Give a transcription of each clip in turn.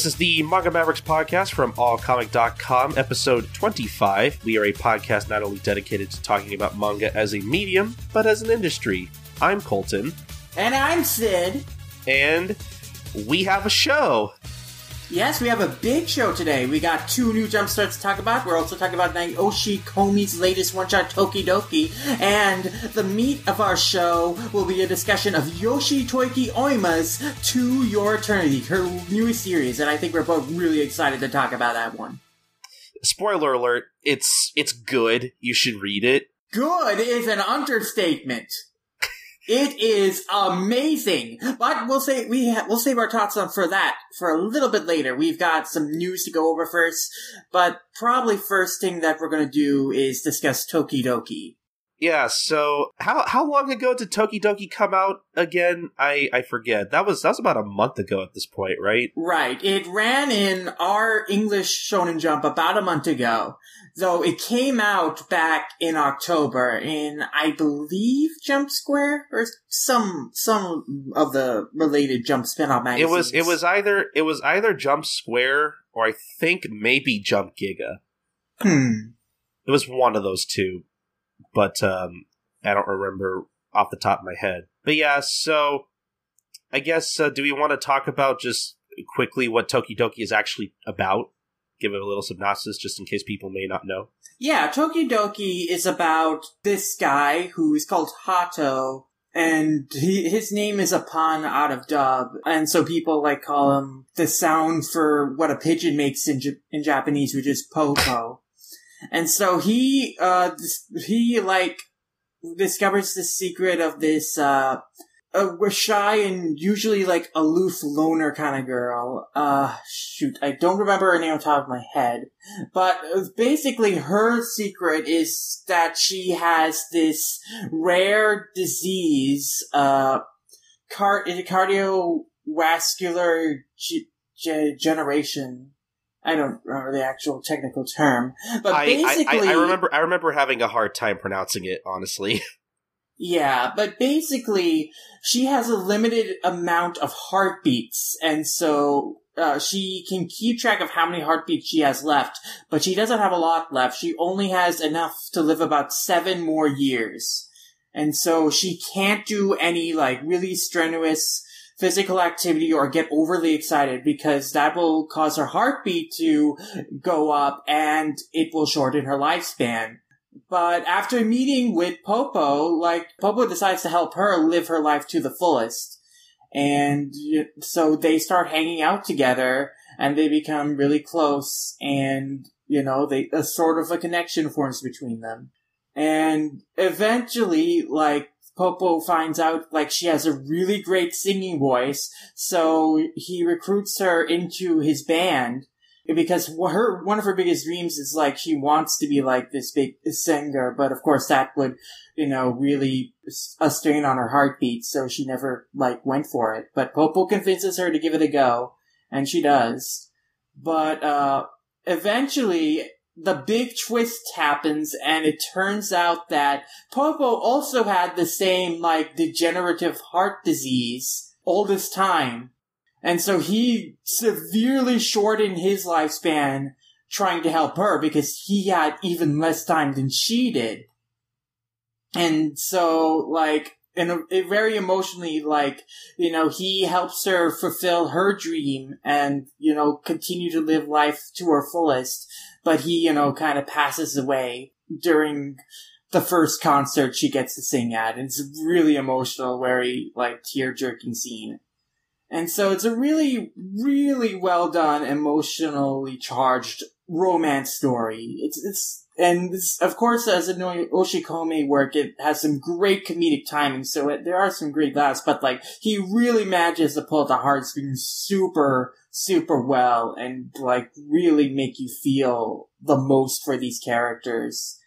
This is the Manga Mavericks podcast from allcomic.com, episode 25. We are a podcast not only dedicated to talking about manga as a medium, but as an industry. I'm Colton. And I'm Sid. And we have a show. Yes, we have a big show today. We got two new jump starts to talk about. We're also talking about Naoshi Komi's latest one-shot Tokidoki, and the meat of our show will be a discussion of Yoshitoki Oima's To Your Eternity, her newest series, and I think we're both really excited to talk about that one. Spoiler alert, it's it's good. You should read it. Good is an understatement. It is amazing, but we'll say we ha- we'll save our thoughts on for that for a little bit later. We've got some news to go over first, but probably first thing that we're going to do is discuss Tokidoki. Yeah, so how how long ago did Tokidoki come out again? I I forget. That was that was about a month ago at this point, right? Right. It ran in our English Shonen Jump about a month ago. Though it came out back in October in I believe Jump Square or some some of the related Jump spin-off magazines. It was it was either it was either Jump Square or I think maybe Jump Giga. Hmm. It was one of those two but um, I don't remember off the top of my head. But yeah, so I guess uh, do we want to talk about just quickly what Tokidoki is actually about? Give it a little synopsis just in case people may not know. Yeah, Tokidoki is about this guy who is called Hato, and he, his name is a pun out of dub, and so people like call him the sound for what a pigeon makes in, J- in Japanese, which is popo. And so he, uh, he like discovers the secret of this, uh, a shy and usually like aloof loner kind of girl. Uh, shoot, I don't remember her name on top of my head. But basically her secret is that she has this rare disease, uh, car- cardiovascular g- g- generation I don't remember the actual technical term, but I, basically, I, I, I, remember I remember having a hard time pronouncing it. Honestly, yeah, but basically, she has a limited amount of heartbeats, and so uh, she can keep track of how many heartbeats she has left, but she doesn't have a lot left. She only has enough to live about seven more years, and so she can't do any like really strenuous physical activity or get overly excited because that will cause her heartbeat to go up and it will shorten her lifespan. But after meeting with Popo, like, Popo decides to help her live her life to the fullest. And so they start hanging out together and they become really close and, you know, they, a sort of a connection forms between them. And eventually, like, Popo finds out like she has a really great singing voice, so he recruits her into his band because her one of her biggest dreams is like she wants to be like this big singer, but of course that would you know really a strain on her heartbeat, so she never like went for it. But Popo convinces her to give it a go, and she does. But uh, eventually, the big twist happens and it turns out that Popo also had the same, like, degenerative heart disease all this time. And so he severely shortened his lifespan trying to help her because he had even less time than she did. And so, like, and a, very emotionally, like, you know, he helps her fulfill her dream and, you know, continue to live life to her fullest. But he, you know, kind of passes away during the first concert she gets to sing at. And it's really emotional, very, like, tear jerking scene. And so it's a really, really well done, emotionally charged romance story. It's, it's, and this, of course, as a Naoshi Komi work, it has some great comedic timing, so it, there are some great laughs, but like, he really manages to pull the heartstrings super, super well and like really make you feel the most for these characters.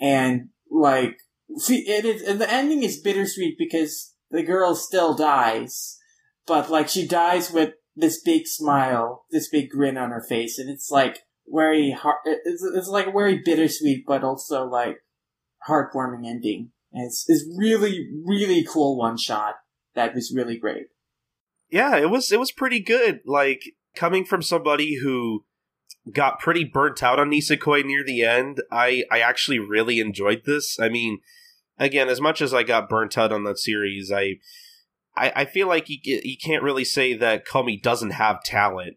And like, it is, and the ending is bittersweet because the girl still dies, but like, she dies with this big smile, this big grin on her face, and it's like, very heart. It's, it's like very bittersweet, but also like heartwarming ending. And it's it's really really cool one shot that was really great. Yeah, it was it was pretty good. Like coming from somebody who got pretty burnt out on Nisekoi near the end, I I actually really enjoyed this. I mean, again, as much as I got burnt out on that series, I I, I feel like you can't really say that Komi doesn't have talent.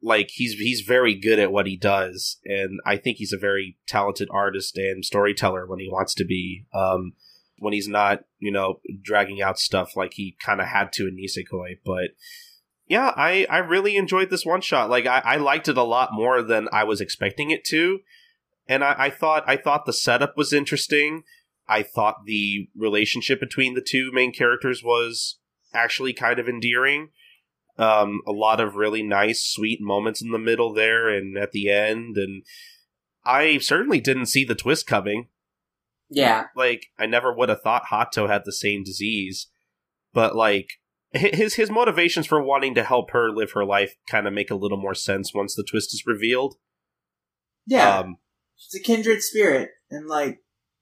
Like he's he's very good at what he does, and I think he's a very talented artist and storyteller when he wants to be. Um, when he's not, you know, dragging out stuff like he kind of had to in Nisekoi, but yeah, I, I really enjoyed this one shot. Like I, I liked it a lot more than I was expecting it to. And I, I thought I thought the setup was interesting. I thought the relationship between the two main characters was actually kind of endearing. Um, a lot of really nice, sweet moments in the middle there and at the end, and I certainly didn't see the twist coming. Yeah, like I never would have thought Hato had the same disease, but like his his motivations for wanting to help her live her life kind of make a little more sense once the twist is revealed. Yeah, um, she's a kindred spirit, and like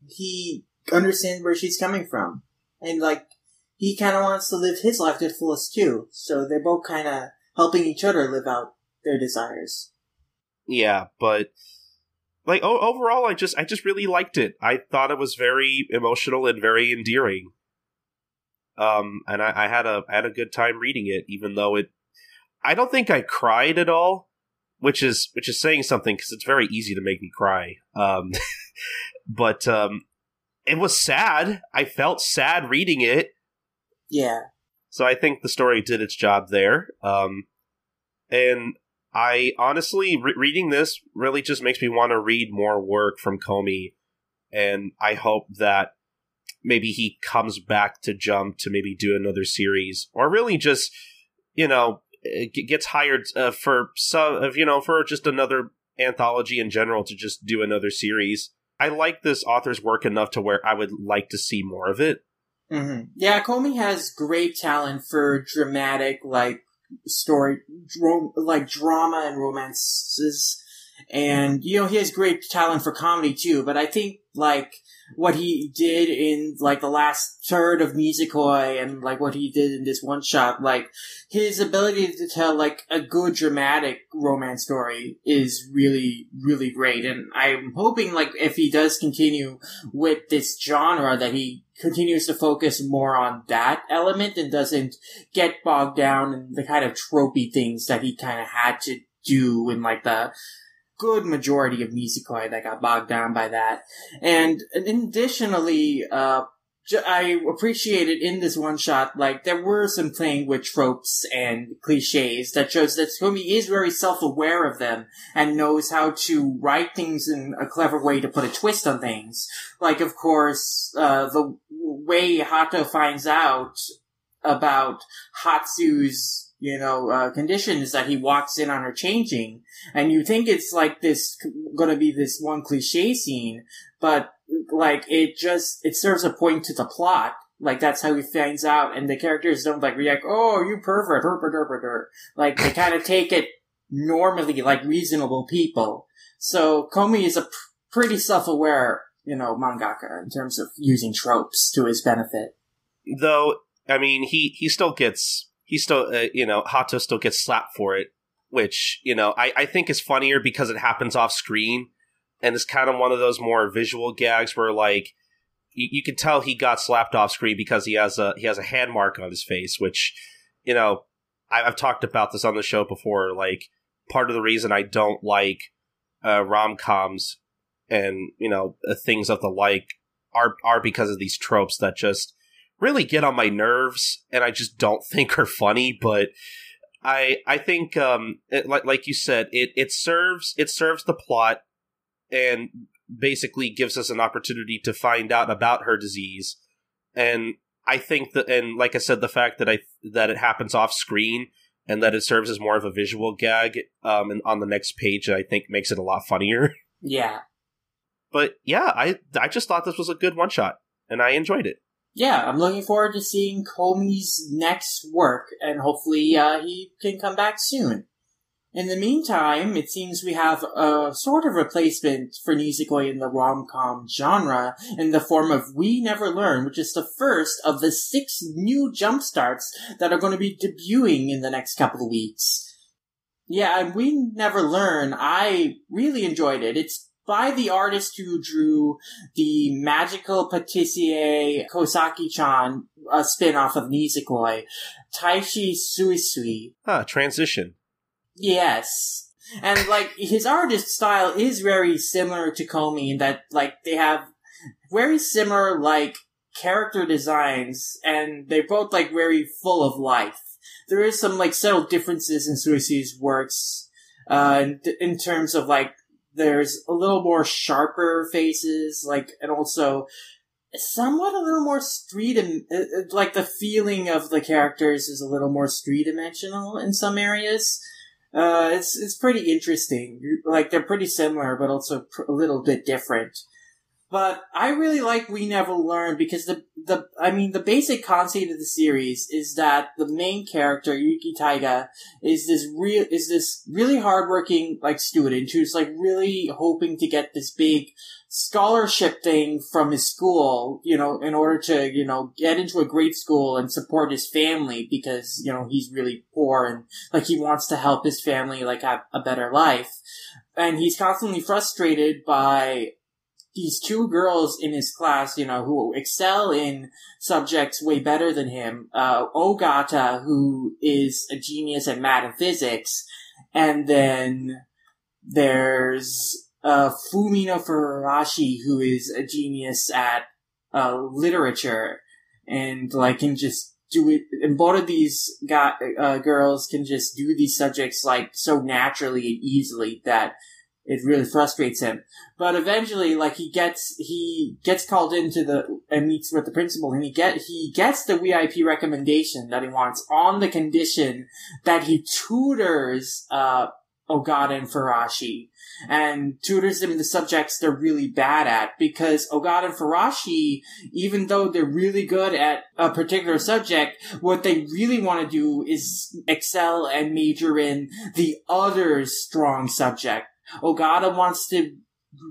he understands where she's coming from, and like he kind of wants to live his life to the fullest too. So they're both kind of helping each other live out their desires. Yeah, but like o- overall, I just I just really liked it. I thought it was very emotional and very endearing. Um, and I, I had a I had a good time reading it, even though it. I don't think I cried at all, which is which is saying something because it's very easy to make me cry. Um, but um, it was sad. I felt sad reading it. Yeah. So I think the story did its job there. Um, and I honestly, re- reading this really just makes me want to read more work from Komi. And I hope that maybe he comes back to Jump to maybe do another series, or really just you know gets hired uh, for some of you know for just another anthology in general to just do another series. I like this author's work enough to where I would like to see more of it. Mm-hmm. Yeah, Komi has great talent for dramatic, like story, like drama and romances, and you know he has great talent for comedy too. But I think like what he did in like the last third of Nisekoi and like what he did in this one shot, like his ability to tell like a good dramatic romance story is really, really great. And I'm hoping like if he does continue with this genre that he continues to focus more on that element and doesn't get bogged down in the kind of tropey things that he kind of had to do in like the good majority of Nisekoi that got bogged down by that. And additionally, uh, I appreciated in this one shot, like, there were some playing with tropes and cliches that shows that Komi is very self-aware of them and knows how to write things in a clever way to put a twist on things. Like, of course, uh, the way Hato finds out about Hatsu's you know, uh, condition is that he walks in on her changing, and you think it's like this gonna be this one cliche scene, but like it just it serves a point to the plot. Like that's how he finds out, and the characters don't like react. Oh, you pervert, pervert, pervert. Like they kind of take it normally, like reasonable people. So Komi is a pr- pretty self-aware, you know, mangaka in terms of using tropes to his benefit. Though, I mean, he he still gets he still, uh, you know, Hato still gets slapped for it, which, you know, I, I think is funnier because it happens off screen and it's kind of one of those more visual gags where, like, you, you can tell he got slapped off screen because he has a he has a hand mark on his face, which, you know, I, have talked about this on the show before. Like, part of the reason I don't like uh, rom coms and you know uh, things of the like are are because of these tropes that just really get on my nerves and I just don't think are funny, but I I think um it, like like you said it it serves it serves the plot and basically gives us an opportunity to find out about her disease and I think that and like I said the fact that I that it happens off screen and that it serves as more of a visual gag um and on the next page I think makes it a lot funnier. Yeah. But yeah, I I just thought this was a good one shot and I enjoyed it yeah, I'm looking forward to seeing Komi's next work, and hopefully uh, he can come back soon. In the meantime, it seems we have a sort of replacement for Nisekoi in the rom-com genre in the form of We Never Learn, which is the first of the six new jumpstarts that are going to be debuting in the next couple of weeks. Yeah, and we never learn. I really enjoyed it. It's by the artist who drew the magical patissier Kosaki-chan, a spin-off of Nisekoi, Taishi Tsutsui. Ah, transition. Yes. And like his artist style is very similar to Komi in that like they have very similar like character designs and they're both like very full of life. There is some like subtle differences in Tsutsui's works uh in, in terms of like there's a little more sharper faces like and also somewhat a little more street like the feeling of the characters is a little more three dimensional in some areas uh, it's it's pretty interesting. Like they're pretty similar, but also pr- a little bit different. But I really like We Never Learn because the the I mean the basic concept of the series is that the main character Yuki Taiga is this real is this really hardworking like student who's like really hoping to get this big scholarship thing from his school, you know, in order to, you know, get into a great school and support his family because, you know, he's really poor and like he wants to help his family like have a better life. And he's constantly frustrated by these two girls in his class, you know, who excel in subjects way better than him. Uh, Ogata, who is a genius at math and physics, and then there's uh, Fumino Furashi, who is a genius at uh, literature, and like can just do it. And both of these got, uh, girls can just do these subjects like so naturally and easily that it really frustrates him. But eventually, like he gets he gets called into the and meets with the principal, and he get he gets the VIP recommendation that he wants on the condition that he tutors uh, Ogata and Farashi, and tutors them in the subjects they're really bad at because Ogata and Farashi, even though they're really good at a particular subject, what they really want to do is excel and major in the other strong subject. Ogata wants to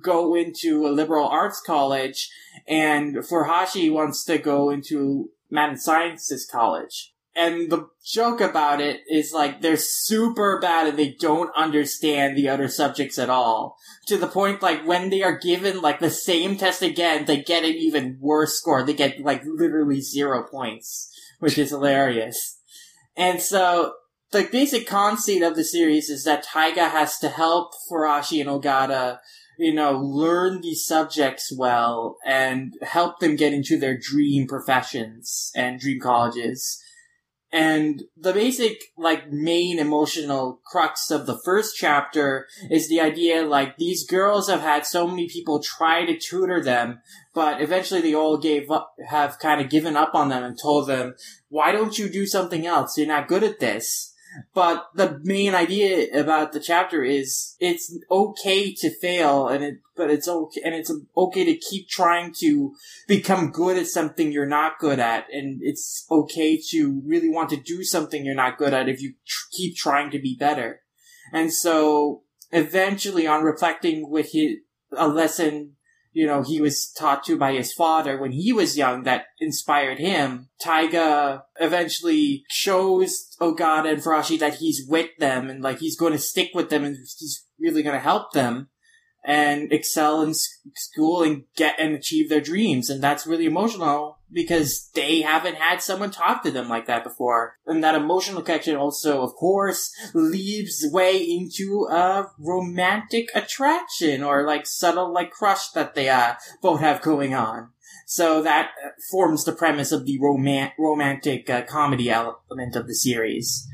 go into a liberal arts college and Furashi wants to go into math and sciences college. And the joke about it is like they're super bad and they don't understand the other subjects at all. To the point like when they are given like the same test again, they get an even worse score. They get like literally zero points, which is hilarious. And so the basic concept of the series is that Taiga has to help Furashi and Ogata you know, learn these subjects well and help them get into their dream professions and dream colleges. And the basic, like, main emotional crux of the first chapter is the idea, like, these girls have had so many people try to tutor them, but eventually they all gave up, have kind of given up on them and told them, why don't you do something else? You're not good at this. But the main idea about the chapter is it's okay to fail and it, but it's okay, and it's okay to keep trying to become good at something you're not good at. And it's okay to really want to do something you're not good at if you tr- keep trying to be better. And so eventually on reflecting with his, a lesson you know, he was taught to by his father when he was young that inspired him. Taiga eventually shows Ogata and Furashi that he's with them and like he's going to stick with them and he's really going to help them and excel in school and get and achieve their dreams. And that's really emotional because they haven't had someone talk to them like that before. And that emotional connection also, of course, leaves way into a romantic attraction or like subtle like crush that they uh, both have going on. So that uh, forms the premise of the roman- romantic uh, comedy element of the series.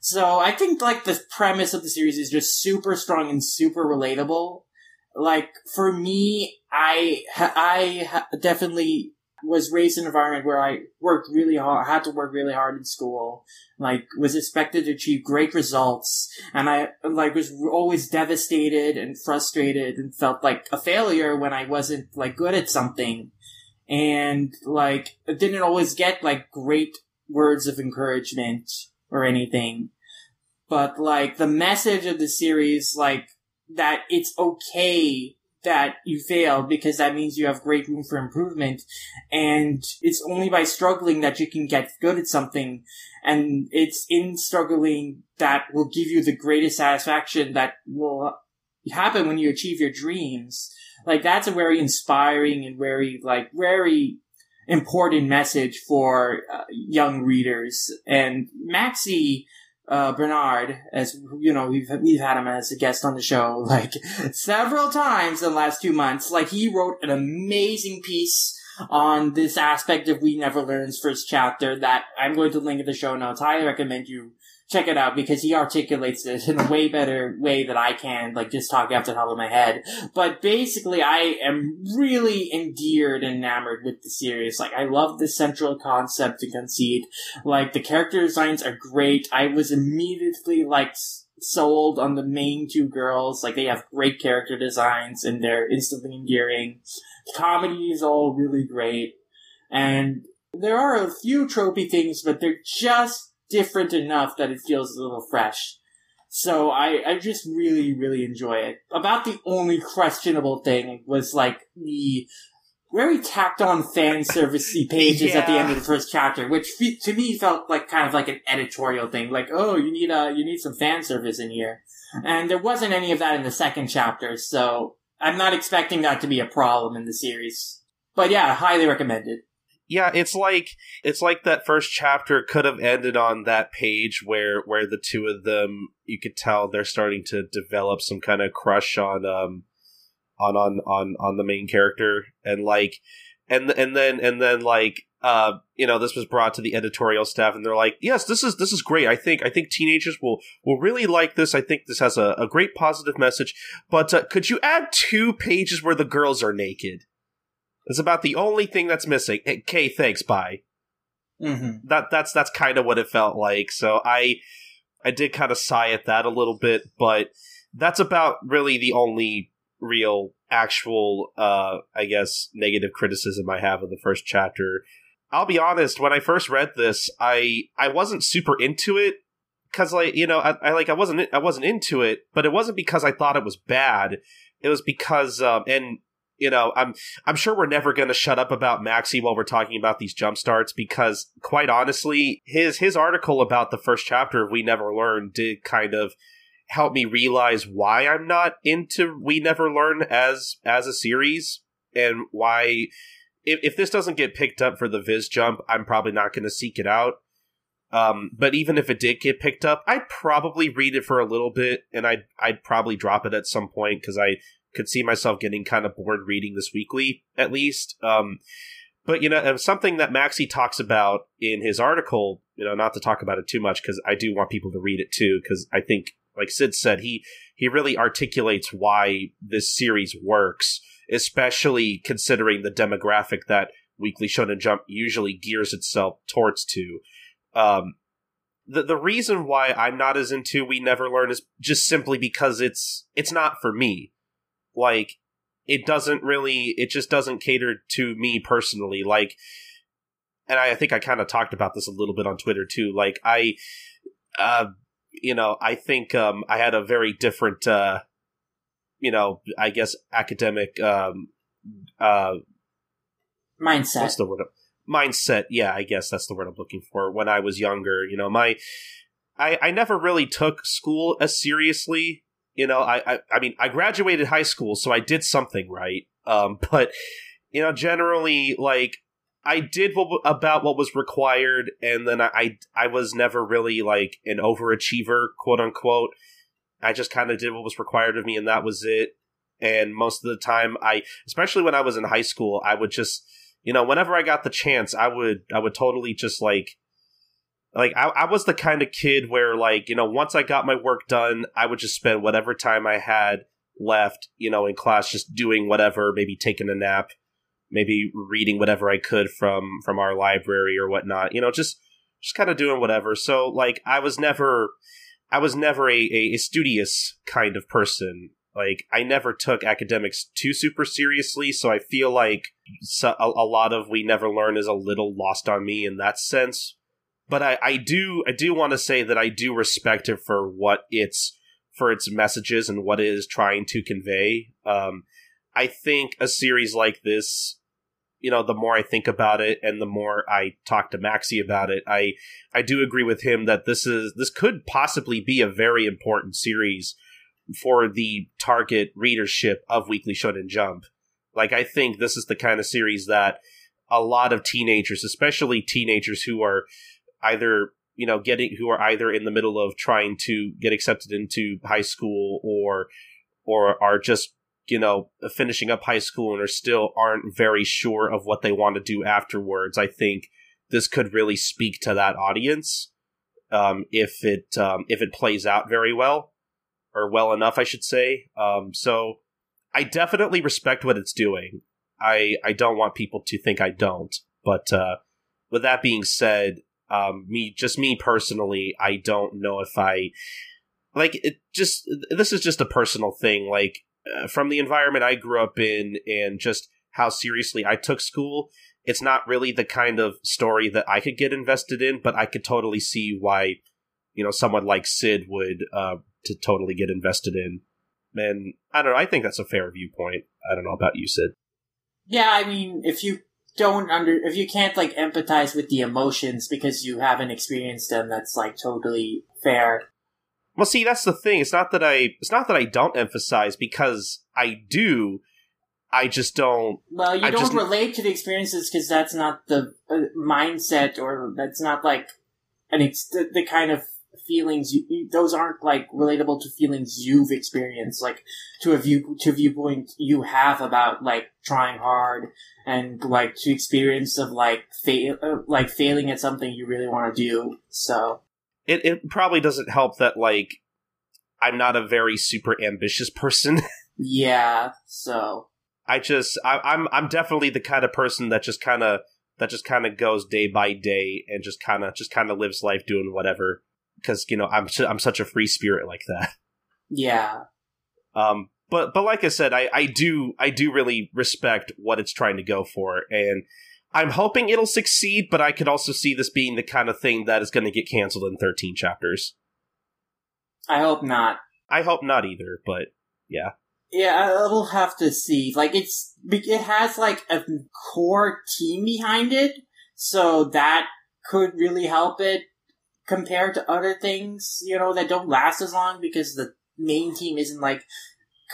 So I think like the premise of the series is just super strong and super relatable like for me, I I definitely was raised in an environment where I worked really hard, had to work really hard in school, like was expected to achieve great results, and I like was always devastated and frustrated and felt like a failure when I wasn't like good at something, and like didn't always get like great words of encouragement or anything, but like the message of the series, like that it's okay that you fail because that means you have great room for improvement. And it's only by struggling that you can get good at something. And it's in struggling that will give you the greatest satisfaction that will happen when you achieve your dreams. Like that's a very inspiring and very, like, very important message for uh, young readers. And Maxie, uh, Bernard, as you know, we've we've had him as a guest on the show like several times in the last two months. Like he wrote an amazing piece on this aspect of We Never Learn's first chapter that I'm going to link in the show notes. I recommend you check it out because he articulates it in a way better way that I can, like just talking off the top of my head. But basically, I am really endeared and enamored with the series. Like, I love the central concept and conceit. Like, the character designs are great. I was immediately, like, sold on the main two girls. Like, they have great character designs and they're instantly endearing. The comedy is all really great. And there are a few tropey things, but they're just different enough that it feels a little fresh. So I, I just really, really enjoy it. About the only questionable thing was like the very tacked on fan servicey pages yeah. at the end of the first chapter, which fe- to me felt like kind of like an editorial thing. Like, oh, you need a, you need some fan service in here. And there wasn't any of that in the second chapter, so I'm not expecting that to be a problem in the series. But yeah, highly recommended yeah, it's like it's like that first chapter could have ended on that page where where the two of them you could tell they're starting to develop some kind of crush on um on on on on the main character. And like and and then and then like uh you know this was brought to the editorial staff and they're like yes this is this is great. I think i think teenagers will will really like this. I think this has a, a great positive message. But uh, could you add two pages where the girls are naked it's about the only thing that's missing. Okay, thanks, bye. Mm-hmm. That that's that's kind of what it felt like. So I I did kind of sigh at that a little bit, but that's about really the only real actual uh I guess negative criticism I have of the first chapter. I'll be honest, when I first read this, I I wasn't super into it cuz like, you know, I, I like I wasn't I wasn't into it, but it wasn't because I thought it was bad. It was because um and you know, I'm I'm sure we're never going to shut up about Maxi while we're talking about these jump starts because, quite honestly, his his article about the first chapter of We Never Learn did kind of help me realize why I'm not into We Never Learn as as a series and why if, if this doesn't get picked up for the Viz jump, I'm probably not going to seek it out. Um, but even if it did get picked up, I'd probably read it for a little bit, and I'd I'd probably drop it at some point because I could see myself getting kind of bored reading this weekly, at least. Um, but you know, something that Maxie talks about in his article, you know, not to talk about it too much because I do want people to read it too, because I think, like Sid said, he he really articulates why this series works, especially considering the demographic that Weekly Shonen Jump usually gears itself towards to. Um, the the reason why I'm not as into We Never Learn is just simply because it's it's not for me like it doesn't really it just doesn't cater to me personally like and i, I think i kind of talked about this a little bit on twitter too like i uh you know i think um i had a very different uh you know i guess academic um uh mindset. what's the word? Mindset yeah i guess that's the word i'm looking for when i was younger you know my i i never really took school as seriously you know, I, I, I mean, I graduated high school, so I did something right. Um, but you know, generally, like I did what, about what was required, and then I, I, I was never really like an overachiever, quote unquote. I just kind of did what was required of me, and that was it. And most of the time, I, especially when I was in high school, I would just, you know, whenever I got the chance, I would, I would totally just like like I, I was the kind of kid where like you know once i got my work done i would just spend whatever time i had left you know in class just doing whatever maybe taking a nap maybe reading whatever i could from from our library or whatnot you know just just kind of doing whatever. So like i was never i was never a, a, a studious kind of person. Like i never took academics too super seriously so i feel like a, a lot of we never learn is a little lost on me in that sense but I, I do I do want to say that I do respect it for what it's for its messages and what it is trying to convey. Um, I think a series like this, you know, the more I think about it and the more I talk to Maxie about it, I I do agree with him that this is this could possibly be a very important series for the target readership of Weekly Shonen Jump. Like I think this is the kind of series that a lot of teenagers, especially teenagers who are either you know getting who are either in the middle of trying to get accepted into high school or or are just you know finishing up high school and are still aren't very sure of what they want to do afterwards i think this could really speak to that audience um, if it um, if it plays out very well or well enough i should say. Um, so i definitely respect what it's doing. I i don't want people to think i don't. But uh, with that being said um, me just me personally i don't know if i like it just this is just a personal thing like uh, from the environment i grew up in and just how seriously i took school it's not really the kind of story that i could get invested in but i could totally see why you know someone like sid would uh to totally get invested in. And i don't know i think that's a fair viewpoint. I don't know about you sid. Yeah, I mean, if you don't under, if you can't like empathize with the emotions because you haven't experienced them, that's like totally fair. Well, see, that's the thing. It's not that I. It's not that I don't emphasize because I do. I just don't. Well, you I don't just- relate to the experiences because that's not the uh, mindset, or that's not like and it's the, the kind of feelings. You, you- those aren't like relatable to feelings you've experienced, like to a view to a viewpoint you have about like trying hard and like to experience of like fail uh, like failing at something you really want to do. So It it probably doesn't help that like I'm not a very super ambitious person. yeah, so I just I, I'm I'm definitely the kind of person that just kind of that just kind of goes day by day and just kind of just kind of lives life doing whatever because you know I'm su- I'm such a free spirit like that. yeah, Um, but but like I said, I, I do I do really respect what it's trying to go for, and I'm hoping it'll succeed. But I could also see this being the kind of thing that is going to get canceled in 13 chapters. I hope not. I hope not either, but yeah, Yeah, I- we'll have to see. Like, it's it has like a core team behind it, so that could really help it compared to other things, you know, that don't last as long because the main team isn't like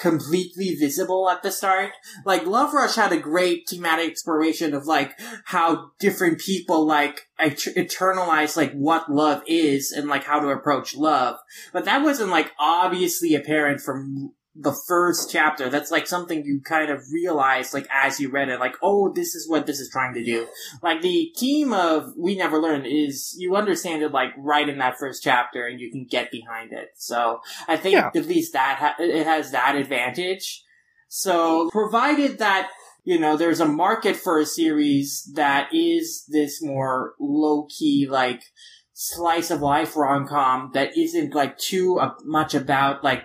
completely visible at the start. Like Love Rush had a great thematic exploration of like how different people like eternalize like what love is and like how to approach love. But that wasn't like obviously apparent from the first chapter. That's like something you kind of realize like as you read it, like, oh, this is what this is trying to do. Like the theme of We Never Learn is you understand it like right in that first chapter and you can get behind it. So I think Yeah. at least that ha- it has that advantage. So provided that you know there's a market for a series that is this more low key like slice of life rom com that isn't like too uh, much about like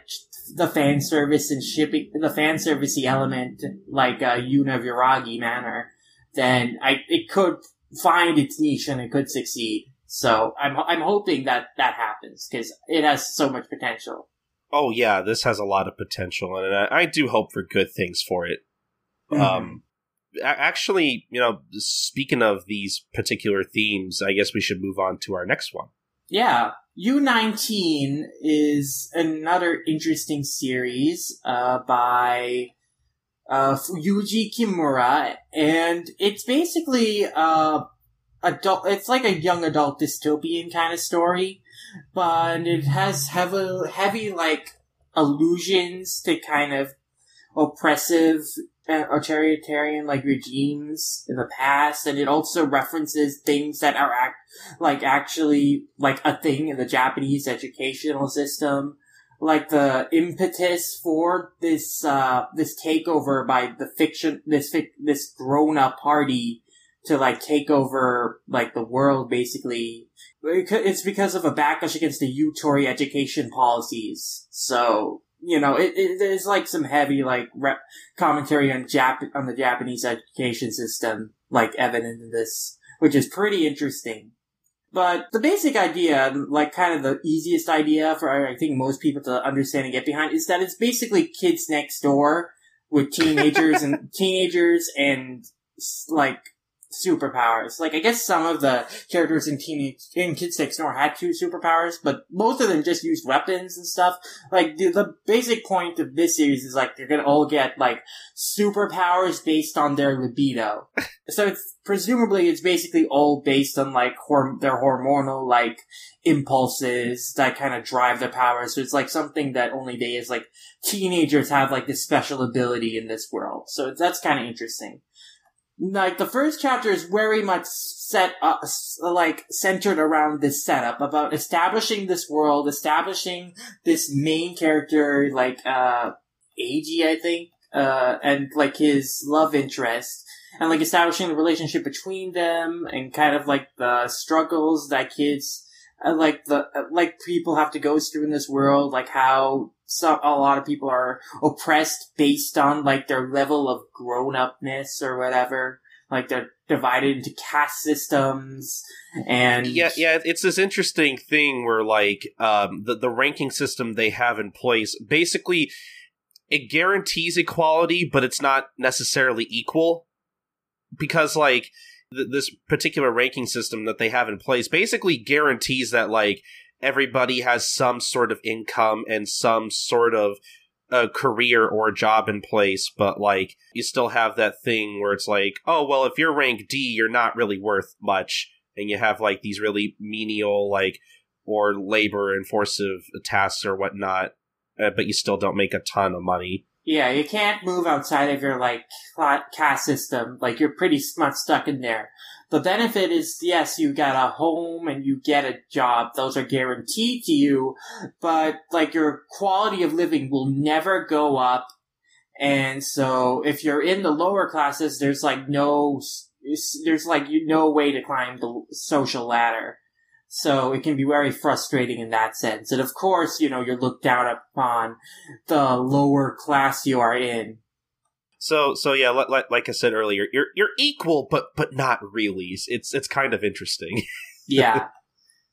the fan service and shipping the fan servicey element like uh, Yuna Yuragi Manor, then I it could find its niche and it could succeed. So I'm I'm hoping that that happens because it has so much potential. oh yeah, this has a lot of potential, and I, I do hope for good things for it. Um, actually, you know, speaking of these particular themes, I guess we should move on to our next one. Yeah, U19 is another interesting series uh, by uh, Yuji Kimura, and it's basically uh, adult. It's like a young adult dystopian kind of story, but it has heavy, heavy like allusions to kind of oppressive authoritarian like regimes in the past, and it also references things that are act like actually like a thing in the Japanese educational system. Like the impetus for this uh this takeover by the fiction this fic- this grown up party to like take over like the world basically. It's because of a backlash against the Yutori education policies. So you know, it, it there's like some heavy like rep- commentary on Jap- on the Japanese education system, like evident in this, which is pretty interesting. But the basic idea, like kind of the easiest idea for I think most people to understand and get behind, is that it's basically kids next door, with teenagers and teenagers and like superpowers. Like I guess some of the characters in Teenage in Kids Next Door had two superpowers, but most of them just used weapons and stuff. Like the, the basic point of this series is like they're gonna all get like superpowers based on their libido. so it's presumably it's basically all based on like horm- their hormonal like impulses that kind of drive their powers. So it's like something that only they as like teenagers have like this special ability in this world. So that's kind of interesting like the first chapter is very much set up, like centered around this setup about establishing this world, establishing this main character, like uh, Eiji, I think, uh, and like his love interest, and like establishing the relationship between them, and kind of like the struggles that kids. Uh, like the uh, like people have to go through in this world, like how some a lot of people are oppressed based on like their level of grown upness or whatever. Like they're divided into caste systems and yeah, yeah, it's this interesting thing where like um, the the ranking system they have in place basically it guarantees equality, but it's not necessarily equal because like th- this particular ranking system that they have in place basically guarantees that like everybody has some sort of income and some sort of a career or a job in place, but like you still have that thing where it's like, oh well, if you're rank D, you're not really worth much, and you have like these really menial like or labor intensive tasks or whatnot, uh, but you still don't make a ton of money. Yeah, you can't move outside of your like caste system. Like you're pretty much stuck in there. The benefit is, yes, you got a home and you get a job. Those are guaranteed to you, but like your quality of living will never go up. And so if you're in the lower classes, there's like no, there's like no way to climb the social ladder. So it can be very frustrating in that sense. And of course, you know, you're looked down upon the lower class you are in. So so yeah, like, like I said earlier, you're you're equal, but but not really. It's it's kind of interesting. yeah.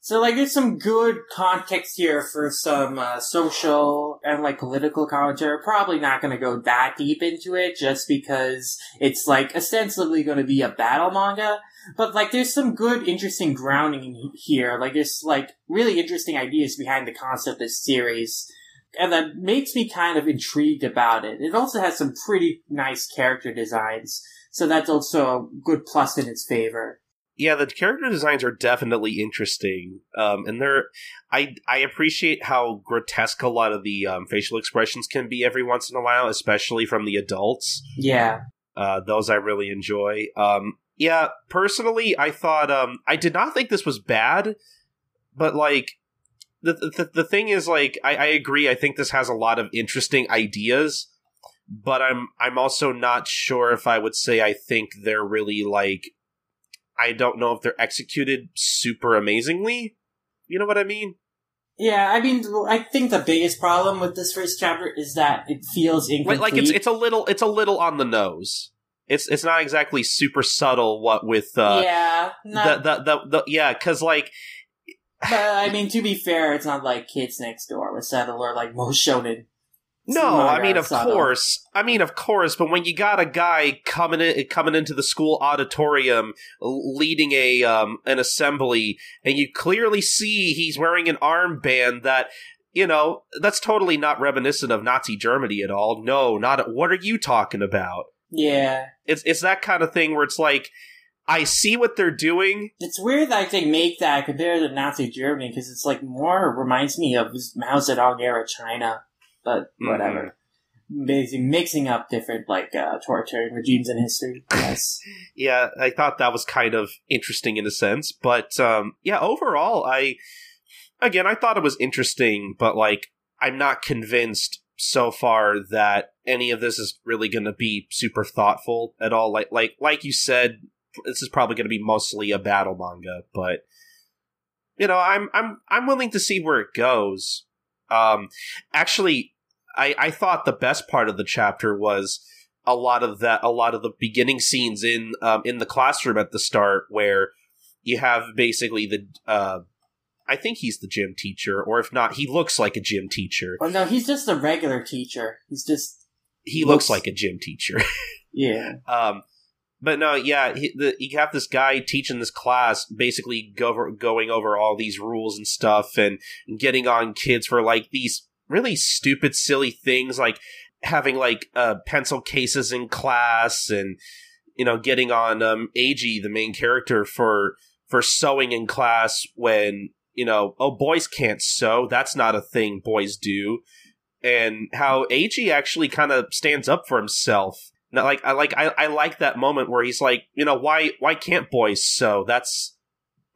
So like, there's some good context here for some uh, social and like political commentary. Probably not going to go that deep into it, just because it's like ostensibly going to be a battle manga. But like, there's some good, interesting grounding here. Like, there's like really interesting ideas behind the concept of this series and that makes me kind of intrigued about it. It also has some pretty nice character designs, so that's also a good plus in its favor. Yeah, the character designs are definitely interesting, um, and they're. I I appreciate how grotesque a lot of the um, facial expressions can be every once in a while, especially from the adults. Yeah, uh, those I really enjoy. Um, yeah, personally, I thought um, I did not think this was bad, but like the, the the thing is like I, I agree. I think this has a lot of interesting ideas, but I'm I'm also not sure if I would say I think they're really like I don't know if they're executed super amazingly. You know what I mean? Yeah, I mean, I think the biggest problem with this first chapter is that it feels incomplete. Like it's it's a little it's a little on the nose. It's it's not exactly super subtle. What with uh, yeah, not- the, the the the yeah, because like but I mean, to be fair, it's not like Kids Next Door with Settle or like most shonen. No, I mean of subtle. course. I mean of course, but when you got a guy coming in, coming into the school auditorium leading a um, an assembly and you clearly see he's wearing an armband that you know, that's totally not reminiscent of Nazi Germany at all. No, not what are you talking about? Yeah. It's it's that kind of thing where it's like I see what they're doing. It's weird that they make that compared to Nazi Germany because it's like more reminds me of Mao Zedong era China, but mm-hmm. whatever. Mm-hmm. mixing up different like uh, authoritarian regimes in history. Yes. yeah, I thought that was kind of interesting in a sense, but um, yeah, overall, I again I thought it was interesting, but like I'm not convinced so far that any of this is really going to be super thoughtful at all. Like like like you said, this is probably going to be mostly a battle manga, but you know, I'm I'm I'm willing to see where it goes. Um, actually, I I thought the best part of the chapter was a lot of that, a lot of the beginning scenes in um, in the classroom at the start, where you have basically the. Uh, I think he's the gym teacher, or if not, he looks like a gym teacher. Oh no, he's just a regular teacher. He's just he looks, looks like a gym teacher. yeah. Um, but no, yeah, he, the, you have this guy teaching this class, basically go, going over all these rules and stuff, and, getting on kids for like these really stupid, silly things, like having like uh, pencil cases in class, and you know, getting on um, Eiji, the main character, for for sewing in class when you know, oh, boys can't sew. That's not a thing boys do. And how Eiji actually kind of stands up for himself now, like I like I, I like that moment where he's like, you know, why why can't boys sew? That's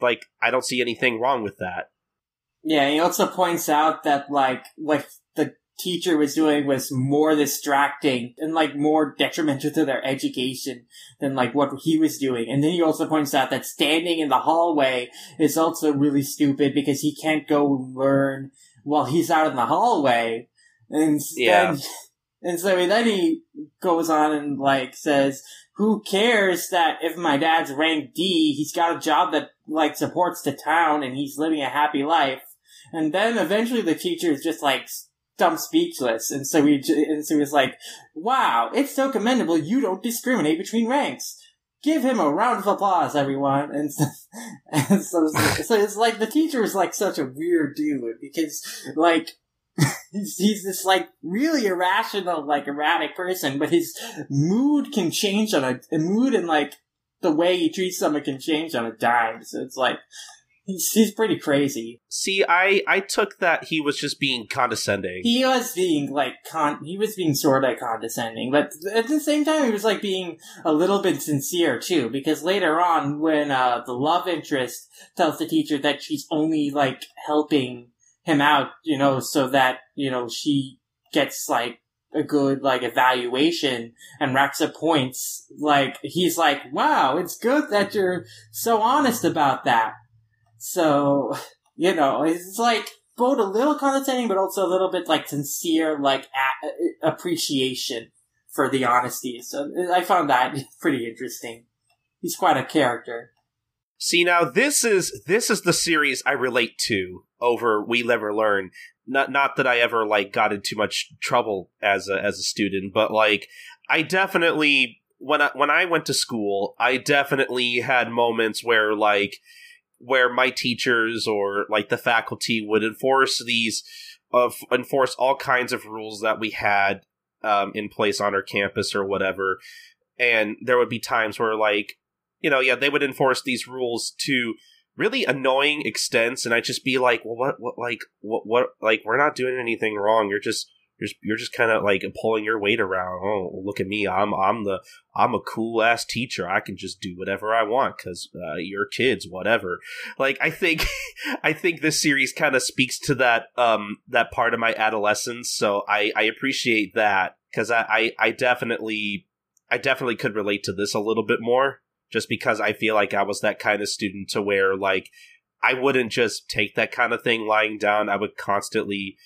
like I don't see anything wrong with that. Yeah, he also points out that like what the teacher was doing was more distracting and like more detrimental to their education than like what he was doing. And then he also points out that standing in the hallway is also really stupid because he can't go learn while he's out in the hallway. And yeah. And so then he goes on and like says, who cares that if my dad's ranked D, he's got a job that like supports the town and he's living a happy life. And then eventually the teacher is just like dumb speechless. And so he, and so he's like, wow, it's so commendable you don't discriminate between ranks. Give him a round of applause, everyone. And so, and so, so it's like the teacher is like such a weird dude because like he's, he's this like really irrational, like erratic person, but his mood can change on a, a mood and like the way he treats someone can change on a dime. So it's like he's he's pretty crazy. See, I I took that he was just being condescending. He was being like con. He was being sort of condescending, but at the same time, he was like being a little bit sincere too. Because later on, when uh, the love interest tells the teacher that she's only like helping him out, you know, so that, you know, she gets like a good like evaluation and racks up points. Like he's like, wow, it's good that you're so honest about that. So, you know, it's like both a little condescending, but also a little bit like sincere, like a- appreciation for the honesty. So I found that pretty interesting. He's quite a character. See now this is this is the series I relate to over We Never Learn. Not not that I ever like got into much trouble as a as a student, but like I definitely when I when I went to school, I definitely had moments where like where my teachers or like the faculty would enforce these uh, enforce all kinds of rules that we had um, in place on our campus or whatever and there would be times where like you know, yeah, they would enforce these rules to really annoying extents, and I'd just be like, well, what, what, like, what, what, like, we're not doing anything wrong. You're just, you're just, you're just kind of like pulling your weight around. Oh, look at me. I'm, I'm the, I'm a cool ass teacher. I can just do whatever I want because uh, you're kids, whatever. Like, I think, I think this series kind of speaks to that, um, that part of my adolescence. So I, I appreciate that because I, I, I definitely, I definitely could relate to this a little bit more just because I feel like I was that kind of student to where like I wouldn't just take that kind of thing lying down. I would constantly,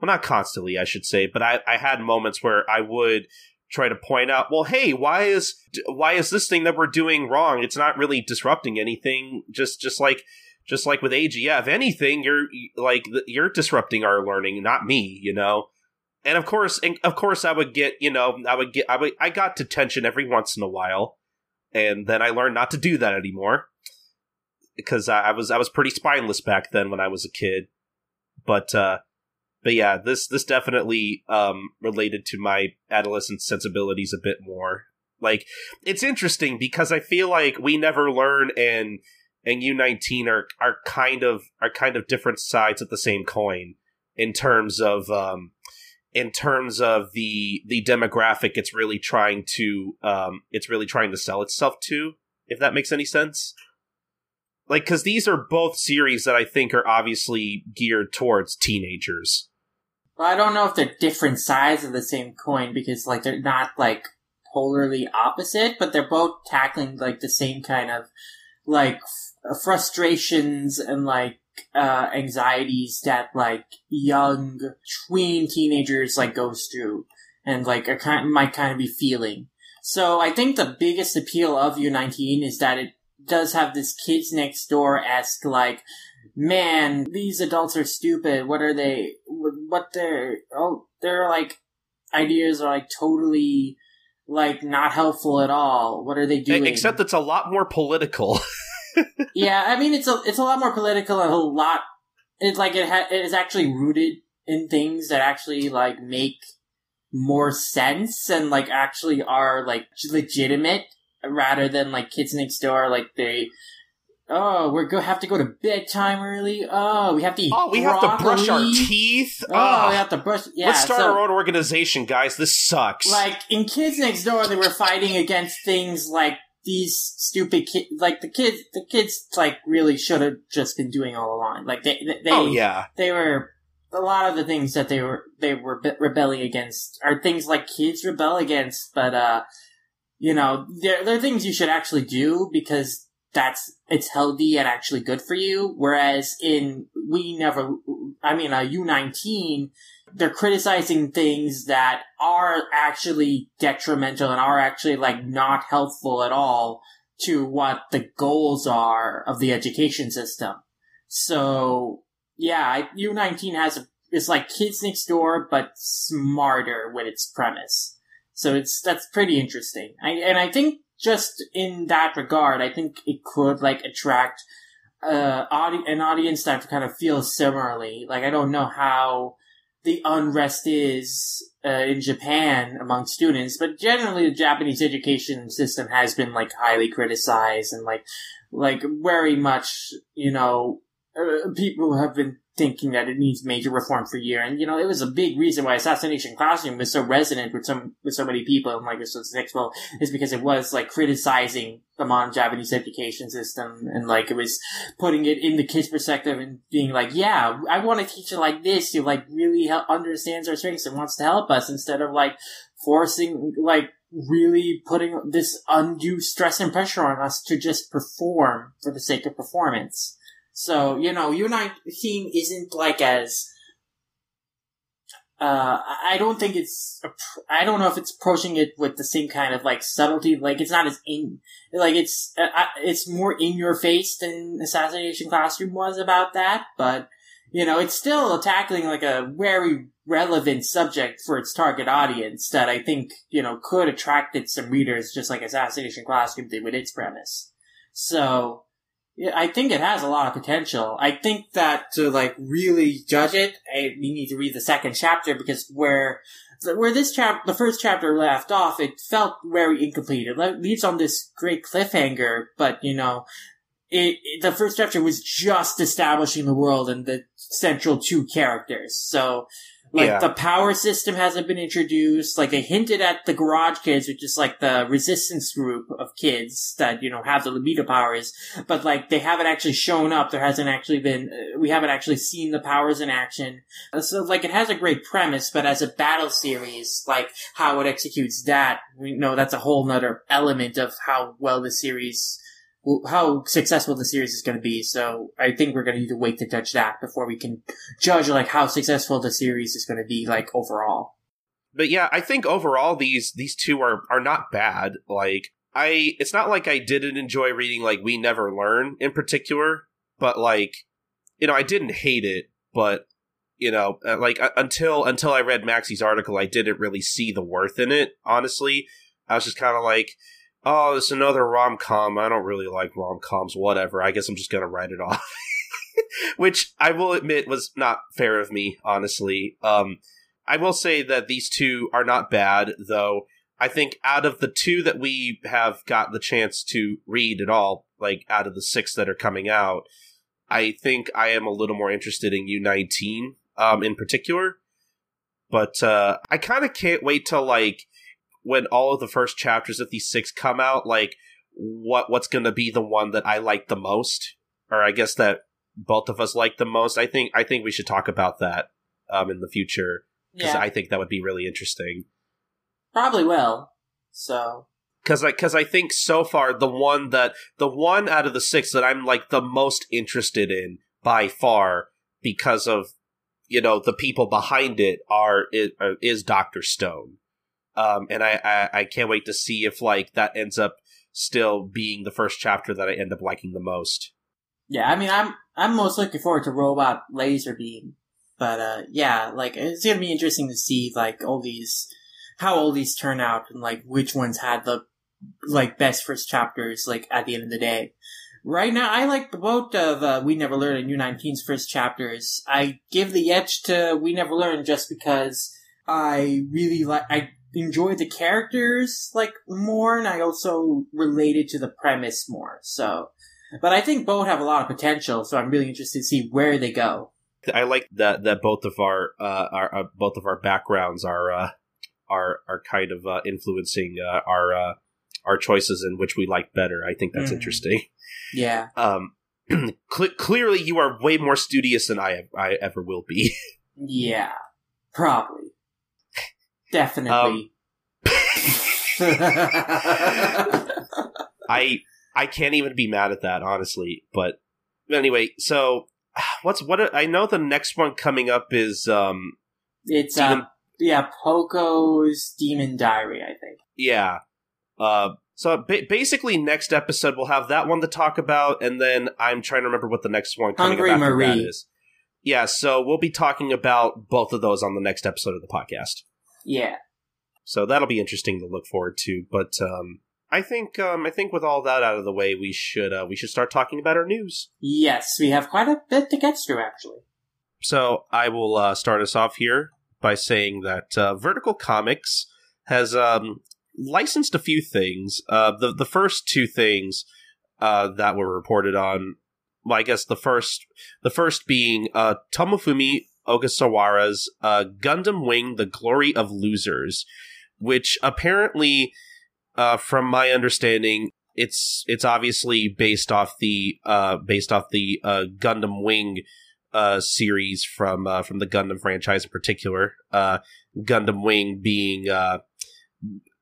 well, not constantly, I should say, but I, I had moments where I would try to point out, well, hey, why is why is this thing that we're doing wrong? It's not really disrupting anything. Just just like just like with AGF, anything you're like you're disrupting our learning, not me. You know. And of course, and of course, I would get, you know, I would get, I would, I got detention every once in a while and then I learned not to do that anymore because I, I was I was pretty spineless back then when I was a kid. But uh, but yeah, this this definitely um, related to my adolescent sensibilities a bit more. Like it's interesting because I feel like we never learn and and U nineteen are are kind of are kind of different sides of the same coin in terms of um, in terms of the the demographic it's really trying to um it's really trying to sell itself to if that makes any sense. Like because these are both series that i think are obviously geared towards teenagers. Well, i don't know if they're different sides of the same coin because like they're not like polarly opposite but they're both tackling like the same kind of like f- frustrations and like uh, anxieties that like young tween teenagers like goes through and like are kind might kind of be feeling. So I think the biggest appeal of U19 is that it does have this kids next door esque like, man, these adults are stupid. What are they? What they're oh they're like ideas are like totally like not helpful at all. What are they doing? Except it's a lot more political. yeah, I mean it's a it's a lot more political and a lot. It's like it ha- it is actually rooted in things that actually like make more sense and like actually are like legitimate rather than like kids next door like they Oh, we're go have to go to bedtime early. Oh, we have to eat. Oh, we broccoli. have to brush our teeth. Oh, we have to brush. Yeah, Let's start so, our own organization, guys. This sucks. Like in Kids Next Door, they were fighting against things like these stupid kids. Like the kids, the kids like really should have just been doing all along. Like they, they, oh yeah, they were a lot of the things that they were they were rebelling against are things like kids rebel against, but uh, you know, they're they're things you should actually do because that's it's healthy and actually good for you. Whereas in we never, I mean, uh, U nineteen, they're criticizing things that are actually detrimental and are actually like not helpful at all to what the goals are of the education system. So yeah, U nineteen has a it's like Kids Next Door but smarter with its premise. So it's that's pretty interesting. I, and I think just in that regard, I think it could like attract uh audi- an audience that kind of feels similarly. Like I don't know how the unrest is uh, in Japan among students, but generally the Japanese education system has been like highly criticized and like like very much you know uh, people have been thinking that it needs major reform for a year. And, you know, it was a big reason why Assassination Classroom was so resonant with some, with so many people in like this expo is because it was like criticizing the modern Japanese education system and like it was putting it in the kid's perspective and being like, yeah, I want a teacher like this who like really help, understands our strengths and wants to help us instead of like forcing, like, really putting this undue stress and pressure on us to just perform for the sake of performance. So, you know, U19 isn't like as, uh, I don't think it's, I don't know if it's approaching it with the same kind of like subtlety. Like it's not as in, like it's, uh, it's more in your face than Assassination Classroom was about that, but, you know, it's still tackling like a very relevant subject for its target audience that I think, you know, could attracted some readers just like Assassination Classroom did with its premise. So, yeah, I think it has a lot of potential. I think that to like really judge it, I, we need to read the second chapter because where where this chapter, the first chapter left off, it felt very incomplete. It leaves on this great cliffhanger, but you know, it, it, the first chapter was just establishing the world and the central two characters. So like yeah. the power system hasn't been introduced. Like they hinted at the Garage Kids, which is like the resistance group of kids that you know have the libido powers, but like they haven't actually shown up. There hasn't actually been. Uh, we haven't actually seen the powers in action. So like it has a great premise, but as a battle series, like how it executes that, we know that's a whole nother element of how well the series how successful the series is going to be. So I think we're going to need to wait to judge that before we can judge like how successful the series is going to be like overall. But yeah, I think overall these these two are are not bad. Like I, it's not like I didn't enjoy reading like We Never Learn in particular, but like you know I didn't hate it, but you know uh, like uh, until until I read Maxie's article, I didn't really see the worth in it. Honestly, I was just kind of like oh, it's another rom com. I don't really like rom coms. Whatever. I guess I'm just gonna write it off. Which I will admit was not fair of me, honestly. Um, I will say that these two are not bad, though. I think out of the two that we have got the chance to read at all, like out of the six that are coming out, I think I am a little more interested in U19 um, in particular. But uh, I kind of can't wait till like when all of the first chapters of these six come out, like what what's going to be the one that I like the most, or I guess that both of us like the most. I think I think we should talk about that um, in the future because yeah. I think that would be really interesting. Probably will. So because I because I think so far the one that the one out of the six that I'm like the most interested in by far because of you know the people behind it are is, is Doctor Stone. Um, and I, I, I can't wait to see if like that ends up still being the first chapter that I end up liking the most. Yeah, I mean, I'm I'm most looking forward to Robot Laser Beam, but uh, yeah, like it's gonna be interesting to see like all these how all these turn out and like which ones had the like best first chapters like at the end of the day. Right now, I like both of uh, We Never Learn and U19's first chapters. I give the edge to We Never Learn just because I really like I enjoy the characters like more, and I also related to the premise more. So, but I think both have a lot of potential. So I'm really interested to see where they go. I like that that both of our uh, our uh, both of our backgrounds are uh, are are kind of uh, influencing uh, our uh, our choices in which we like better. I think that's Mhm. interesting. Yeah. Um, cle clearly, you are way more studious than I I ever will be. Yeah. Probably. Definitely. I I can't even be mad at that, honestly. But anyway, so what's what I know the next one coming up is um it's Demon- uh yeah, Poco's Demon Diary, I think. yeah uh so ba- basically next episode we'll have that one to talk about and then I'm trying to remember what the next one coming Hungry up after Marie. is. Yeah, so we'll be talking about both of those on the next episode of the podcast. Yeah. So that'll be interesting to look forward to. But um, I think um, I think with all that out of the way, we should uh, we should start talking about our news. Yes, we have quite a bit to get through actually. So I will uh, start us off here by saying that uh, Vertical Comics has um, licensed a few things. Uh, the the first two things uh, that were reported on, well, I guess the first the first being uh, Tomofumi Ogasawara's uh, Gundam Wing: The Glory of Losers, which apparently, uh, from my understanding, it's it's obviously based off the uh, based off the uh, Gundam Wing uh, series from uh, from the Gundam franchise in particular. Uh, Gundam Wing being, uh,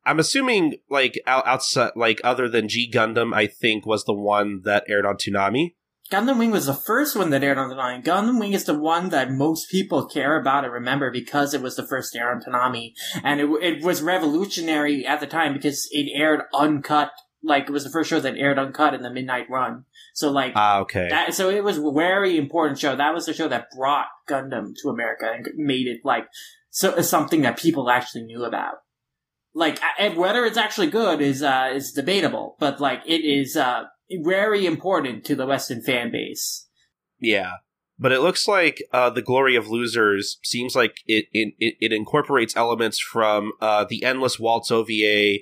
I'm assuming like out, outside, like other than G Gundam, I think was the one that aired on Toonami. Gundam Wing was the first one that aired on the Toonami. Gundam Wing is the one that most people care about and remember because it was the first air on Toonami, and it, it was revolutionary at the time because it aired uncut. Like it was the first show that aired uncut in the midnight run. So like Ah, okay. that, so it was a very important show. That was the show that brought Gundam to America and made it like so something that people actually knew about. Like and whether it's actually good is uh is debatable, but like it is uh very important to the Western fan base. Yeah. But it looks like uh, the Glory of Losers seems like it it, it, incorporates elements from uh, the Endless Waltz OVA,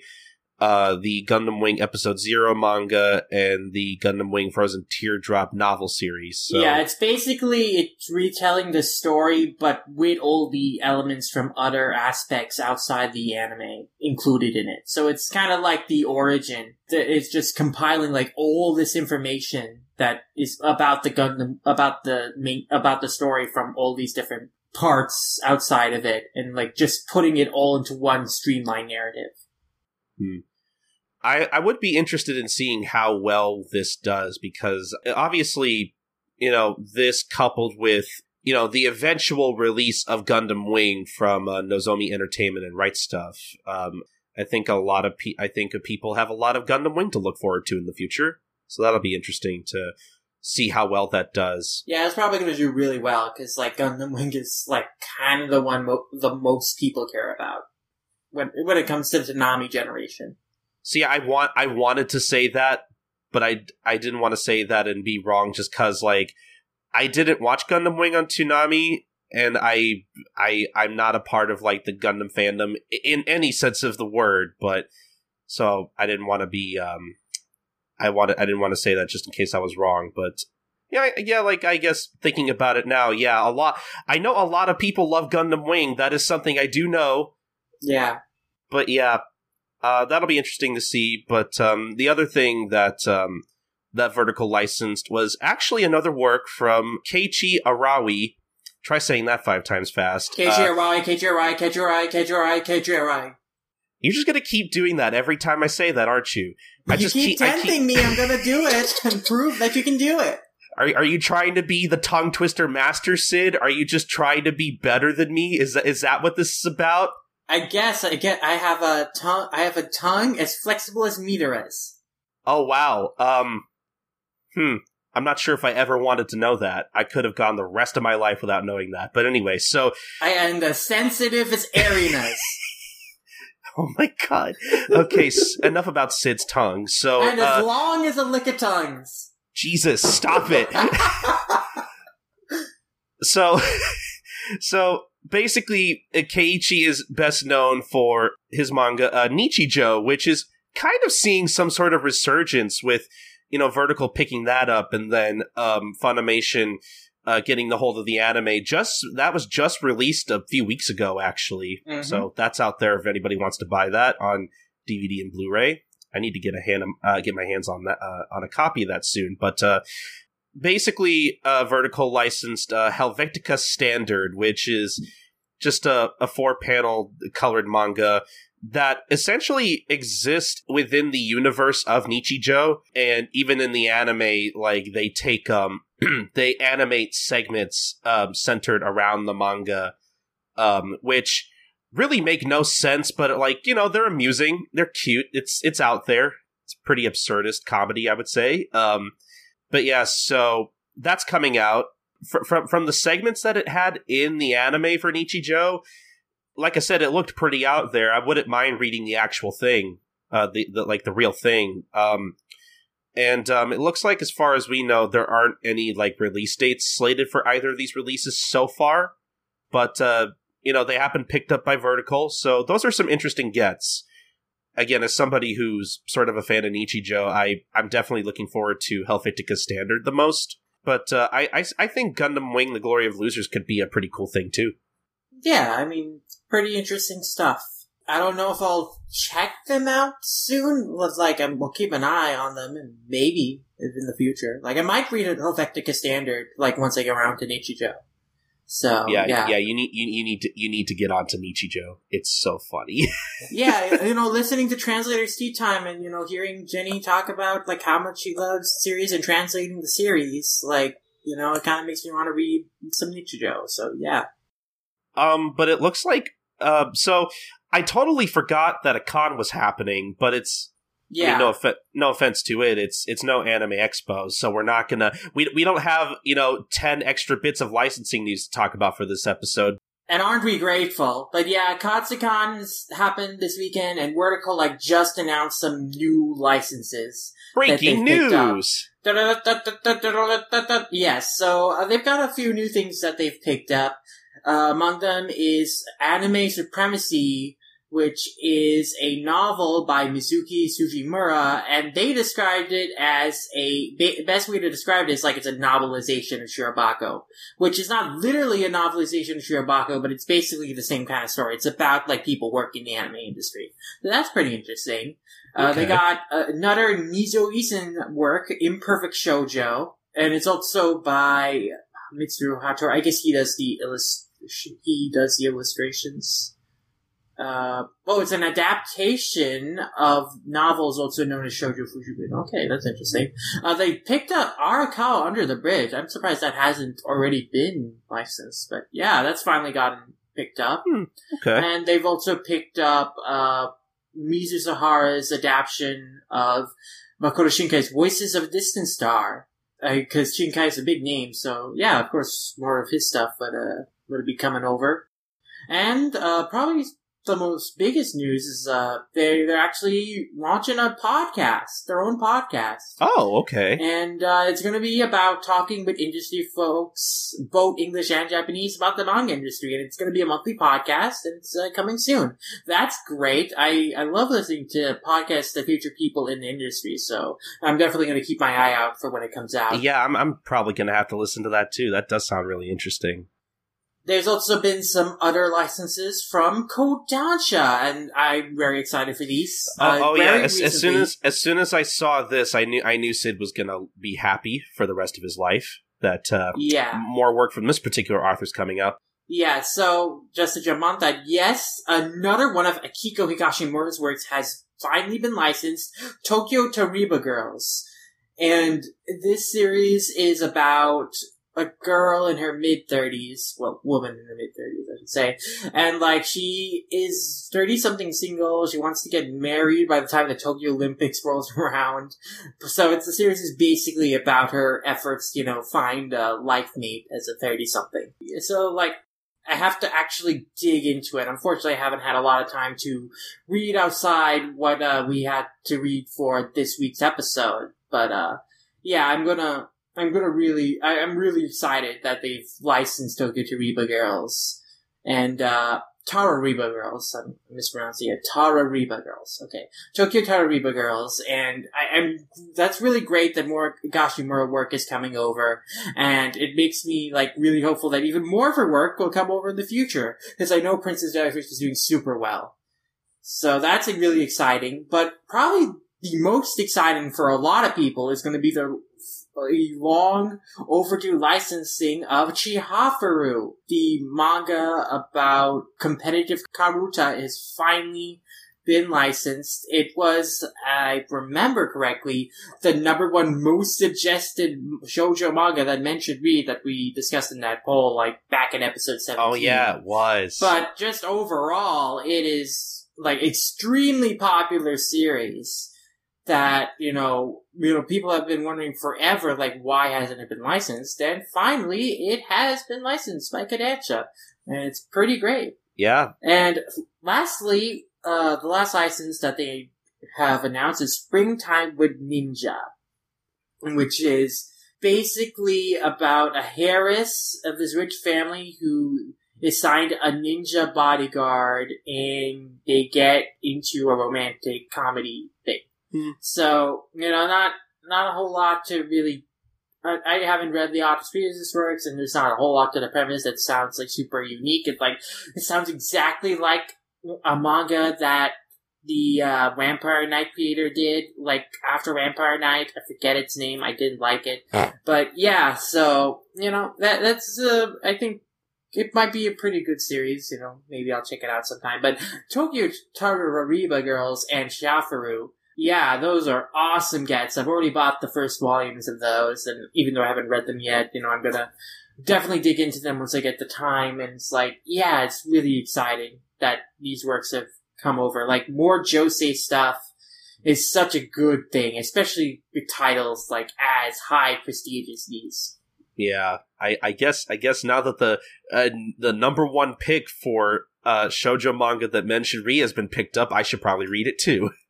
uh, the Gundam Wing Episode Zero manga, and the Gundam Wing Frozen Teardrop novel series. So, Yeah, it's basically it's retelling the story, but with all the elements from other aspects outside the anime included in it. So it's kind of like the origin. It's just compiling like all this information that is about the Gundam, about the main, about the story from all these different parts outside of it, and like just putting it all into one streamlined narrative. I, I would be interested in seeing how well this does because obviously, you know, this coupled with, you know, the eventual release of Gundam Wing from uh, Nozomi Entertainment and Right Stuf, um, I think a lot of pe- I think people have a lot of Gundam Wing to look forward to in the future. So that'll be interesting to see how well that does. Yeah, it's probably going to do really well because like Gundam Wing is like kind of the one mo- the most people care about when when it comes to the Toonami generation. See, I want I wanted to say that, but I I didn't want to say that and be wrong just cuz like I didn't watch Gundam Wing on Toonami and I I I'm not a part of like the Gundam fandom in any sense of the word, but so I didn't want to be um I wanted I didn't want to say that just in case I was wrong, but yeah, yeah, like I guess thinking about it now, yeah, a lot I know a lot of people love Gundam Wing. That is something I do know Yeah, but yeah, uh, that'll be interesting to see. But um, the other thing that um, that Vertical licensed was actually another work from Keiichi Arawi. Try saying that five times fast. Uh, KGRI, KGRI, KGRI, KGRI, KGRI. you're just gonna keep doing that every time I say that, aren't you? I you just keep keep- I keep- tempting me. I'm gonna do it and prove that you can do it. Are are you trying to be the tongue twister master, Sid? Are you just trying to be better than me? Is that is that what this is about? I guess I get. I have a tongue. I have a tongue as flexible as meter is. Oh wow. Um. Hmm. I'm not sure if I ever wanted to know that. I could have gone the rest of my life without knowing that. But anyway, so I am as sensitive as airiness. Oh my god. Okay, s- enough about Sid's tongue. So, and as uh, long as a lick of tongues. Jesus, stop it. so, so basically, uh, Keiichi is best known for his manga uh, Nichijou, which is kind of seeing some sort of resurgence with, you know, Vertical picking that up, and then um, Funimation uh, getting the hold of the anime. Just that was just released a few weeks ago, actually. Mhm. So that's out there if anybody wants to buy that on DVD and Blu-ray. I need to get a hand uh, get my hands on that uh, on a copy of that soon. But uh, basically, uh, Vertical licensed uh, Helvetica Standard, which is just a, a four panel colored manga that essentially exists within the universe of Nichijou, and even in the anime, like they take um they animate segments um, centered around the manga, um, which really make no sense, but like you know they're amusing, they're cute. It's it's out there. It's pretty absurdist comedy, I would say. Um, but yeah, so that's coming out Fr- from from the segments that it had in the anime for Nichijou. Like I said, it looked pretty out there. I wouldn't mind reading the actual thing, uh, the, the like the real thing. Um, and um, it looks like, as far as we know, there aren't any like release dates slated for either of these releases so far. But uh, you know, they have been picked up by Vertical, so those are some interesting gets. Again, as somebody who's sort of a fan of Nichijou, I I'm definitely looking forward to Helvetica Standard the most. But uh, I, I I think Gundam Wing: The Glory of Losers could be a pretty cool thing too. Yeah, I mean, pretty interesting stuff. I don't know if I'll check them out soon. Like, I'm, we'll keep an eye on them, and maybe in the future, like I might read an Helvetica Standard, like once I get around to Nichijou. So yeah, yeah, yeah, You need you, you need to you need to get onto Nichijou. It's so funny. yeah, you know, listening to Translators Tea Time and, you know, hearing Jenny talk about, like, how much she loves series and translating the series, like, you know, it kind of makes me want to read some Nichijou, so yeah. Um, but it looks like uh, so I totally forgot that a con was happening, but it's I Yeah. mean, no offe- no offense to it, it's it's no anime expo, so we're not gonna we we don't have you know ten extra bits of licensing news to talk about for this episode. And aren't we grateful? But yeah, Katsucon's happened this weekend, and Vertical, like, just announced some new licenses. Breaking they've picked up. news! Yes, so uh, they've got a few new things that they've picked up. Uh, among them is Anime Supremacy, which is a novel by Mizuki Tsujimura, and they described it as a best way to describe it is like it's a novelization of Shirobako, which is not literally a novelization of Shirobako, but it's basically the same kind of story. It's about like people working in the anime industry. So that's pretty interesting. Uh, They got uh, another Nisio Isin work, Imperfect Shoujo, and it's also by Mitsuru Hattori. I guess he does the illust- he does the illustrations. Uh, oh, it's an adaptation of novels also known as Shoujo Fujuubun. Okay, that's interesting. Uh, they picked up Arakawa Under the Bridge. I'm surprised that hasn't already been licensed, but yeah, that's finally gotten picked up. Okay, And they've also picked up uh, Mizu Sahara's adaptation of Makoto Shinkai's Voices of a Distant Star. Because Shinkai is a big name, so yeah, of course, more of his stuff would, uh, would be coming over. And uh, probably the most biggest news is uh, they, they're actually launching a podcast, their own podcast. oh okay, And uh, it's going to be about talking with industry folks, both English and Japanese, about the manga industry. And it's going to be a monthly podcast, and it's uh, coming soon. That's great. I, I love listening to podcasts that feature people in the industry, so I'm definitely going to keep my eye out for when it comes out. yeah, I'm I'm probably gonna have to listen to that too. That does sound really interesting. There's also been some other licenses from Kodansha, and I'm very excited for these. Oh, Uh, oh yeah, as, as soon as as soon as I saw this, I knew I knew Sid was gonna be happy for the rest of his life. That uh, Yeah. more work from this particular author's coming up. Yeah, so just to jump on that, yes, another one of Akiko Higashimura's works has finally been licensed, Tokyo Tariba Girls. And this series is about a girl in her mid 30s, well, woman in her mid 30s, I should say. And like, she is 30 something single, she wants to get married by the time the Tokyo Olympics rolls around. So it's the series is basically about her efforts, to, you know, find a life mate as a 30 something. So like, I have to actually dig into it. Unfortunately, I haven't had a lot of time to read outside what uh, we had to read for this week's episode. But uh, yeah, I'm gonna I'm gonna really I, am really excited that they've licensed Tokyo Reba Girls and uh, Tarariba Girls. I'm mispronouncing it. Tarariba Girls. Okay, Tokyo Tara Reba Girls, and I, am that's really great that more Higashimura work is coming over, and it makes me like really hopeful that even more of her work will come over in the future because I know Princess Jellyfish is doing super well. So that's really exciting, but probably the most exciting for a lot of people is going to be the a long overdue licensing of Chihayafuru. The manga about competitive karuta is finally been licensed. It was, I remember correctly, the number one most suggested shoujo manga that mentioned me that we discussed in that poll, like back in episode 17. Oh yeah, it was. But just overall, it is like extremely popular series that you know you know people have been wondering forever like why hasn't it been licensed? And finally it has been licensed by Kodansha and it's pretty great. Yeah. And lastly uh the last license that they have announced is springtime with ninja which is basically about a Harris of this rich family who is signed a ninja bodyguard and they get into a romantic comedy So you know, not not a whole lot to really. I, I haven't read the Author's this works, and there's not a whole lot to the premise that sounds like super unique. It like it sounds exactly like a manga that the uh, Vampire Knight creator did, like after Vampire Knight. I forget its name. I didn't like it, but yeah. So you know that that's uh, I think it might be a pretty good series. You know, maybe I'll check it out sometime. But Tokyo Tarariba Girls and Chihayafuru yeah, those are awesome gets. I've already bought the first volumes of those, and even though I haven't read them yet, you know, I'm gonna definitely dig into them once I get the time. And it's like, yeah, it's really exciting that these works have come over. Like more Josei stuff is such a good thing, especially with titles like as high prestige as these. Yeah, I, I guess I guess now that the uh, the number one pick for uh, shojo manga that men should read has been picked up, I should probably read it too.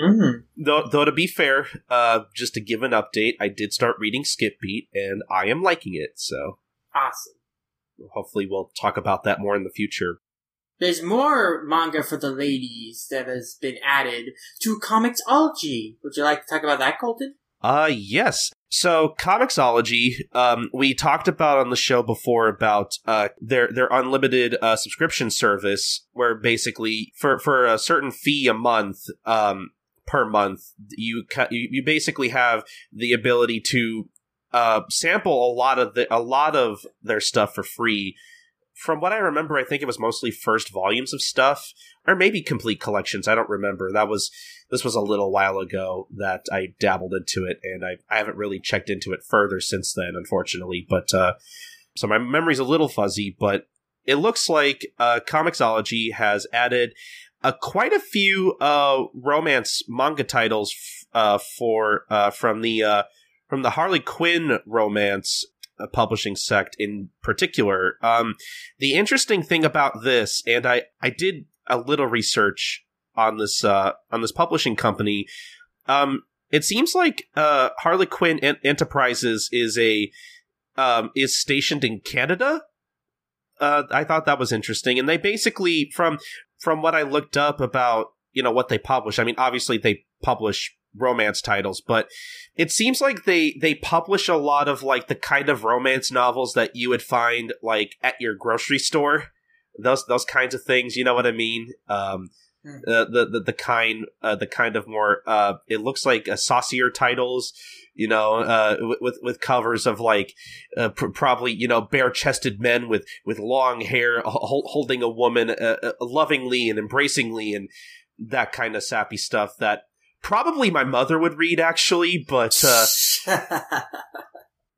Mm-hmm. Though, though to be fair, uh, just to give an update, I did start reading Skip Beat, and I am liking it. So awesome. Hopefully, we'll talk about that more in the future. There's more manga for the ladies that has been added to Comixology. Would you like to talk about that, Colton? Uh, yes. So Comixology, um, we talked about on the show before about uh, their their unlimited uh, subscription service, where basically for for a certain fee a month, um, per month, you you, basically have the ability to uh, sample a lot of the a lot of their stuff for free. From what I remember, I think it was mostly first volumes of stuff, or maybe complete collections. I don't remember. That was this was a little while ago that I dabbled into it, and I I haven't really checked into it further since then, unfortunately. But uh, so my memory's a little fuzzy, but it looks like uh, Comixology has added uh, quite a few uh, romance manga titles f- uh, for uh, from the uh, from the Harlequin romance publishing sect in particular. Um, the interesting thing about this, and I I did a little research on this on this publishing company. Um, it seems like Harlequin Enterprises is a um, is stationed in Canada. I thought that was interesting, and they basically from from what I looked up about, you know, what they publish, I mean, obviously they publish romance titles, but it seems like they they publish a lot of like the kind of romance novels that you would find like at your grocery store. Those those kinds of things, you know what I mean? Um, mm. uh, the, the the kind uh, the kind of more uh, it looks like a saucier titles you know, uh, with with covers of like uh, pr- probably you know bare chested men with with long hair ho- holding a woman uh, uh, lovingly and embracingly and that kind of sappy stuff that probably my mother would read actually, but. Uh,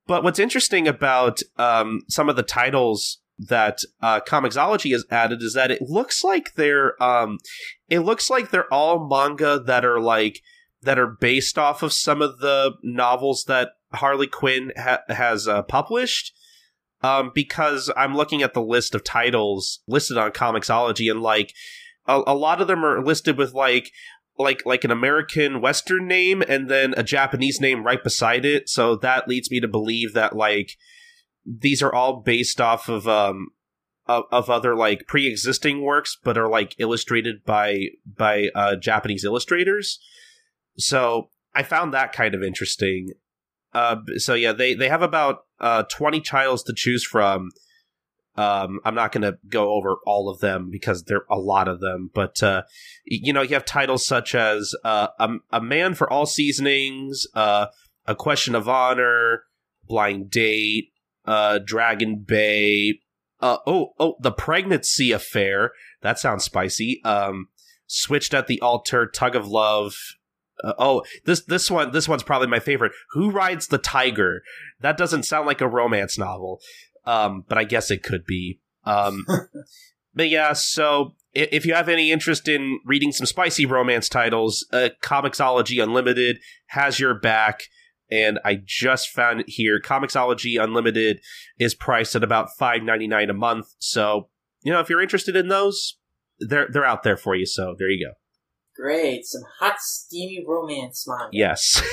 but what's interesting about um, some of the titles that uh, Comixology has added is that it looks like they're um, it looks like they're all manga that are like that are based off of some of the novels that Harlequin ha- has uh, published. um, because I'm looking at the list of titles listed on Comixology, and like a, a lot of them are listed with like like like an American Western name and then a Japanese name right beside it. So that leads me to believe that like these are all based off of um of, of other like pre-existing works, but are like illustrated by by uh, Japanese illustrators. So I found that kind of interesting. Uh, so yeah, they they have about uh, twenty titles to choose from. Um, I'm not going to go over all of them because there are a lot of them, but uh, you know, you have titles such as uh, a, a Man for All Seasonings, uh, A Question of Honor, Blind Date, uh, Dragon Bay. Uh, oh, oh, The Pregnancy Affair. That sounds spicy. Um, Switched at the Altar, Tug of Love. Uh, oh, this this one this one's probably my favorite. Who rides the tiger? That doesn't sound like a romance novel um, but I guess it could be. Um, but yeah, so if you have any interest in reading some spicy romance titles, uh, Comixology Unlimited has your back. And I just found it here. Comixology Unlimited is priced at about five ninety nine a month. So you know, if you're interested in those, they're they're out there for you. So there you go. Great, some hot, steamy romance manga. Yes.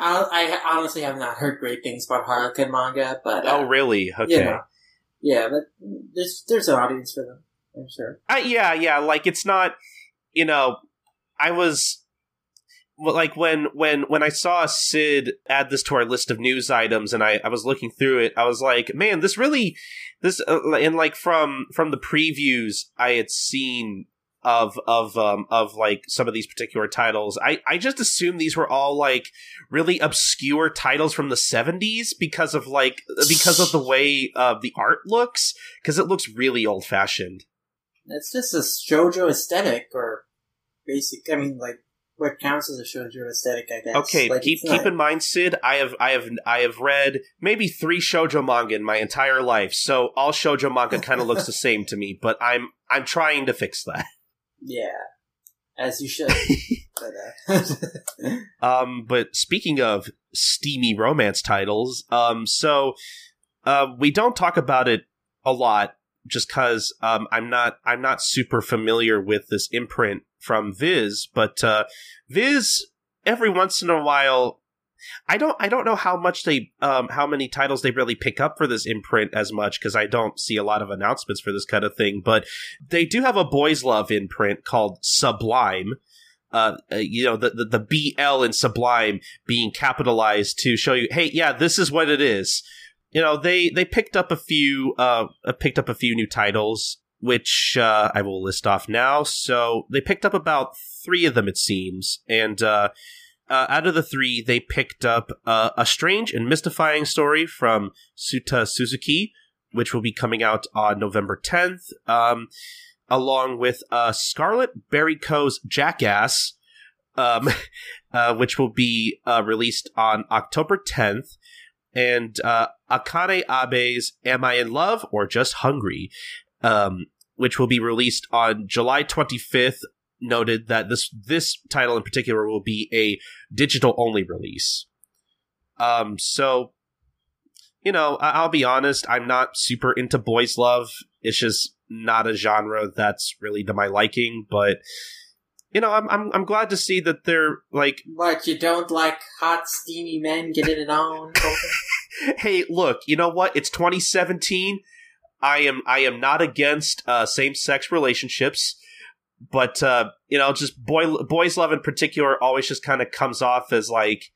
I, I, honestly have not heard great things about Harlequin manga, but uh, oh, really? Okay. You know, yeah, but there's there's an audience for them. I'm sure. Uh, yeah, yeah. Like it's not, you know, I was like when when when I saw Sid add this to our list of news items, and I I was looking through it, I was like, man, this really this uh, and like from from the previews I had seen of of um of like some of these particular titles. I I just assumed these were all like really obscure titles from the 70s because of like because of the way uh, the art looks because it looks really old fashioned. It's just a shojo aesthetic or basic I mean like what counts as a shojo aesthetic, I guess. Okay, like, keep keep in mind, Sid. I have I have I have read maybe three shojo manga in my entire life, so all shojo manga kind of looks the same to me. But I'm I'm trying to fix that. Yeah, as you should. but, uh, um, but speaking of steamy romance titles, um, so uh, we don't talk about it a lot just because um, I'm not I'm not super familiar with this imprint from Viz, but uh, Viz every once in a while I don't I don't know how much they um how many titles they really pick up for this imprint as much because I don't see a lot of announcements for this kind of thing, but they do have a boys love imprint called Sublime. Uh, uh you know the, the the BL in Sublime being capitalized to show you, hey, yeah, this is what it is. You know they they picked up a few uh, uh picked up a few new titles which uh, I will list off now. So they picked up about three of them, it seems, and uh, uh, out of the three, they picked up uh, a strange and mystifying story from Tsuta Suzuki, which will be coming out on November 10th, um, along with uh, Scarlet Beriko's Jackass, um, uh, which will be released on October 10th, and uh, Akane Abe's Am I in Love or Just Hungry, um, which will be released on July 25th noted that this this title in particular will be a digital only release. Um, so you know, I- will be honest, I'm not super into boys love. It's just not a genre that's really to my liking, but you know, I'm I'm I'm glad to see that they're like What, you don't like hot steamy men getting it on? hey, look, you know what? It's 2017. I am I am not against uh, same sex relationships but uh, you know, just boy boys love in particular always just kind of comes off as like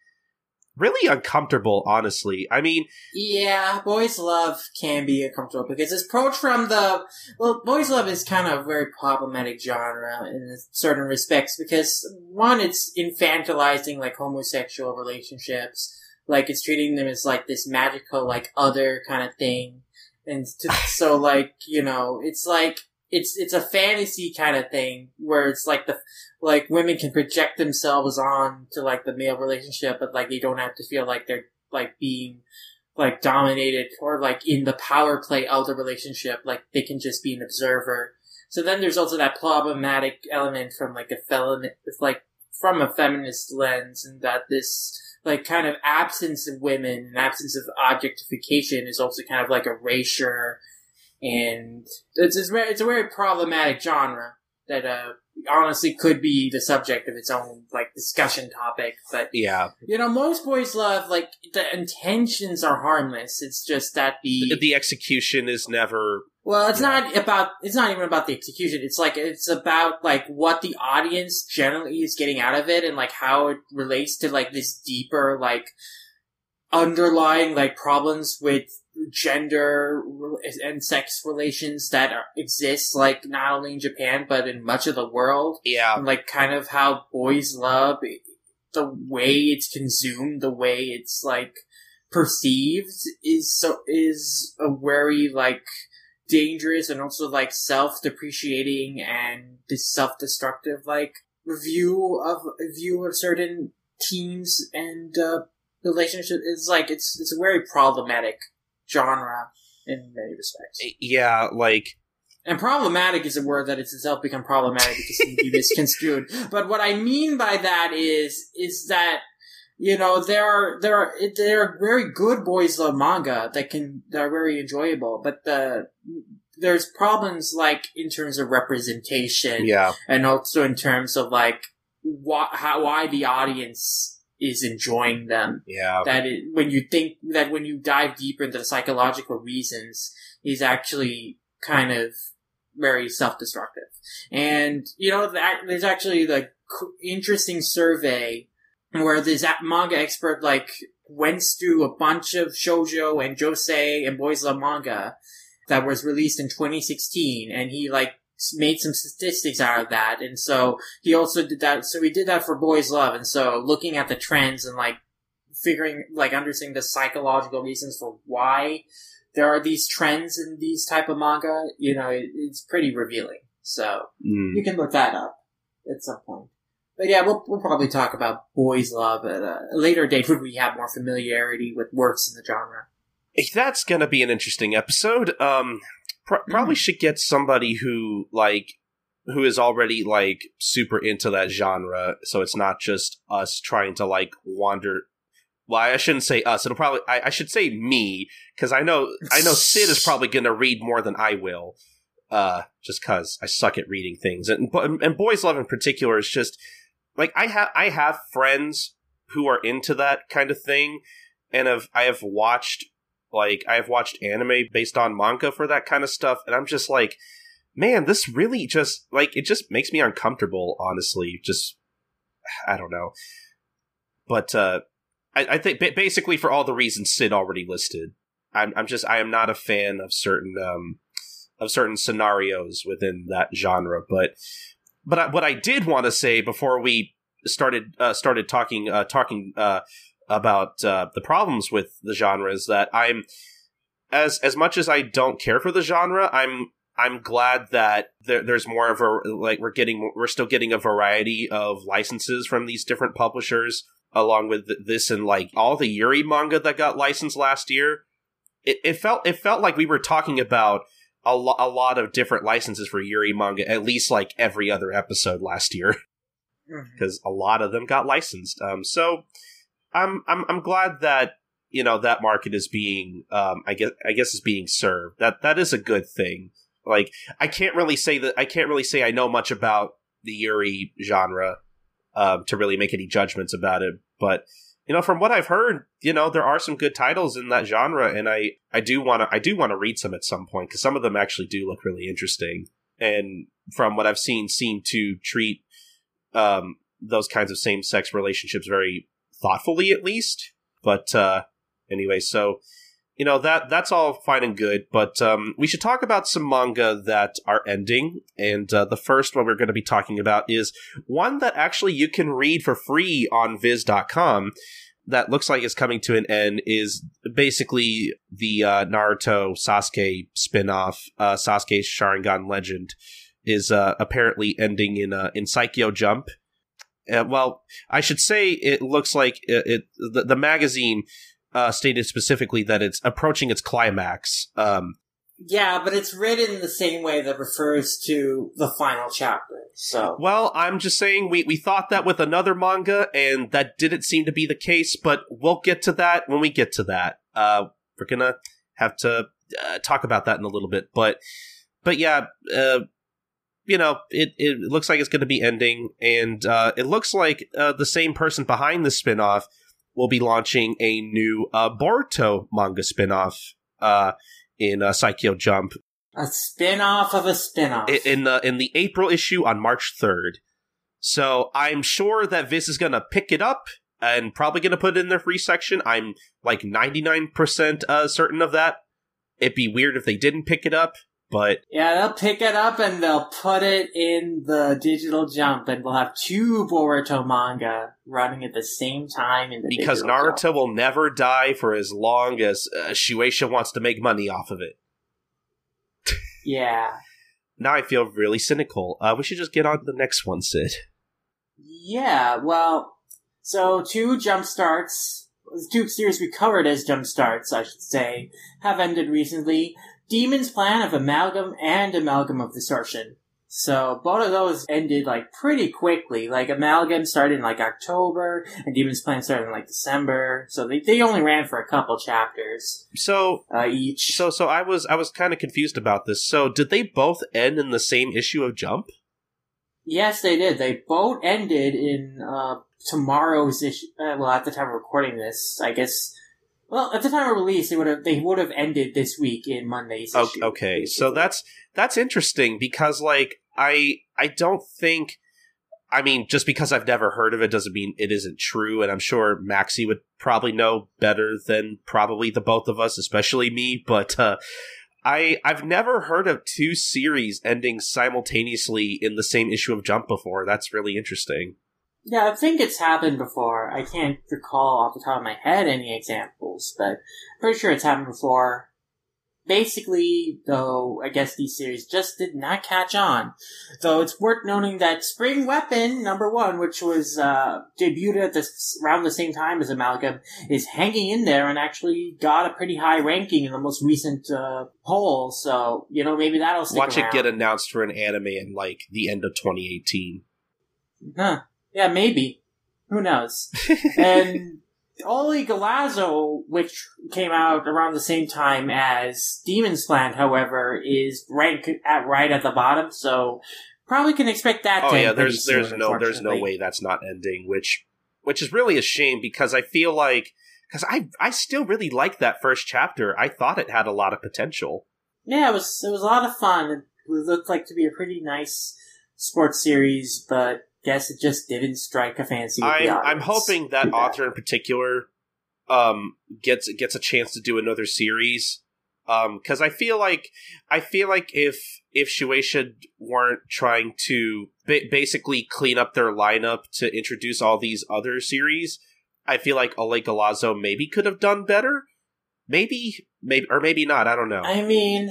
really uncomfortable. Honestly, I mean, yeah, boys love can be uncomfortable because it's approached from the well, boys love is kind of a very problematic genre in certain respects because one, it's infantilizing like homosexual relationships, like it's treating them as like this magical like other kind of thing. And to, so, like, you know, it's like, it's it's a fantasy kind of thing where it's like the like women can project themselves on to like the male relationship, but like they don't have to feel like they're like being like dominated or like in the power play of the relationship. Like they can just be an observer. So then there's also that problematic element from like a feminist, like from a feminist lens, and that this like kind of absence of women and absence of objectification is also kind of like erasure, and it's it's, it's a very problematic genre that uh honestly could be the subject of its own like discussion topic. But yeah, you know, most boys love like the intentions are harmless. It's just that the the, the execution is never well, it's Yeah. not about. It's not even about the execution. It's like it's about like what the audience generally is getting out of it, and like how it relates to like this deeper like underlying like problems with gender and sex relations that are, exist like not only in Japan but in much of the world. yeah And, like kind of how boys love the way it's consumed, the way it's like perceived is so is a very like dangerous and also like self-depreciating and this self-destructive like view of view of certain teams and uh relationship is like it's it's a very problematic genre in many respects eh, yeah like and problematic is a word that it's itself become problematic because it can be misconstrued. But what I mean by that is, is that, you know, there are, there are, there are very good boys love manga that can, that are very enjoyable, but the, there's problems like in terms of representation yeah and also in terms of like why, how, why the audience is enjoying them. Yeah that it, when you think that when you dive deeper into the psychological reasons is actually kind of very self-destructive. And you know that there's actually like interesting survey where this manga expert like went through a bunch of shoujo and josei and boys love manga that was released in 2016 and he like made some statistics out of that. And so he also did that so he did that for boys love. And so looking at the trends and like figuring like understanding the psychological reasons for why there are these trends in these type of manga you know it, it's pretty revealing. So Mm. you can look that up at some point. But yeah we'll, we'll probably talk about boys love at a later date when we have more familiarity with works in the genre. That's gonna be an interesting episode. Um pr- probably should get somebody who like who is already like super into that genre so it's not just us trying to like wander well i shouldn't say us it'll probably i, I should say me because i know i know sid is probably gonna read more than i will uh just because i suck at reading things and and boys love in particular is just like i have i have friends who are into that kind of thing and have i have watched like I have watched anime based on manga for that kind of stuff, and I'm just like, man, this really just like it just makes me uncomfortable. Honestly, just I don't know, but uh, I, I think basically for all the reasons Sid already listed, I'm I'm just I am not a fan of certain um of certain scenarios within that genre, but but I, what I did want to say before we started uh, started talking uh, talking uh, about uh, the problems with the genre is that I'm as as much as I don't care for the genre, I'm I'm glad that there, there's more of a like we're getting we're still getting a variety of licenses from these different publishers along with this and like all the Yuri manga that got licensed last year. It, it felt it felt like we were talking about a, lo- a lot of different licenses for Yuri manga at least like every other episode last year because a lot of them got licensed. Um, so I'm I'm I'm glad that you know that market is being um I guess I guess is being served. That that is a good thing. Like I can't really say that I can't really say I know much about the Yuri genre um, to really make any judgments about it, but you know from what I've heard, you know there are some good titles in that genre, and I I do want to I do want to read some at some point because some of them actually do look really interesting, and from what I've seen, seem to treat um, those kinds of same sex relationships very thoughtfully, at least. But uh, anyway, so you know that that's all fine and good, but um, we should talk about some manga that are ending. And uh, the first one we're going to be talking about is one that actually you can read for free on Viz.com. That looks like it's coming to an end. Is basically the uh, Naruto Sasuke spinoff, uh, Sasuke Sharingan Legend, is uh, apparently ending in uh, in Saikyo Jump. Uh, well, I should say it looks like it, it the, the magazine uh, stated specifically that it's approaching its climax. Um, Yeah, but it's written the same way that refers to the final chapter. So Well, I'm just saying we, we thought that with another manga, and that didn't seem to be the case, but we'll get to that when we get to that. Uh, we're gonna have to uh, talk about that in a little bit, but but yeah, uh, you know, it, it looks like it's going to be ending, and uh, it looks like uh, the same person behind the spinoff will be launching a new uh, Boruto manga spinoff uh, in uh, Saikyo Jump a spin-off of a spin-off. in the in the April issue on March third. So I'm sure that Viz is gonna pick it up and probably gonna put it in their free section. I'm like 99% uh, certain of that. It'd be weird if they didn't pick it up, but yeah, they'll pick it up and they'll put it in the digital jump, and we'll have two Boruto manga running at the same time in the because Naruto jump. will never die for as long as uh, Shueisha wants to make money off of it. Yeah. Now I feel really cynical. Uh, we should just get on to the next one, Sid. Yeah, well, so two jump starts, two series we covered as jump starts, I should say, have ended recently. Demon's Plan of Amalgam and Amalgam of Distortion. So both of those ended like pretty quickly. Like Amalgam started in like October, and Demon's Plan started in like December. So they, they only ran for a couple chapters So uh, each. so so I was I was kind of confused about this. So did they both end in the same issue of Jump? Yes, they did. They both ended in uh, tomorrow's issue. Uh, well, at the time of recording this, I guess. Well, at the time of release, they would have they would have ended this week in Monday's O- issue. Okay, so that's that's interesting because like I I don't think I mean just because I've never heard of it doesn't mean it isn't true and I'm sure Maxie would probably know better than probably the both of us especially me but uh I I've never heard of two series ending simultaneously in the same issue of Jump before. That's really interesting. Yeah, I think it's happened before. I can't recall off the top of my head any examples, but I'm pretty sure it's happened before. Basically, though, I guess these series just did not catch on. Though it's worth noting that Spring Weapon number one, which was uh, debuted at this around the same time as Amalgam, is hanging in there and actually got a pretty high ranking in the most recent uh, poll. So you know maybe that'll stick Watch around. it get announced for an anime in like the end of 2018. Huh. Yeah, maybe. Who knows? and Ole Galazzo, which came out around the same time as Demon's Plan, however, is ranked at right at the bottom, so probably can expect that oh, to oh yeah, pretty there's there's no there's no way that's not ending, which which is really a shame because I feel like because I I still really liked that first chapter. I thought it had a lot of potential. Yeah, it was it was a lot of fun. It looked like to be a pretty nice sports series, but guess it just didn't strike a fancy I'm. I'm hoping that Too bad. author in particular um gets gets a chance to do another series. Um, because I feel like I feel like if if Shueisha weren't trying to ba- basically clean up their lineup to introduce all these other series, I feel like Ole Galazzo maybe could have done better. Maybe, maybe, or maybe not. I don't know. I mean,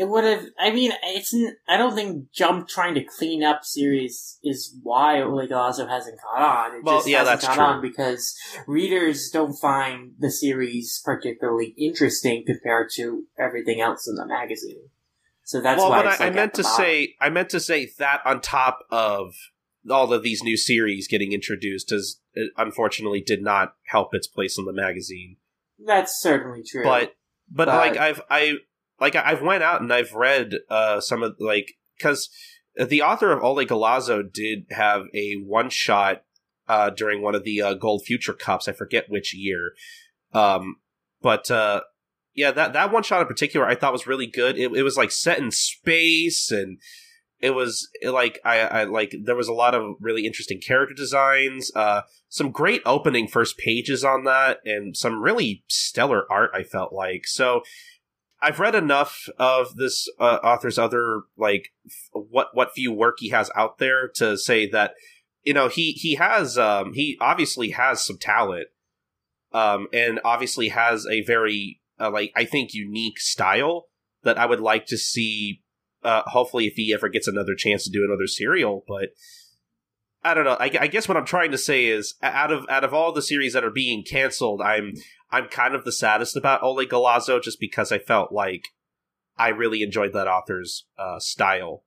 it would have. I mean, it's. I don't think Jump trying to clean up series is why Ole Galazzo hasn't caught on. It Well, just yeah, hasn't that's caught true. on because readers don't find the series particularly interesting compared to everything else in the magazine. So that's well, why but it's I, like I meant to bottom. say, I meant to say that on top of all of these new series getting introduced, as it unfortunately did not help its place in the magazine. that's certainly true. But, but, But- like I've I like I've went out and I've read uh some of like because the author of Ole Galazzo did have a one shot uh during one of the uh, Gold Future Cups. I forget which year. Um, but uh, yeah, that that one shot in particular I thought was really good. It, it was like set in space and it was like I, I like there was a lot of really interesting character designs. Uh, some great opening first pages on that, and some really stellar art. I felt like so. I've read enough of this uh, author's other like f- what what few work he has out there to say that you know he he has um he obviously has some talent um and obviously has a very uh, like I think unique style that I would like to see uh hopefully if he ever gets another chance to do another serial but I don't know. I, I guess what I'm trying to say is out of out of all the series that are being canceled I'm I'm kind of the saddest about Ole Galazzo just because I felt like I really enjoyed that author's uh, style.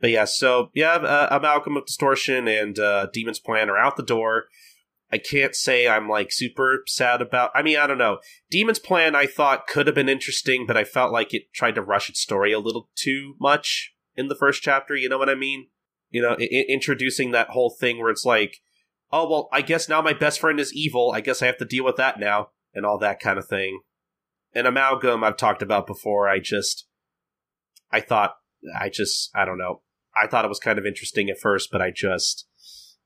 But yeah, so yeah, uh, Amalgam of Distortion and uh, Demon's Plan are out the door. I can't say I'm like super sad about. I mean, I don't know. Demon's Plan I thought could have been interesting, but I felt like it tried to rush its story a little too much in the first chapter. You know what I mean? You know, I- introducing that whole thing where it's like, oh well, I guess now my best friend is evil. I guess I have to deal with that now, and all that kind of thing. And Amalgam I've talked about before. I just, I thought, I just, I don't know. I thought it was kind of interesting at first, but I just,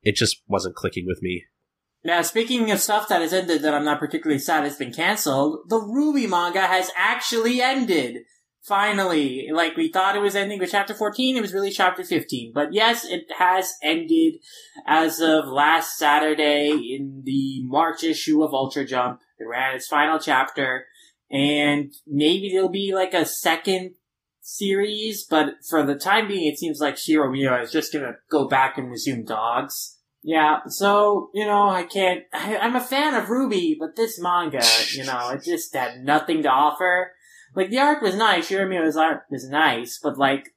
it just wasn't clicking with me. Now, speaking of stuff that has ended that I'm not particularly sad has been cancelled, the Ruby manga has actually ended. Finally, like we thought it was ending with chapter 14, it was really chapter 15. But yes, it has ended as of last Saturday in the March issue of Ultra Jump. It ran its final chapter, and maybe there'll be like a second series, but for the time being, it seems like Shirow Miwa is just gonna go back and resume dogs. Yeah, so, you know, I can't, I, am a fan of RWBY, but this manga, you know, it just had nothing to offer. Like, the art was nice, Shirow uh, art was nice, but like,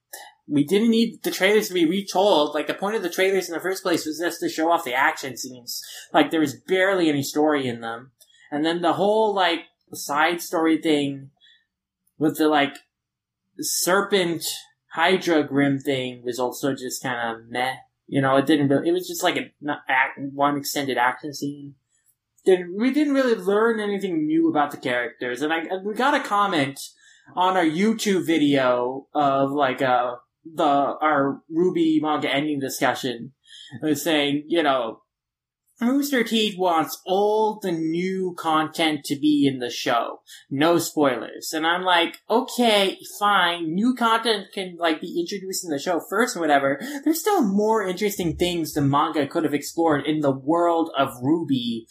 we didn't need the trailers to be retold. Like, the point of the trailers in the first place was just to show off the action scenes. Like, there was barely any story in them. And then the whole, like, side story thing with the, like, serpent Hydra Grim thing was also just kind of meh. You know, it didn't really, it was just like a not act, one extended action scene. Did, we didn't really learn anything new about the characters, and I we got a comment on our YouTube video of like uh the our RWBY manga ending discussion, was saying you know Rooster Teeth wants all the new content to be in the show. No spoilers. And I'm like, okay, fine. New content can like be introduced in the show first whatever. There's still more interesting things the manga could have explored in the world of RWBY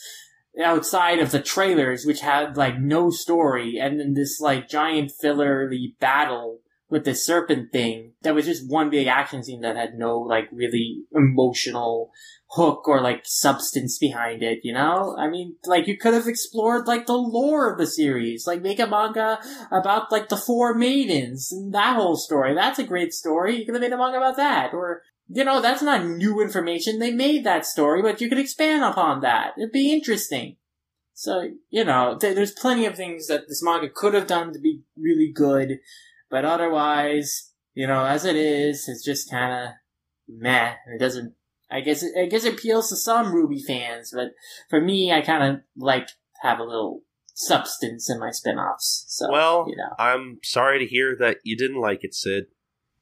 outside of the trailers, which had like no story and then this like giant fillerly battle with the serpent thing that was just one big action scene that had no like really emotional hook or like substance behind it, you know? I mean, like you could have explored like the lore of the series, like make a manga about like the four maidens and that whole story. That's a great story. You could have made a manga about that. Or, you know, that's not new information. They made that story, but you could expand upon that. It'd be interesting. So, you know, th- there's plenty of things that this manga could have done to be really good, but otherwise, you know, as it is, it's just kind of meh. It doesn't I guess it, I guess it appeals to some RWBY fans, but for me, I kind of like have a little substance in my spin-offs. So, well, you know. I'm sorry to hear that you didn't like it, Sid.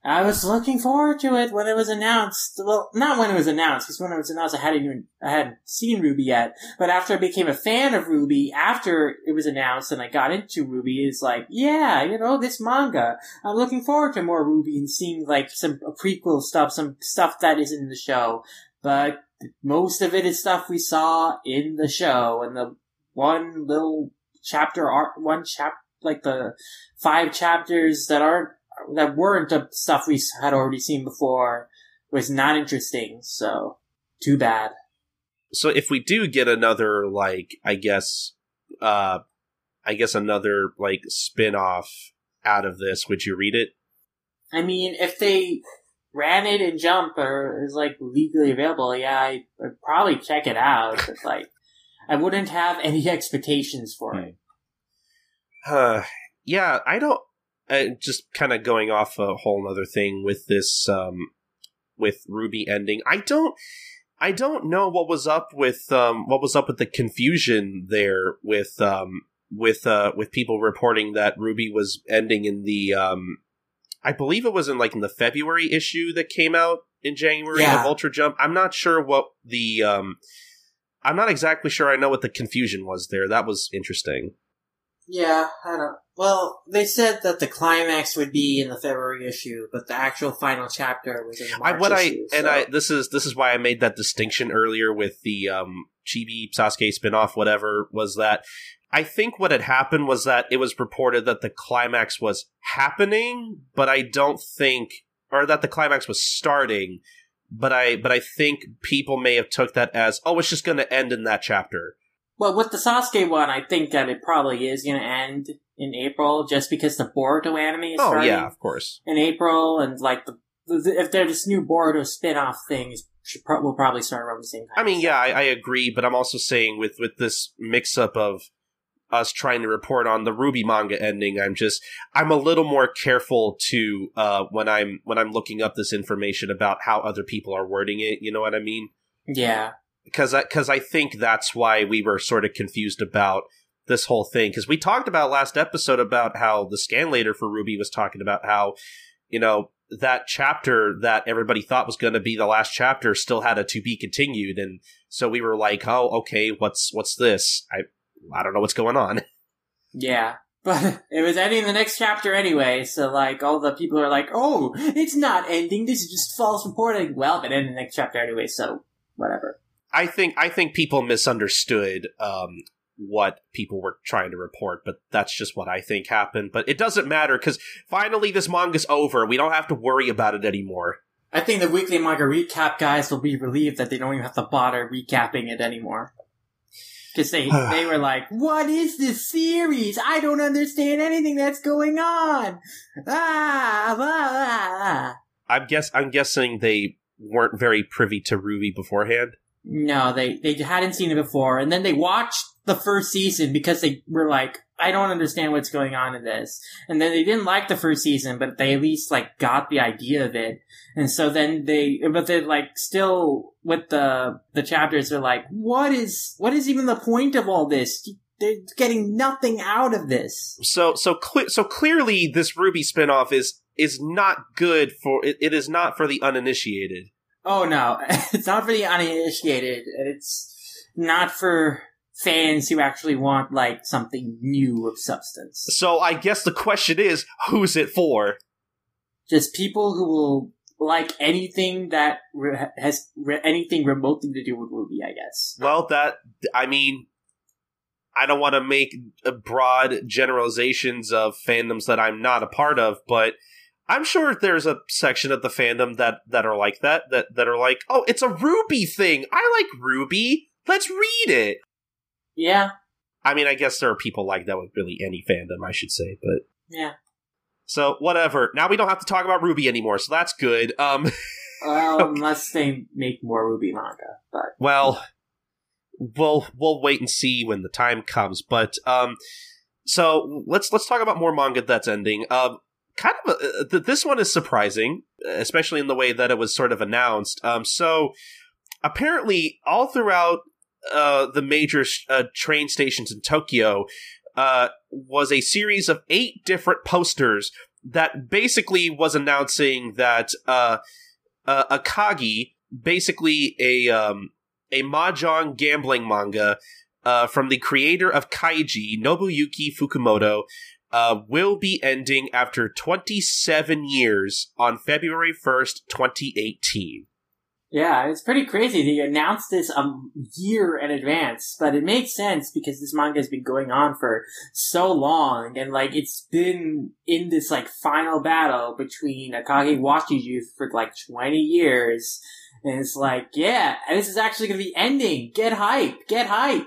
I was looking forward to it when it was announced. Well, not when it was announced, because when it was announced, I hadn't even I hadn't seen RWBY yet. But after I became a fan of RWBY, after it was announced and I got into RWBY, it's like, yeah, you know, this manga. I'm looking forward to more RWBY and seeing like some prequel stuff, some stuff that isn't in the show. But most of it is stuff we saw in the show, and the one little chapter art, one chap, like the five chapters that aren't that weren't the stuff we had already seen before was not interesting. So too bad. So if we do get another like I guess uh I guess another like spin-off out of this, would you read it? I mean, if they ran it and jump or is like legally available, yeah, I would probably check it out. But like I wouldn't have any expectations for it. Uh, yeah, I don't uh, just kind of going off a whole other thing with this um, with RWBY ending. I don't I don't know what was up with um, what was up with the confusion there with um, with uh, with people reporting that RWBY was ending in the um, I believe it was in like in the February issue that came out in January yeah. of Ultra Jump. I'm not sure what the um, I'm not exactly sure I know what the confusion was there. That was interesting. Yeah, I don't. Well, they said that the climax would be in the February issue, but the actual final chapter was in the March I, what issue, I so. and I this is this is why I made that distinction earlier with the um, Chibi Sasuke spinoff. Whatever was that? I think what had happened was that it was reported that the climax was happening, but I don't think, or that the climax was starting. But I, but I think people may have took that as, oh, it's just going to end in that chapter Well, with the Sasuke one, I think that it probably is going to end in April, just because the Boruto anime is Oh starting yeah, of course. in April, and like the, the if there's this new Boruto spin-off thing, should pro- will probably start around the same time. I mean, yeah, I, I agree, but I'm also saying with with this mix up of us trying to report on the RWBY manga ending, I'm just I'm a little more careful to uh when I'm when I'm looking up this information about how other people are wording it. You know what I mean? yeah, Because because I, think that's why we were sort of confused about this whole thing because we talked about last episode about how the scanlator for RWBY was talking about how you know that chapter that everybody thought was going to be the last chapter still had a to be continued and so we were like oh okay what's what's this i i don't know what's going on yeah. But it was ending the next chapter anyway, so like all the people are like, "Oh, it's not ending. This is just false reporting." Well, it ended the next chapter anyway, so whatever. I think i think people misunderstood um what people were trying to report but that's just what i think happened but it doesn't matter because finally this manga's over we don't have to worry about it anymore I think the weekly manga recap guys will be relieved that they don't even have to bother recapping it anymore. Because they, they were like, what is this series? I don't understand anything that's going on. Ah, ah, ah, ah. I'm guess I'm guessing they weren't very privy to RWBY beforehand. No, they, they hadn't seen it before. And then they watched the first season because they were like, I don't understand what's going on in this. And then they didn't like the first season, but they at least like got the idea of it. And so then they, but they're like still with the, the chapters, they're like, what is, what is even the point of all this? They're getting nothing out of this. So so cle- so clearly this RWBY spinoff is is not good for it, it is not for the uninitiated. Oh no, it's not for the uninitiated. and It's not for fans who actually want like something new of substance. So I guess the question is who's it for? Just people who will like anything that re- has re- anything remotely to do with RWBY, I guess. Well, that I mean I don't want to make broad generalizations of fandoms that I'm not a part of, but I'm sure there's a section of the fandom that that are like that that that are like, "Oh, it's a RWBY thing. I like RWBY. Let's read it." Yeah, I mean, I guess there are people like that with really any fandom, I should say, but yeah. so whatever. Now we don't have to talk about RWBY anymore, so that's good. Um, Well, unless they make more RWBY manga, but well, we'll we'll wait and see when the time comes. But um, so let's let's talk about more manga that's ending. Um, kind of a, uh, th- this one is surprising, especially in the way that it was sort of announced. Um, so apparently, all throughout uh, the major uh, train stations in Tokyo, uh, was a series of eight different posters that basically was announcing that uh, uh, Akagi, basically a um, a mahjong gambling manga uh, from the creator of Kaiji, Nobuyuki Fukumoto, uh, will be ending after 27 years on February 1st, 2018. yeah, it's pretty crazy. They announced this a year in advance, but it makes sense because this manga has been going on for so long, and like it's been in this like final battle between Akagi Washizu for like 20 years. And it's like, yeah, this is actually going to be ending. Get hype, get hype.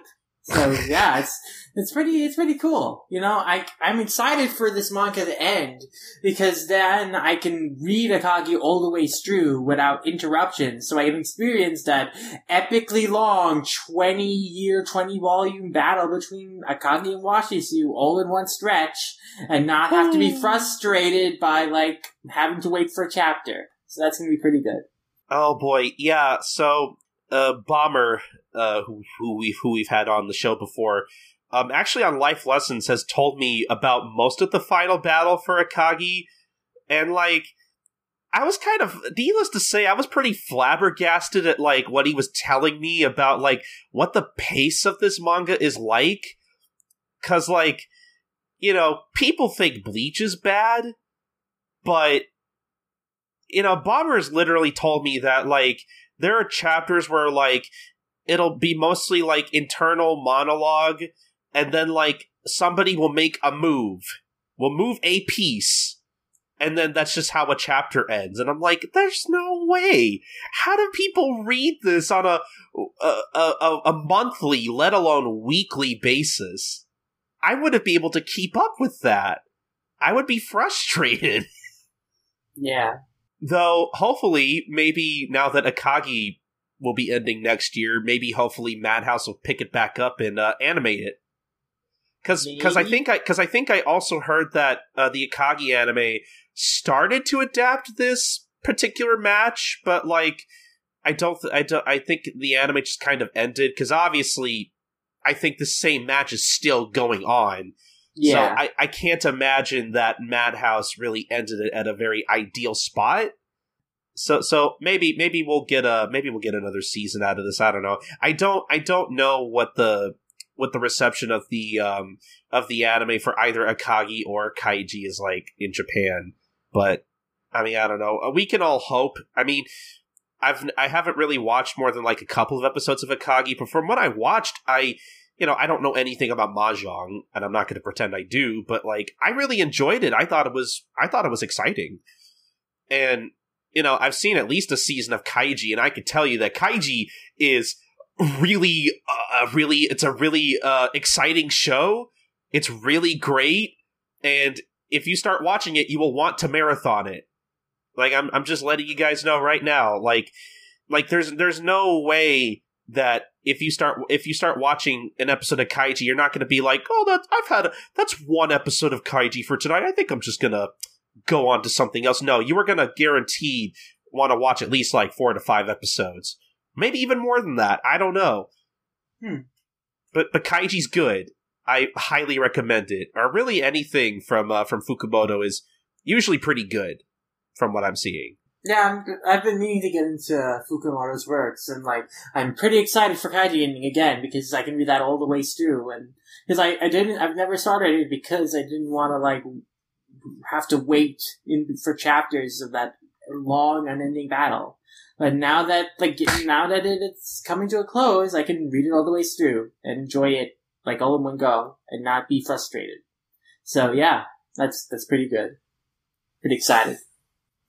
So yeah, it's it's pretty it's pretty cool. You know, I I'm excited for this manga to end because then I can read Akagi all the way through without interruptions. So I can experience that epically long twenty year, twenty volume battle between Akagi and Washizu all in one stretch, and not have to be hmm. frustrated by like having to wait for a chapter. So that's gonna be pretty good. Oh boy, yeah. So, uh, Bomber, uh, who who we who we've had on the show before, um, actually on Life Lessons has told me about most of the final battle for Akagi, and like, I was kind of needless to say, I was pretty flabbergasted at like what he was telling me about like what the pace of this manga is like, because like, you know, people think Bleach is bad, but you know, Bomber's literally told me that like there are chapters where like it'll be mostly like internal monologue, and then like somebody will make a move, will move a piece, and then that's just how a chapter ends. And I'm like, there's no way. How do people read this on a a, a, a monthly, let alone weekly basis? I wouldn't be able to keep up with that. I would be frustrated. Yeah. Though, hopefully, maybe now that Akagi will be ending next year, maybe hopefully Madhouse will pick it back up and uh, animate it. Because because I think I because I think I also heard that uh, the Akagi anime started to adapt this particular match, but like I don't th- I don't I think the anime just kind of ended because obviously I think the same match is still going on. Yeah. So I, I can't imagine that Madhouse really ended it at a very ideal spot. So so maybe maybe we'll get a maybe we'll get another season out of this. I don't know. I don't I don't know what the what the reception of the um of the anime for either Akagi or Kaiji is like in Japan. But I mean I don't know. We can all hope. I mean I've I haven't really watched more than like a couple of episodes of Akagi, but from what I watched, I you know, I don't know anything about mahjong, and I'm not going to pretend I do, but like, I really enjoyed it. I thought it was, I thought it was exciting, and you know, I've seen at least a season of Kaiji, and I could tell you that Kaiji is really, uh, really, it's a really uh, exciting show. It's really great, and if you start watching it, you will want to marathon it. Like, I'm, I'm just letting you guys know right now. Like, like there's, there's no way that if you start if you start watching an episode of Kaiji, you're not going to be like, oh, that I've had a, that's one episode of Kaiji for tonight. I think I'm just going to go on to something else. No, you are going to guaranteed want to watch at least like four to five episodes, maybe even more than that. I don't know. Hmm. But but Kaiji's good. I highly recommend it. Or really anything from uh, from Fukumoto is usually pretty good from what I'm seeing. Yeah, I'm, I've been meaning to get into Fukumoto's works, and like I'm pretty excited for Kaiji ending again because I can read that all the way through, and because I, I didn't I've never started it because I didn't want to like have to wait in for chapters of that long unending battle. But now that like now that it, it's coming to a close, I can read it all the way through and enjoy it like all in one go and not be frustrated. So yeah, that's that's pretty good. Pretty excited.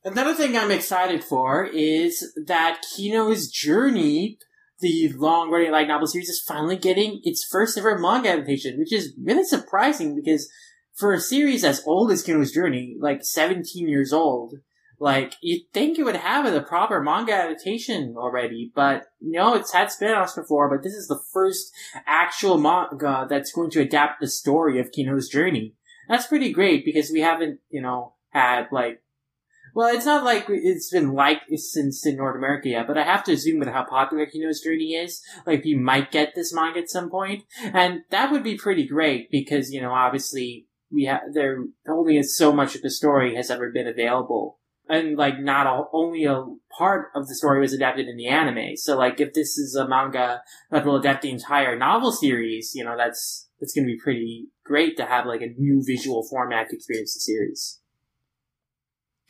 Another thing I'm excited for is that Kino's Journey, the long-running light novel series, is finally getting its first ever manga adaptation, which is really surprising because for a series as old as Kino's Journey, like 17 years old, like you'd think it would have a proper manga adaptation already, but no, it's had spin-offs before, but this is the first actual manga that's going to adapt the story of Kino's Journey. That's pretty great because we haven't, you know, had like well, it's not like it's been liked since in North America yet, but I have to assume with how popular Kino's Journey is, like we might get this manga at some point, and that would be pretty great because you know obviously we have there only so much of the story has ever been available, and like not a, only a part of the story was adapted in the anime. So like if this is a manga that will adapt the entire novel series, you know that's that's going to be pretty great to have like a new visual format to experience the series.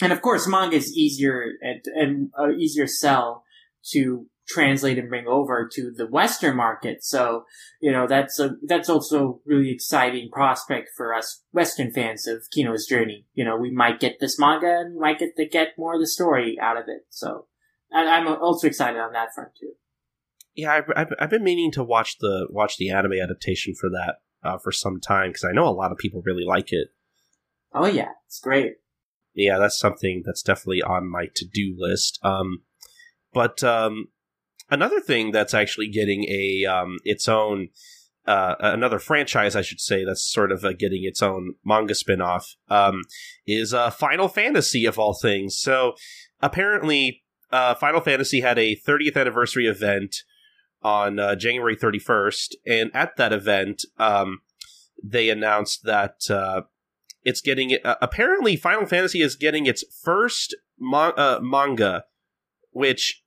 And of course, manga is easier and, and uh, easier sell to translate and bring over to the Western market. So, you know, that's a, that's also really exciting prospect for us Western fans of Kino's journey. You know, we might get this manga and we might get to get more of the story out of it. So, I, I'm also excited on that front too. Yeah, I've, I've, I've been meaning to watch the watch the anime adaptation for that uh, for some time because I know a lot of people really like it. Oh yeah, it's great. Yeah, that's something that's definitely on my to do list. Um, but um, another thing that's actually getting a um, its own uh, another franchise, I should say, that's sort of uh, getting its own manga spinoff um, is uh, Final Fantasy of all things. So apparently, uh, Final Fantasy had a 30th anniversary event on uh, January 31st, and at that event, um, they announced that uh, it's getting uh, apparently Final Fantasy is getting its first uh, manga, which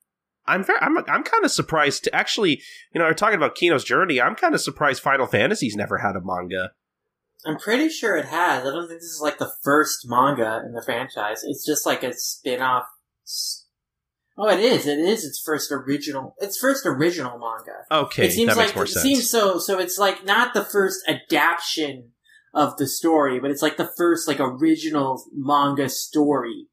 I'm very, I'm I'm kind of surprised to actually you know we're talking about Kino's journey. I'm kind of surprised Final Fantasy's never had a manga. I'm pretty sure it has. I don't think this is like the first manga in the franchise. It's just like a spin-off. Oh, it is. It is its first original. Its first original manga. Okay, it seems that like makes more it sense. seems so. So it's like not the first adaptation of the story, but it's like the first like original manga story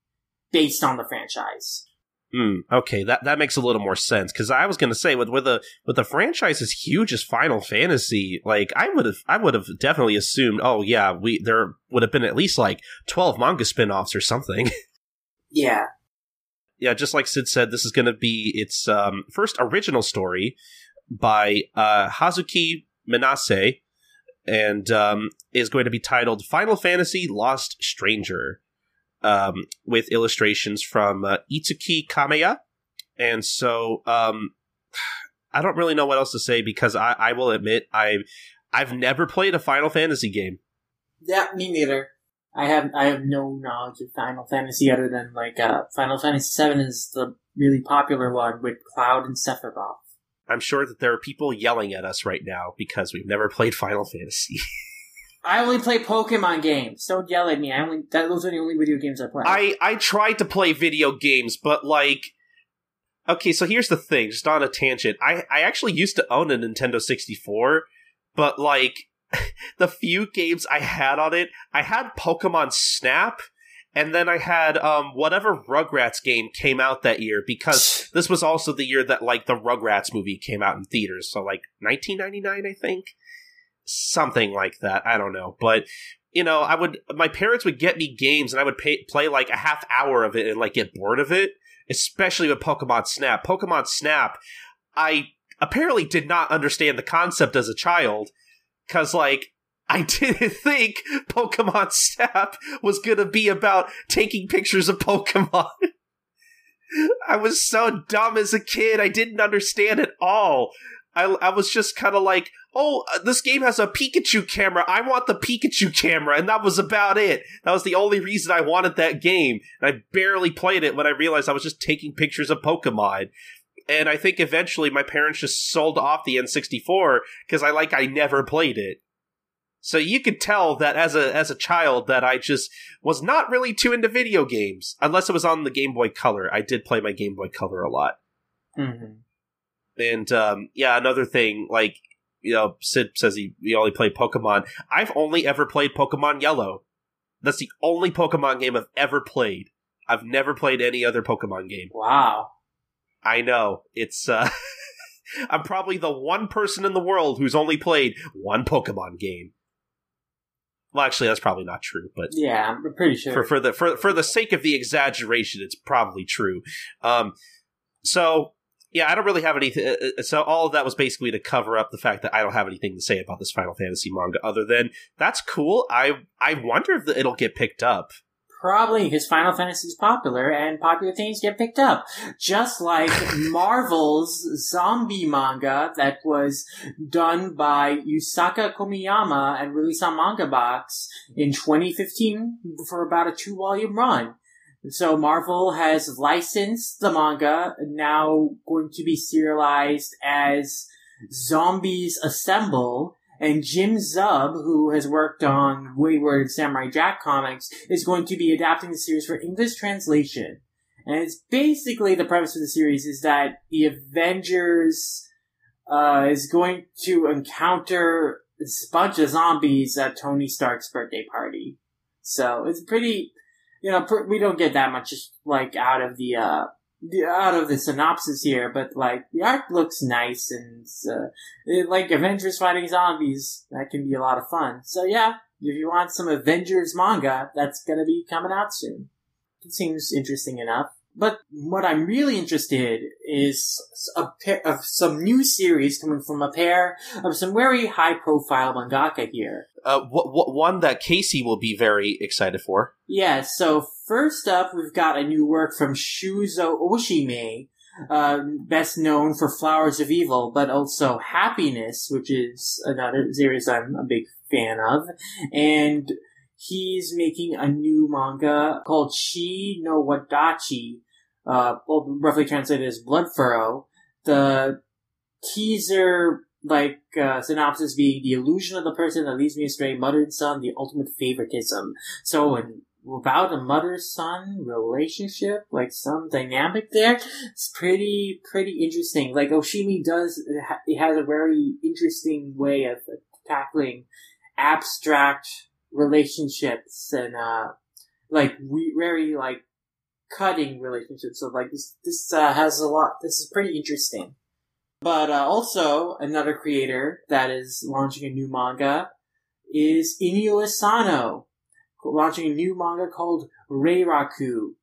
based on the franchise. Mm, okay, that that makes a little more sense because I was going to say with with a with a franchise as huge as Final Fantasy, like I would have I would have definitely assumed, oh yeah, we there would have been at least like twelve manga spin-offs or something. Yeah. yeah, just like Sid said, this is going to be its um, first original story by uh, Hazuki Minase, and um, is going to be titled Final Fantasy Lost Stranger, um, with illustrations from uh, Itsuki Kameya. And so um, I don't really know what else to say because I, I will admit I I've never played a Final Fantasy game. Yeah, me neither. I have I have no knowledge of Final Fantasy other than like uh, Final Fantasy VII is the really popular one with Cloud and Sephiroth. I'm sure that there are people yelling at us right now because we've never played Final Fantasy. I only play Pokemon games. Don't yell at me. I only that, those are the only video games I play. I I tried to play video games, but like okay, so here's the thing, just on a tangent. I I actually used to own a Nintendo 64, but like the few games I had on it, I had Pokemon Snap and then I had um whatever Rugrats game came out that year because this was also the year that like the Rugrats movie came out in theaters, so like 1999 I think. Something like that. I don't know, but you know, I would my parents would get me games and I would pay, play like a half hour of it and like get bored of it, especially with Pokemon Snap. Pokemon Snap, I apparently did not understand the concept as a child cuz like I didn't think Pokemon Snap was going to be about taking pictures of Pokemon. I was so dumb as a kid. I didn't understand at all. I, I was just kind of like, oh, uh, this game has a Pikachu camera. I want the Pikachu camera. And that was about it. That was the only reason I wanted that game. And I barely played it when I realized I was just taking pictures of Pokemon. And I think eventually my parents just sold off the N64 because I like I never played it. So you could tell that as a as a child that I just was not really too into video games unless it was on the Game Boy Color. I did play my Game Boy Color a lot. Mhm. And um, yeah, another thing, like you know, Sid says he, he only played Pokemon. I've only ever played Pokemon Yellow. That's the only Pokemon game I've ever played. I've never played any other Pokemon game. Wow. I know it's. uh I'm probably the one person in the world who's only played one Pokemon game. Well, actually, that's probably not true, but Yeah, I'm pretty sure. for for the for for the sake of the exaggeration, it's probably true. Um, so yeah, I don't really have anything. So all of that was basically to cover up the fact that I don't have anything to say about this Final Fantasy manga, other than that's cool. I I wonder if it'll get picked up. Probably because Final Fantasy is popular and popular things get picked up. Just like Marvel's zombie manga that was done by Yusaku Komiyama and released on Manga Box in 2015 for about a two volume run. So Marvel has licensed the manga, now going to be serialized as Zombies Assemble, and Jim Zub, who has worked on Wayward Samurai Jack comics, is going to be adapting the series for English translation. And it's basically the premise of the series is that the Avengers uh, is going to encounter this bunch of zombies at Tony Stark's birthday party. So it's pretty, you know, pr- we don't get that much like out of the uh, out of the synopsis here, but like the art looks nice and uh, it, like Avengers fighting zombies. That can be a lot of fun. So yeah, if you want some Avengers manga, that's gonna be coming out soon. It seems interesting enough. But what I'm really interested is a pair of some new series coming from a pair of some very high profile mangaka here. Uh, one that Casey will be very excited for. Yeah, so first up, we've got a new work from Shuzo Oshimi, uh, best known for Flowers of Evil, but also Happiness, which is another series I'm a big fan of. And he's making a new manga called Chi no Wadachi, uh, well, roughly translated as Blood Furrow. The teaser like uh, synopsis being the illusion of the person that leads me astray, mother and son, the ultimate favoritism. So, an, about a mother son relationship, like some dynamic there, it's pretty pretty interesting. Like Oshimi does, it has a very interesting way of tackling abstract relationships and uh, like we, very like cutting relationships. So like this, this uh, has a lot. This is pretty interesting. But uh, also another creator that is launching a new manga is Inio Asano, launching a new manga called Reiraku.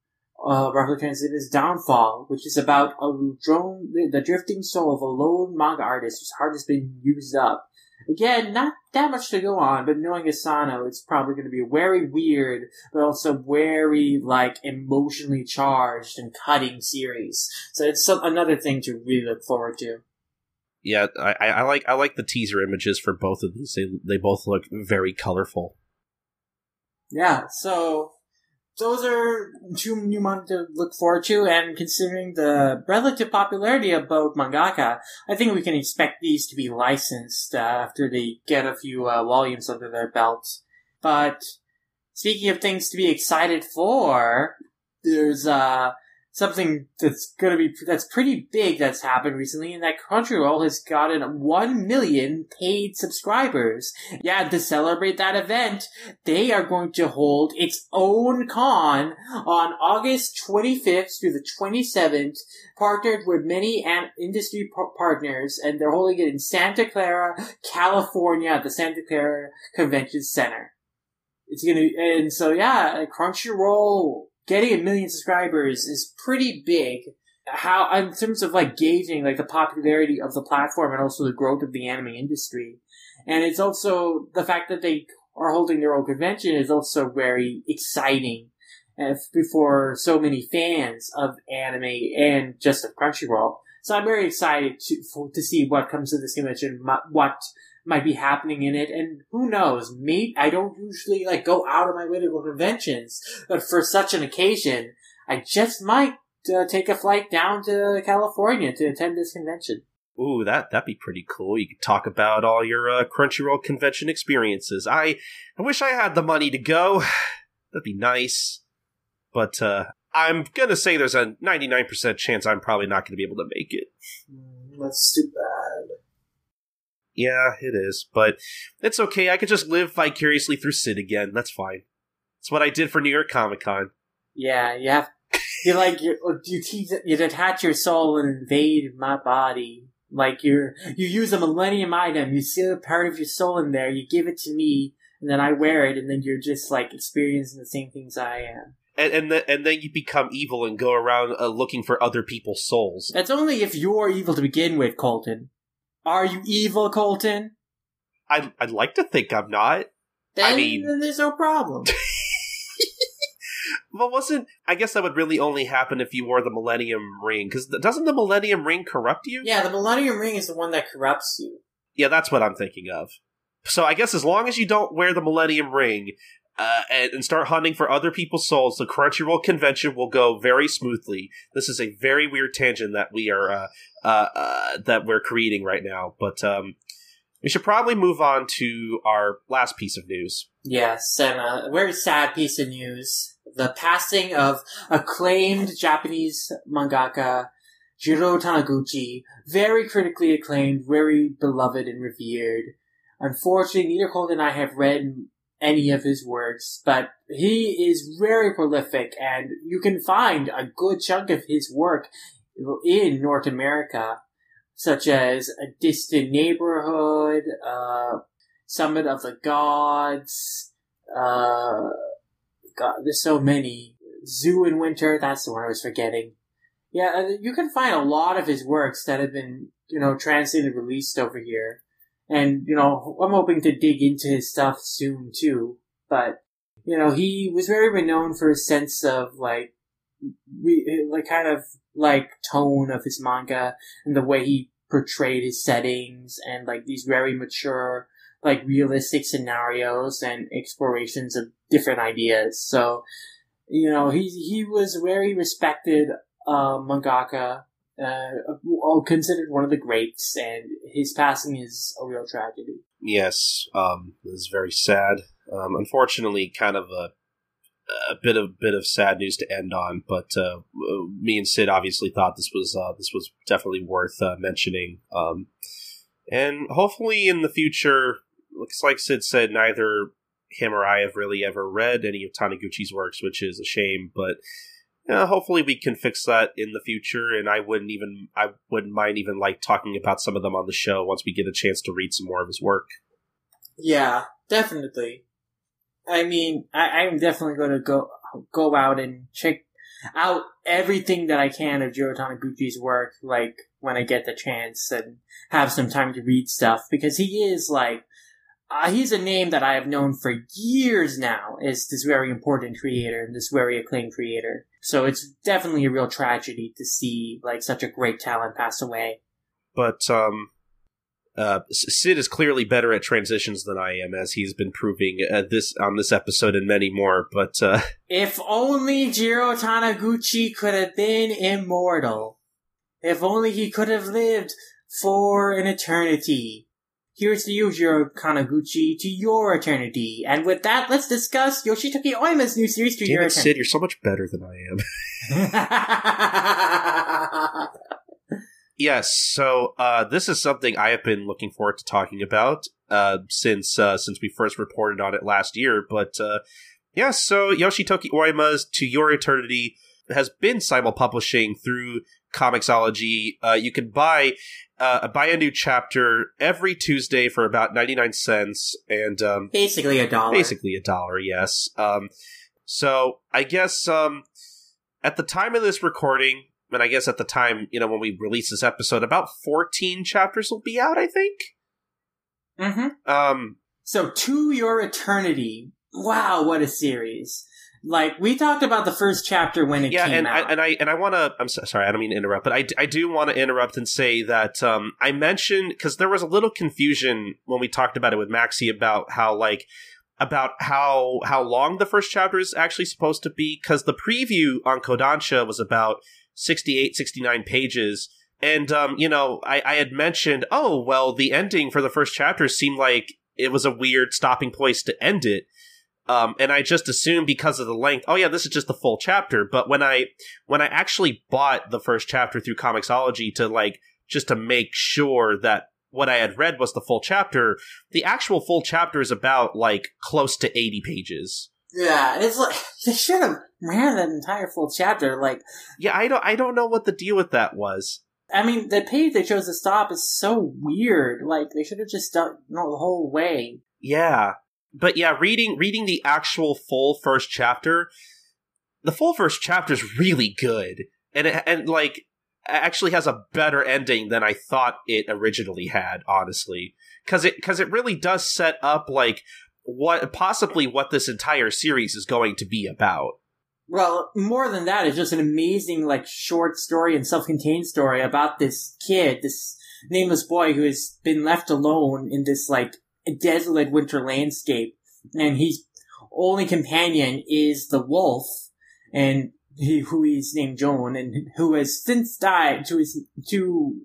Uh, roughly translated as Downfall, which is about a drone, the drifting soul of a lone manga artist whose heart has been used up Again, not that much to go on, but knowing Asano, it's probably going to be a very weird, but also very, like, emotionally charged and cutting series. So it's some, another thing to really look forward to. Yeah, I, I like I like the teaser images for both of these. They they both look very colorful. Yeah, so those are two new manga to look forward to, and considering the relative popularity of both mangaka, I think we can expect these to be licensed uh, after they get a few uh, volumes under their belt. But speaking of things to be excited for, there's uh, something that's gonna be that's pretty big that's happened recently, and that Crunchyroll has gotten one million paid subscribers. Yeah, to celebrate that event, they are going to hold its own con on August 25th through the 27th, partnered with many an- industry par- partners, and they're holding it in Santa Clara, California, at the Santa Clara Convention Center. It's gonna, and so yeah, Crunchyroll getting a million subscribers is pretty big. How, in terms of like gauging like the popularity of the platform and also the growth of the anime industry. And it's also the fact that they are holding their own convention is also very exciting eh, before so many fans of anime and just of Crunchyroll. So I'm very excited to for, to see what comes of this convention, what might be happening in it, and who knows? Maybe I don't usually like go out of my way to go to conventions, but for such an occasion, I just might uh, take a flight down to California to attend this convention. Ooh, that that'd be pretty cool. You could talk about all your uh, Crunchyroll convention experiences. I I wish I had the money to go. That'd be nice, but uh, I'm gonna say there's a 99% chance I'm probably not gonna be able to make it. Mm, that's too bad. Yeah, it is, but it's okay. I could just live vicariously through Sid again. That's fine. That's what I did for New York Comic Con. Yeah, you have you like you you tease you detach your soul and invade my body. Like you you use a millennium item, you seal a part of your soul in there, you give it to me, and then I wear it, and then you're just like experiencing the same things I am. And and, the, and then you become evil and go around uh, looking for other people's souls. That's only if you're evil to begin with, Colton. Are you evil, Colton? I'd, I'd like to think I'm not. Then, I mean, then there's no problem. well, wasn't I guess that would really only happen if you wore the Millennium Ring? Because doesn't the Millennium Ring corrupt you? Yeah, the Millennium Ring is the one that corrupts you. Yeah, that's what I'm thinking of. So I guess as long as you don't wear the Millennium Ring uh, and, and, start hunting for other people's souls, the Crunchyroll convention will go very smoothly. This is a very weird tangent that we are uh, uh, uh, that we're creating right now, but um, we should probably move on to our last piece of news. Yes, and a very sad piece of news: the passing of acclaimed Japanese mangaka Jiro Taniguchi, very critically acclaimed, very beloved and revered. Unfortunately, neither Cole and I have read any of his works, but he is very prolific and you can find a good chunk of his work in North America, such as A Distant Neighborhood, uh, Summit of the Gods, uh, God, there's so many. Zoo in Winter, that's the one I was forgetting. Yeah, uh, you can find a lot of his works that have been, you know, translated released over here. And, you know, I'm hoping to dig into his stuff soon too. But, you know, he was very renowned for his sense of, like, re- like kind of like tone of his manga and the way he portrayed his settings and like these very mature like realistic scenarios and explorations of different ideas. So, you know, he he was very respected uh, mangaka, uh, considered one of the greats, and his passing is a real tragedy. Yes, um, it is very sad. Um, unfortunately, kind of a a bit of bit of sad news to end on, but uh, me and Sid obviously thought this was uh, this was definitely worth uh, mentioning. Um, and hopefully in the future, looks like Sid said, neither him or I have really ever read any of Taniguchi's works, which is a shame. But hopefully we can fix that in the future. And I wouldn't even I wouldn't mind even like talking about some of them on the show once we get a chance to read some more of his work. Yeah, definitely. I mean, I, I'm definitely going to go go out and check out everything that I can of Jiro Taniguchi's work, like when I get the chance and have some time to read stuff, because he is like, uh, he's a name that I have known for years now as this very important creator and this very acclaimed creator. So it's definitely a real tragedy to see like such a great talent pass away. But um, uh, Sid is clearly better at transitions than I am, as he's been proving uh, this on this episode and many more. But uh, if only Jiro Taniguchi could have been immortal. If only he could have lived for an eternity. Here's to you, Jiro Taniguchi, to your eternity. And with that, let's discuss Yoshitoki Oima's new series, To Damn Your it, Sid, you're so much better than I am. Eternity. Yes, so uh, this is something I have been looking forward to talking about uh, since uh, since we first reported on it last year. But uh, yeah, so Yoshitoki Oima's To Your Eternity has been simul-publishing through Comixology. Uh, you can buy uh, buy a new chapter every Tuesday for about ninety nine cents, and um, Basically a dollar. basically a dollar. Yes. Um, so I guess um, at the time of this recording, and I guess at the time, you know, when we release this episode, about 14 chapters will be out, I think. Mm-hmm. Um, So, To Your Eternity. Wow, what a series. Like, we talked about the first chapter when it yeah, came and I, and I and I want to. I'm so, sorry, I don't mean to interrupt, but I, I do want to interrupt and say that um, I mentioned because there was a little confusion when we talked about it with Maxie about how like about how how long the first chapter is actually supposed to be because the preview on Kodansha was about 68, 69 pages. And, um, you know, I, I had mentioned, oh, well, the ending for the first chapter seemed like it was a weird stopping place to end it. Um, and I just assumed because of the length, oh yeah, this is just the full chapter. But when I when I actually bought the first chapter through Comixology to like just to make sure that what I had read was the full chapter, the actual full chapter is about like close to eighty pages. yeah, it's like, they should have ran that entire full chapter. Like, Yeah, I don't I don't know what the deal with that was. I mean, the page they chose to stop is so weird. Like, they should have just done no, the whole way. Yeah. But yeah, reading reading the actual full first chapter, the full first chapter is really good. And it, and like actually has a better ending than I thought it originally had, honestly. Cuz it cuz it really does set up like what possibly what this entire series is going to be about. Well, more than that, it's just an amazing, like, short story and self-contained story about this kid, this nameless boy who has been left alone in this, like, desolate winter landscape. And his only companion is the wolf, and he, who is named Joan, and who has since died to his, to,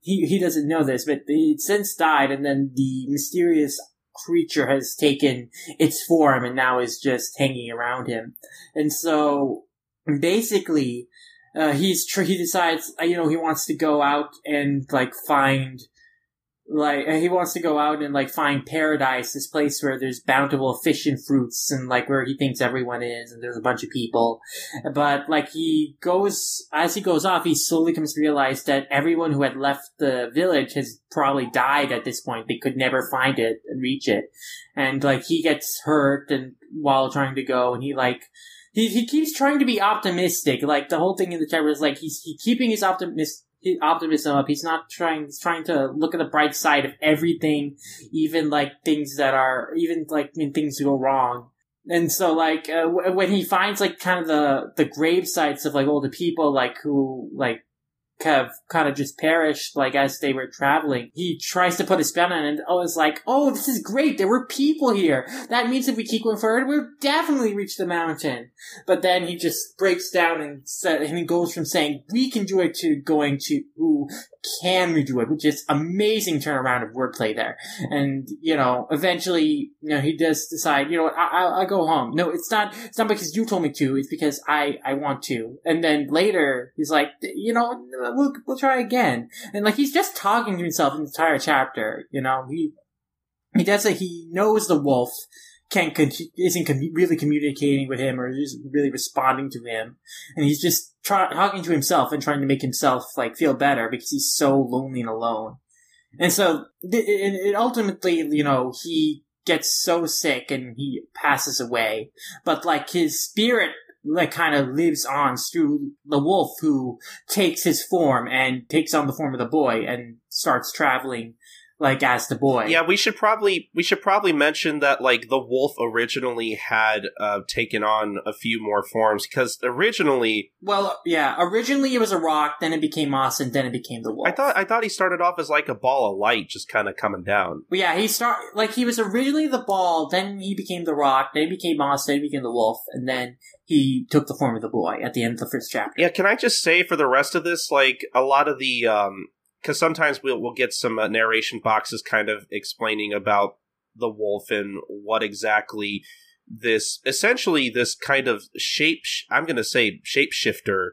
he, he doesn't know this, but he since died, and then the mysterious creature has taken its form and now is just hanging around him. And so basically, uh, he's tr- he decides you know he wants to go out and like find like he wants to go out and like find paradise, this place where there's bountiful fish and fruits and like where he thinks everyone is and there's a bunch of people. But like he goes as he goes off, he slowly comes to realize that everyone who had left the village has probably died at this point. They could never find it and reach it. And like he gets hurt and while trying to go and he like he, he keeps trying to be optimistic. Like the whole thing in the chapter is like he's he keeping his optimist optimism up. He's not trying. He's trying to look at the bright side of everything, even like things that are even like when things go wrong. And so like uh, w- when he finds like kind of the the grave sites of like all the people like who like have kind of just perished like as they were traveling. He tries to put a spin on it and it's like, oh this is great, there were people here. That means if we keep going forward, we'll definitely reach the mountain. But then he just breaks down and sa and he goes from saying we can do it to going to ooh, can we do it? Which is amazing turnaround of wordplay there. And you know, eventually, you know, he does decide, you know what, I, I, I'll go home. No, it's not. It's not because you told me to. It's because I I want to. And then later, he's like, you know, we'll we'll try again. And like he's just talking to himself in the entire chapter. You know, he he does it. He knows the wolf can't con- isn't really communicating with him or isn't really responding to him, and he's just try- talking to himself and trying to make himself like feel better because he's so lonely and alone. And so it, it ultimately, you know, he gets so sick and he passes away, but like his spirit like kind of lives on through the wolf who takes his form and takes on the form of the boy and starts traveling like as the boy. Yeah, we should probably we should probably mention that like the wolf originally had uh, taken on a few more forms because originally Well, yeah. Originally it was a rock, then it became moss, and then it became the wolf. I thought I thought he started off as like a ball of light, just kind of coming down. But yeah, he start like he was originally the ball, then he became the rock, then he became moss, then he became the wolf, and then he took the form of the boy at the end of the first chapter. Yeah, can I just say for the rest of this, like a lot of the, um, because sometimes we'll we'll get some uh, narration boxes kind of explaining about the wolf and what exactly this, essentially this kind of shape. I'm going to say shapeshifter,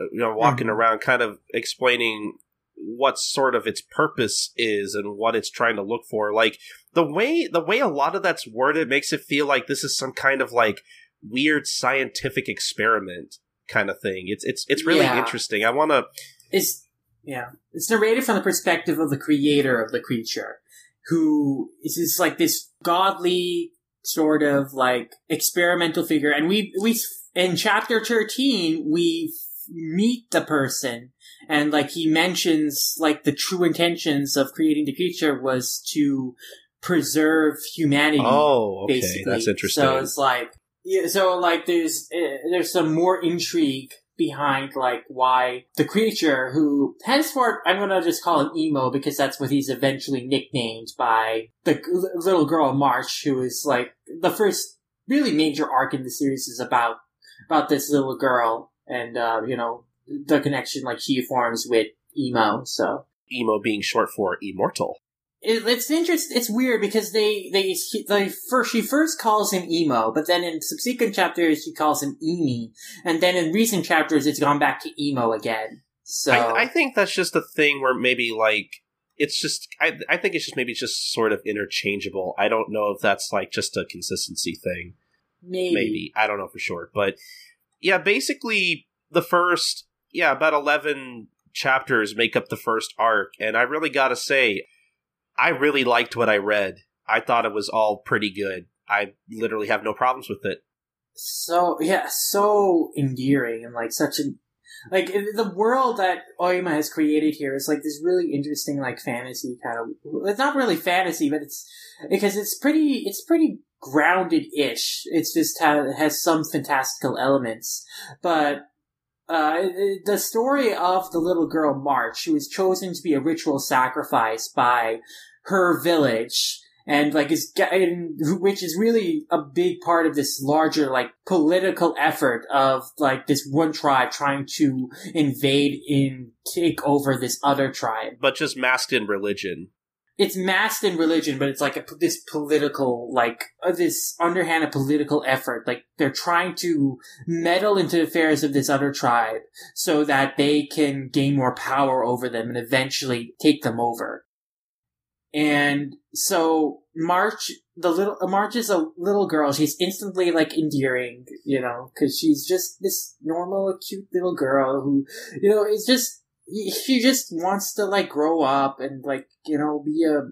uh, you know, walking Mhm. around, kind of explaining what sort of its purpose is and what it's trying to look for. Like the way the way a lot of that's worded makes it feel like this is some kind of like weird scientific experiment kind of thing. It's it's it's really Yeah. interesting. I want to It's yeah, it's narrated from the perspective of the creator of the creature, who is just like this godly sort of like experimental figure, and we we in chapter thirteen we meet the person, and like he mentions like the true intentions of creating the creature was to preserve humanity. Oh, okay, basically. that's interesting. So it's like, yeah, so like there's uh, there's some more intrigue behind like why the creature who henceforth I'm gonna just call him emo because that's what he's eventually nicknamed by the little girl March, who is like the first really major arc in the series is about about this little girl and uh, you know the connection like she forms with emo. So emo being short for immortal. It, it's interesting. It's weird because they they they first she first calls him emo, but then in subsequent chapters she calls him Emi, and then in recent chapters it's gone back to emo again. So I, I think that's just a thing where maybe like it's just I I think it's just maybe just sort of interchangeable. I don't know if that's like just a consistency thing. maybe, maybe i don't know for sure but yeah basically the first yeah about 11 chapters make up the first arc and i really gotta say i really liked what i read i thought it was all pretty good i literally have no problems with it so yeah, so endearing and like such an like the world that Oima has created here is like this really interesting like fantasy kind of. It's not really fantasy, but it's because it's pretty. It's pretty grounded ish. It's just has some fantastical elements, but. Uh, the story of the little girl March, who was chosen to be a ritual sacrifice by her village, and like is which is really a big part of this larger like political effort of like this one tribe trying to invade and take over this other tribe. but just masked in religion It's masked in religion, but it's like a, this political like uh, this underhanded political effort. Like they're trying to meddle into the affairs of this other tribe so that they can gain more power over them and eventually take them over. And so March, the little March is a little girl. She's instantly like endearing, you know, because she's just this normal, cute little girl who, you know, is just she just wants to like grow up and like you know be a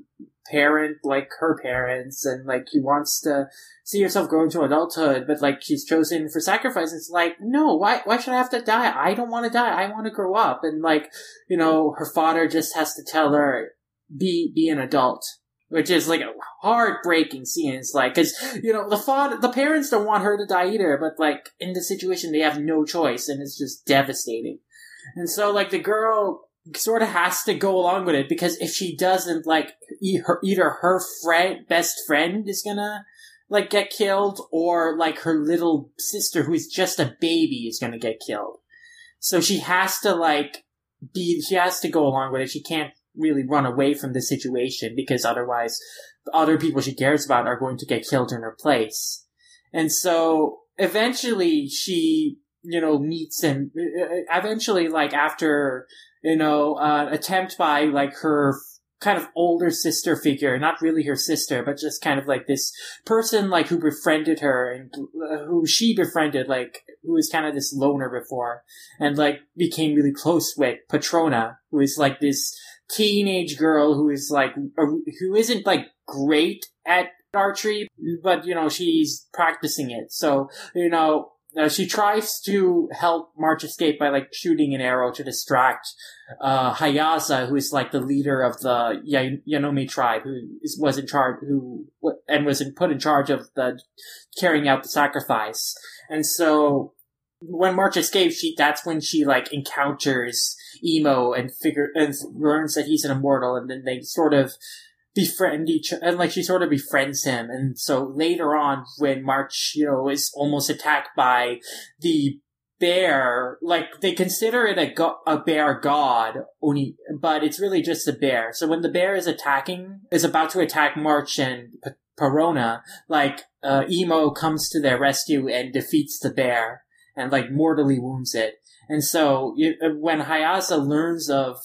parent like her parents and like she wants to see herself grow into adulthood but like she's chosen for sacrifice it's like no why why should i have to die? I don't want to die. I want to grow up. And like you know her father just has to tell her be be an adult which is like a heartbreaking scene it's like because you know the father the parents don't want her to die either but like in the situation they have no choice and it's just devastating and so, like, the girl sort of has to go along with it because if she doesn't, like, her, either her friend, best friend is gonna, like, get killed, or, like, her little sister, who is just a baby, is gonna get killed. So she has to, like, be, she has to go along with it. She can't really run away from the situation because otherwise the other people she cares about are going to get killed in her place. And so eventually she you know, meets him. Eventually, like after you know, uh, attempt by like her kind of older sister figure, not really her sister, but just kind of like this person like who befriended her and uh, who she befriended, like who was kind of this loner before, and like became really close with Parona, who is like this teenage girl who is like a, who isn't like great at archery, but you know she's practicing it. So you know uh, she tries to help March escape by like shooting an arrow to distract uh, Hayase, who is like the leader of the y- Yanome tribe, who is, was in charge, who and was in, put in charge of the carrying out the sacrifice. And so when March escapes, she that's when she like encounters Emo and figure and learns that he's an immortal, and then they sort of befriend each and like she sort of befriends him and so later on when march you know is almost attacked by the bear like they consider it a, go- a bear god only but it's really just a bear. So when the bear is attacking is about to attack march and P- Parona, like uh, emo comes to their rescue and defeats the bear and like mortally wounds it. And so you, when Hayase learns of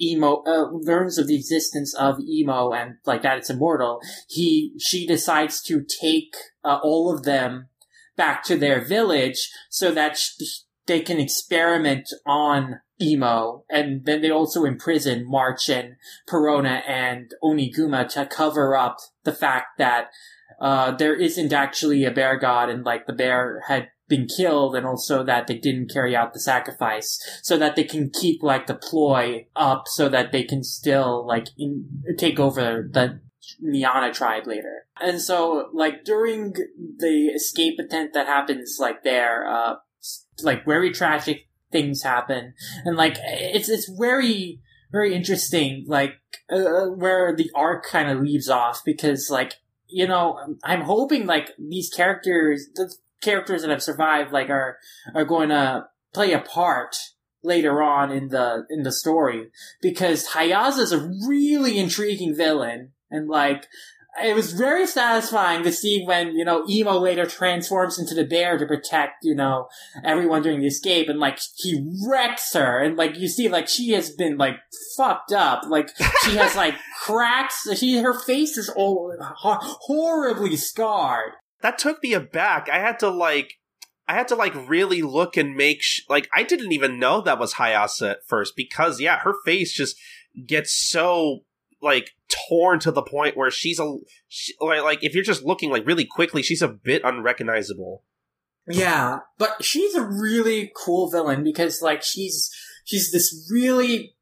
emo uh, learns of the existence of emo and like that it's immortal he she decides to take uh, all of them back to their village so that sh- they can experiment on emo. And then they also imprison march and perona and oniguma to cover up the fact that uh, there isn't actually a bear god and like the bear had been killed and also that they didn't carry out the sacrifice so that they can keep like the ploy up so that they can still like in, take over the Niana tribe later. And so like during the escape attempt that happens like there, uh, like very tragic things happen and like it's, it's very, very interesting, like, uh, where the arc kind of leaves off because like you know, I'm hoping like these characters, the characters that have survived like are are going to play a part later on in the in the story because Hayase is a really intriguing villain and like it was very satisfying to see when, you know, Emo later transforms into the bear to protect, you know, everyone during the escape and like he wrecks her and like you see like she has been like fucked up. Like she has like cracks. She, her face is all horribly scarred that took me aback. I had to like I had to like really look and make sh- like I didn't even know that was Hayase at first because yeah, her face just gets so like torn to the point where she's a she, like if you're just looking like really quickly, she's a bit unrecognizable. Yeah, but she's a really cool villain because like she's she's this really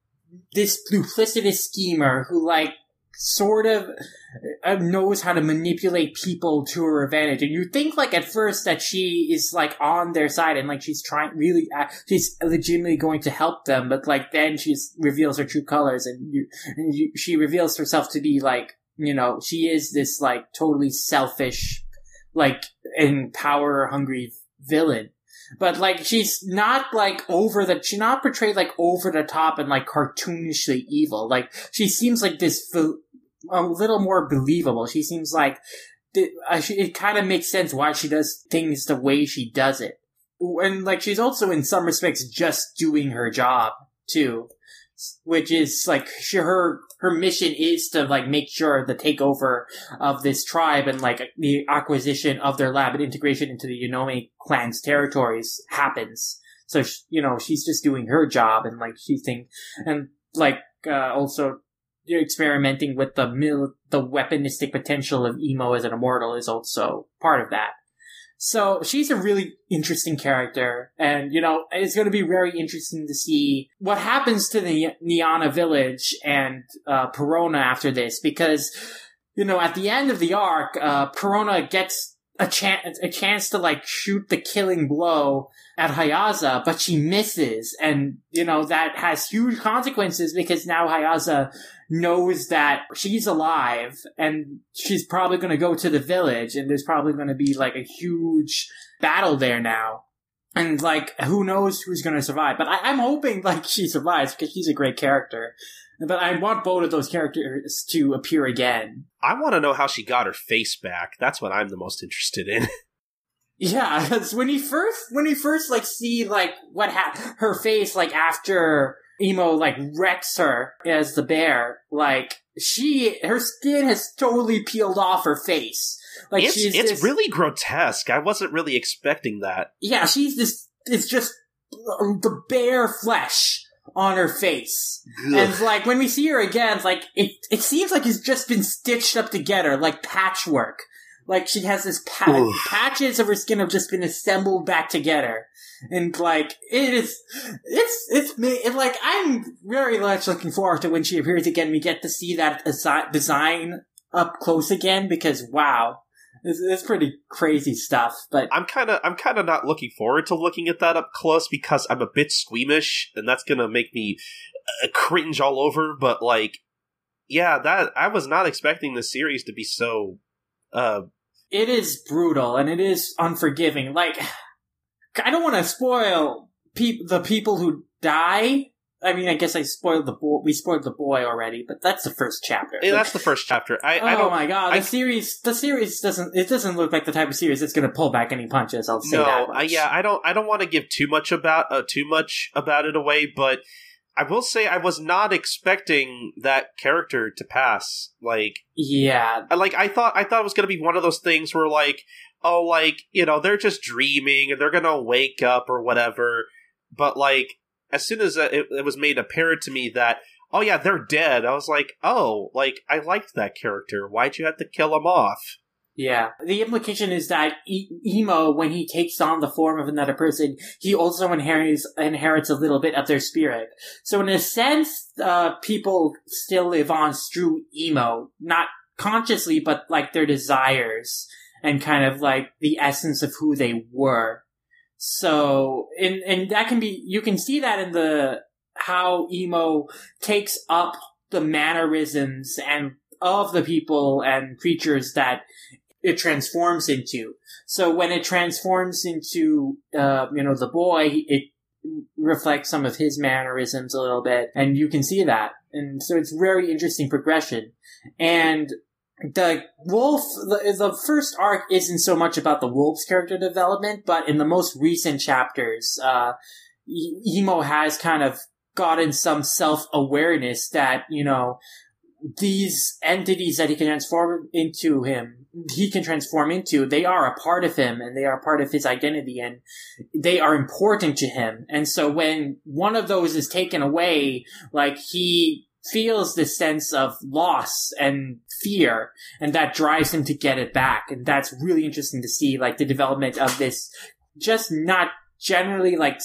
this duplicitous schemer who like sort of uh, knows how to manipulate people to her advantage. And you think like at first that she is like on their side and like she's trying really, uh, she's legitimately going to help them, but like then she reveals her true colors and you, and you, she reveals herself to be like, you know, she is this like totally selfish, like, and power hungry villain but like she's not like over the she's not portrayed like over the top and like cartoonishly evil like she seems like this a little more believable. She seems like uh, it kind of makes sense why she does things the way she does it. And like she's also in some respects just doing her job too, which is like she, her her mission is to like make sure the takeover of this tribe and like the acquisition of their lab and integration into the Yanome clan's territories happens. So you know she's just doing her job and like she think and like uh, also experimenting with the mil- the weaponistic potential of Emo as an immortal is also part of that. So she's a really interesting character, and you know it's going to be very interesting to see what happens to the Niana village and uh, Parona after this, because you know at the end of the arc, uh, Parona gets a chance a chance to like shoot the killing blow at Hayase, but she misses, and you know that has huge consequences because now Hayase knows that she's alive and she's probably going to go to the village, and there's probably going to be like a huge battle there now. And like, who knows who's going to survive? But I, am hoping like she survives because she's a great character. But I want both of those characters to appear again. I want to know how she got her face back. That's what I'm the most interested in. yeah, because when you first when you first like see like what happened, her face like after Emo like wrecks her as the bear. Like she, her skin has totally peeled off her face. Like it's, she's it's this- really grotesque. I wasn't really expecting that. yeah, she's this. It's just the bare flesh on her face. And Ugh. it's like when we see her again, it's like it it seems like it's just been stitched up together, like patchwork. Like she has this pa- patches of her skin have just been assembled back together, and like it is, it's it's me. It, like I'm very much looking forward to when she appears again. We get to see that desi- design up close again because wow, it's, it's pretty crazy stuff. But I'm kind of I'm kind of not looking forward to looking at that up close because I'm a bit squeamish, and that's gonna make me uh, cringe all over. But like, yeah, that I was not expecting the series to be so. Uh, it is brutal and it is unforgiving. Like, I don't want to spoil peop- the people who die. I mean, I guess I spoiled the boy. We spoiled the boy already, but that's the first chapter. yeah, that's the first chapter. I, oh I don't. my god, I- the series, the series doesn't. It doesn't look like the type of series that's going to pull back any punches. I'll say no, that. I, yeah, I don't. I don't want to give too much about uh, too much about it away, but I will say I was not expecting that character to pass. Like, yeah, I- like I thought. I thought it was going to be one of those things where, like, oh, like you know, they're just dreaming and they're going to wake up or whatever. But like, as soon as it, it was made apparent to me that. Oh yeah, they're dead. I was like, oh, like I liked that character. Why'd you have to kill him off? Yeah. The implication is that e- emo, when he takes on the form of another person, he also inherits inherits a little bit of their spirit. So in a sense, uh, people still live on through emo, not consciously, but like their desires and kind of like the essence of who they were. So, and, and that can be, you can see that in the, how emo takes up the mannerisms and of the people and creatures that it transforms into. So when it transforms into, uh, you know, the boy, it reflects some of his mannerisms a little bit, and you can see that. And so it's very interesting progression. And the wolf, the, the first arc isn't so much about the wolf's character development, but in the most recent chapters, uh, emo has kind of gotten some self-awareness that, you know, these entities that he can transform into him, he can transform into, they are a part of him and they are part of his identity and they are important to him. And so when one of those is taken away, like he feels this sense of loss and fear and that drives him to get it back. And that's really interesting to see, like the development of this just not generally like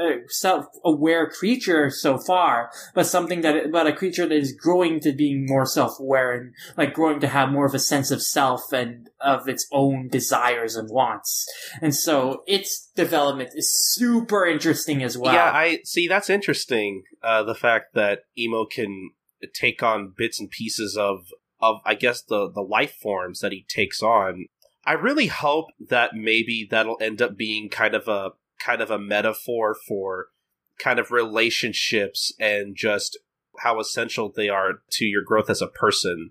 uh, self-aware creature so far, but something that, but a creature that is growing to being more self-aware and like growing to have more of a sense of self and of its own desires and wants. And so its development is super interesting as well. Yeah, I see. That's interesting. Uh, the fact that emo can take on bits and pieces of of I guess the the life forms that he takes on. I really hope that maybe that'll end up being kind of a kind of a metaphor for kind of relationships and just how essential they are to your growth as a person.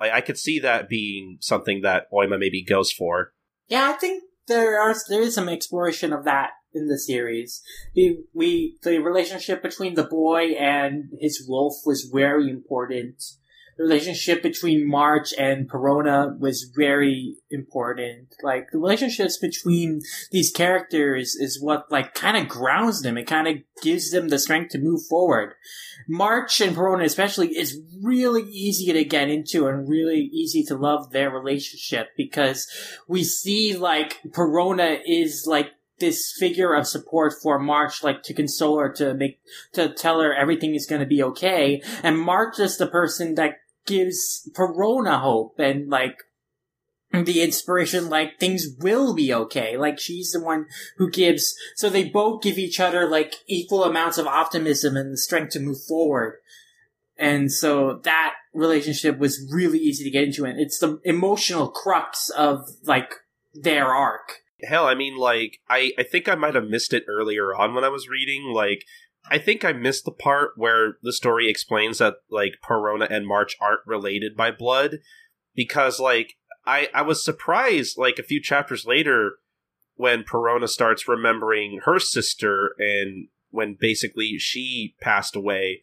Like I could see that being something that Oima maybe goes for. Yeah, I think there are there is some exploration of that in the series. We, we the relationship between the boy and his wolf was very important. The relationship between March and Parona was very important. Like the relationships between these characters is what like kind of grounds them. It kind of gives them the strength to move forward. March and Parona especially is really easy to get into and really easy to love their relationship because we see like Parona is like this figure of support for March, like to console her, to make, to tell her everything is going to be okay. And March is the person that gives Parona hope and like the inspiration, like things will be okay. Like she's the one who gives, so they both give each other like equal amounts of optimism and the strength to move forward. And so that relationship was really easy to get into and it's the emotional crux of like their arc. Hell, I mean, like, I, I think I might have missed it earlier on when I was reading. Like, I think I missed the part where the story explains that, like, Parona and March aren't related by blood. Because, like, I, I was surprised, like, a few chapters later when Parona starts remembering her sister and when basically she passed away,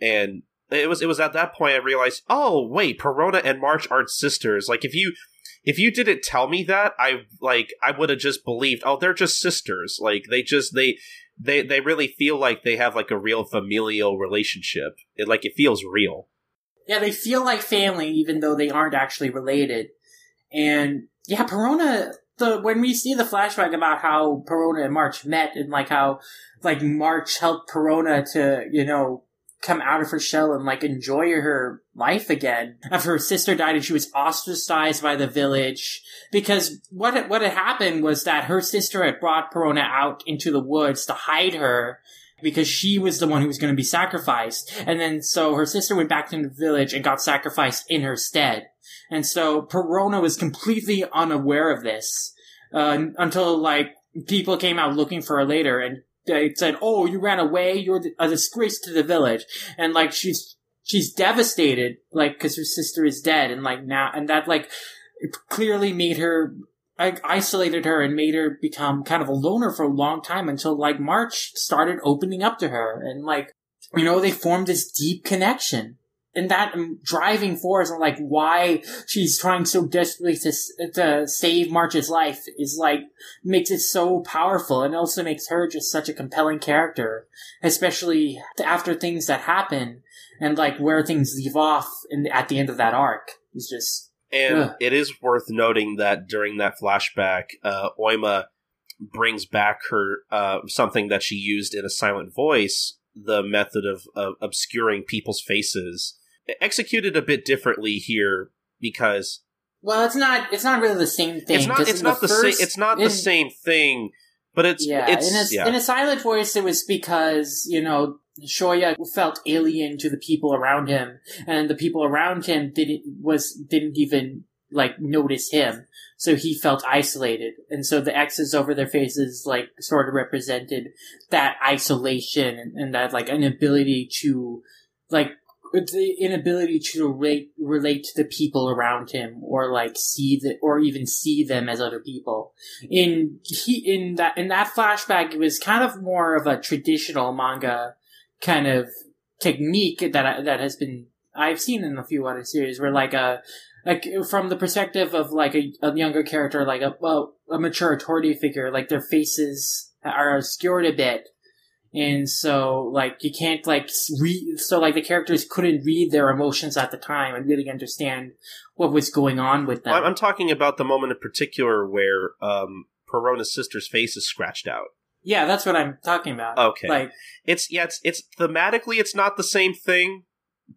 and it was it was at that point I realized, oh wait, Parona and March aren't sisters. Like if you if you didn't tell me that, I like I would have just believed, oh, they're just sisters. Like they just they they they really feel like they have like a real familial relationship. It like it feels real. Yeah, they feel like family even though they aren't actually related. And yeah, Parona the when we see the flashback about how Parona and March met and like how like March helped Parona to, you know, come out of her shell and like enjoy her life again. After her sister died and she was ostracized by the village. Because what had, what had happened was that her sister had brought Parona out into the woods to hide her because she was the one who was going to be sacrificed. And then so her sister went back to the village and got sacrificed in her stead. And so Parona was completely unaware of this uh, until like people came out looking for her later and they said, "Oh, you ran away. You're a disgrace to the village," and like she's she's devastated, like because her sister is dead, and like now, and that like clearly made her like isolated her and made her become kind of a loner for a long time until like March started opening up to her, and like you know they formed this deep connection and that driving force and like why she's trying so desperately to to save March's life is like makes it so powerful and also makes her just such a compelling character, especially after things that happen and like where things leave off in, at the end of that arc is just. And ugh. it is worth noting that during that flashback, uh, Oima brings back her uh, something that she used in a silent voice the method of, of obscuring people's faces executed a bit differently here because well, it's not it's not really the same thing. It's not it's not the, the first, same it's not in, the same thing, but it's yeah. It's, in, a, yeah. in a silent voice, it was because you know Shoya felt alien to the people around him, and the people around him didn't was didn't even like notice him, so he felt isolated, and so the X's over their faces like sort of represented that isolation and, and that like an inability to like the inability to relate relate to the people around him or like see the or even see them as other people. In he in that in that flashback it was kind of more of a traditional manga kind of technique that that has been I've seen in a few other series where like a like from the perspective of like a, a younger character like a well a mature authority figure like their faces are obscured a bit and so like you can't like read so like the characters couldn't read their emotions at the time and really understand what was going on with them. I'm talking about the moment in particular where um perona's sister's face is scratched out. Yeah that's what i'm talking about. Okay. Like it's yeah it's it's thematically it's not the same thing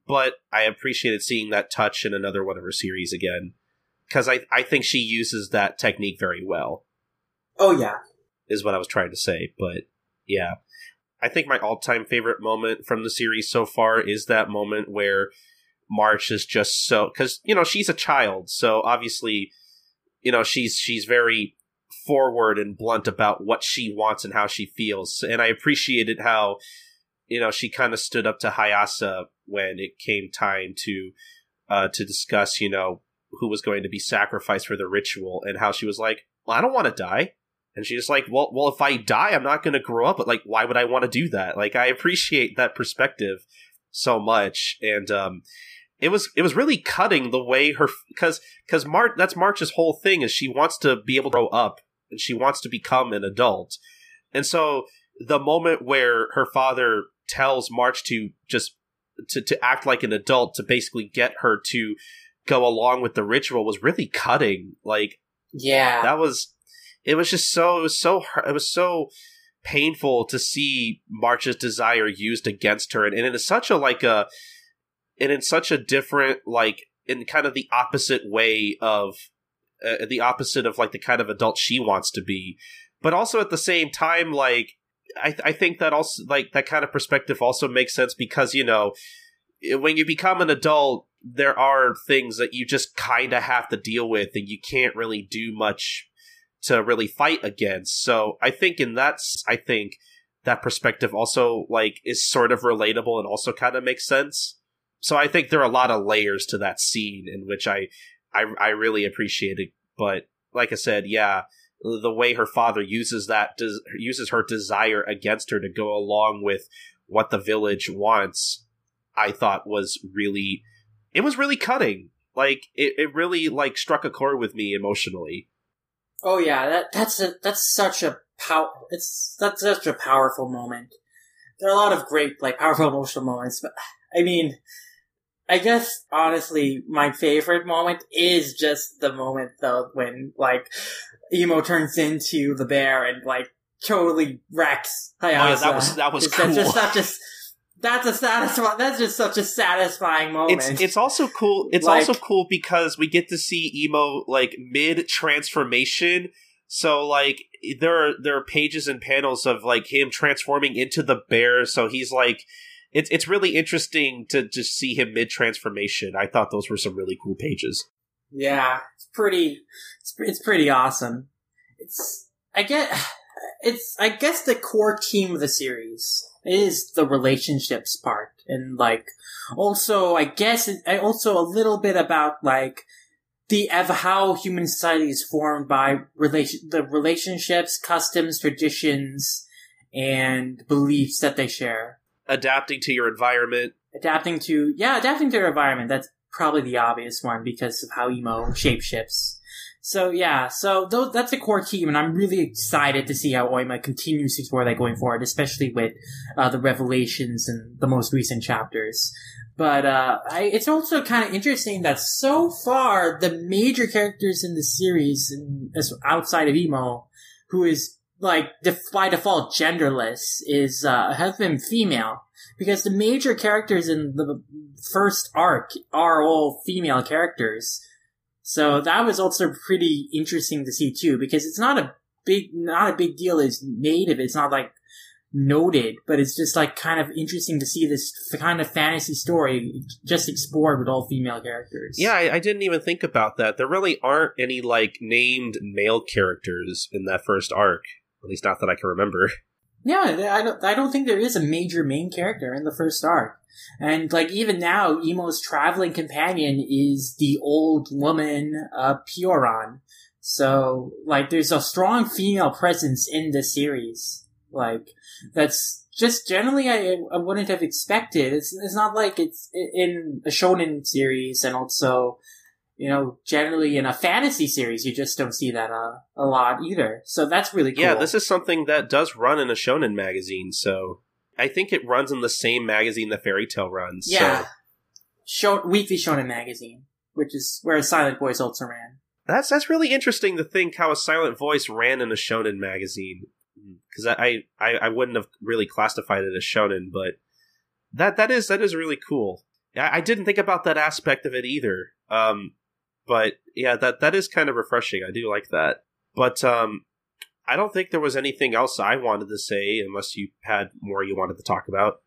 but i appreciated seeing that touch in another one of her series again because i i think she uses that technique very well. Oh yeah. Is what i was trying to say but yeah I think my all time favorite moment from the series so far is that moment where March is just so because you know she's a child, so obviously you know she's she's very forward and blunt about what she wants and how she feels, and I appreciated how you know she kind of stood up to Hayase when it came time to uh, to discuss you know who was going to be sacrificed for the ritual and how she was like, well, I don't want to die. And she's just like, well, well, if I die, I'm not going to grow up. But like, why would I want to do that? Like, I appreciate that perspective so much, and um, it was it was really cutting the way her because because March that's March's whole thing is she wants to be able to grow up and she wants to become an adult, and so the moment where her father tells March to just to to act like an adult to basically get her to go along with the ritual was really cutting. Like, yeah, that was it was just so it was so it was so painful to see March's desire used against her, and, and in such a like a and in such a different like in kind of the opposite way of uh, the opposite of like the kind of adult she wants to be, but also at the same time like I I think that also like that kind of perspective also makes sense because you know when you become an adult there are things that you just kind of have to deal with and you can't really do much to really fight against. So I think in that, I think that perspective also like is sort of relatable and also kind of makes sense. So I think there are a lot of layers to that scene in which I, I, I really appreciated. But like I said, yeah, the way her father uses that des- uses her desire against her to go along with what the village wants, I thought was really it was really cutting. Like it, it really like struck a chord with me emotionally. Oh yeah, that that's a that's such a pow it's that's such a powerful moment. There are a lot of great like powerful emotional moments, but I mean I guess honestly my favorite moment is just the moment though when like Emo turns into the bear and like totally wrecks. Oh, yeah, that was that was cool. Just, that just that's a satisfying. That's just such a satisfying moment. It's it's also cool. It's like, also cool because we get to see emo like mid transformation. So like there are there are pages and panels of like him transforming into the bear. So he's like, it's it's really interesting to just see him mid transformation. I thought those were some really cool pages. Yeah, it's pretty. It's, it's pretty awesome. It's I get. It's I guess the core team of the series is the relationships part. And like also i guess I also a little bit about like the of how human society is formed by relation the relationships customs traditions and beliefs that they share. Adapting to your environment. Adapting to yeah adapting to your environment. That's probably the obvious one because of how emo shapeshifts so yeah, so that's a core team, and I'm really excited to see how Oima continues to explore that going forward, especially with uh, the revelations and the most recent chapters. But uh, I, it's also kind of interesting that so far the major characters in the series, outside of Emo, who is like by default genderless, is uh, have been female because the major characters in the first arc are all female characters. So that was also pretty interesting to see too, because it's not a big, not a big deal as native. It's not like noted, but it's just like kind of interesting to see this kind of fantasy story just explored with all female characters. Yeah, I, I, didn't even think about that. There really aren't any like named male characters in that first arc, at least not that I can remember. Yeah, I don't, I don't think there is a major main character in the first arc. And like even now, Emo's traveling companion is the old woman, uh, Pioran. So like there's a strong female presence in the series. Like that's just generally I, I wouldn't have expected. It's, it's not like it's in a shonen series and also you know, generally in a fantasy series, you just don't see that uh, a lot either. So that's really cool. Yeah, this is something that does run in a shonen magazine. So I think it runs in the same magazine that Fairy Tail runs. Yeah, so. Show, weekly shonen magazine, which is where Silent Voice also ran. That's that's really interesting to think how a Silent Voice ran in a shonen magazine. Because I, I I wouldn't have really classified it as shonen, but that that is that is really cool. I, I didn't think about that aspect of it either. Um, but yeah, that that is kind of refreshing. I do like that. But um, I don't think there was anything else I wanted to say, unless you had more you wanted to talk about.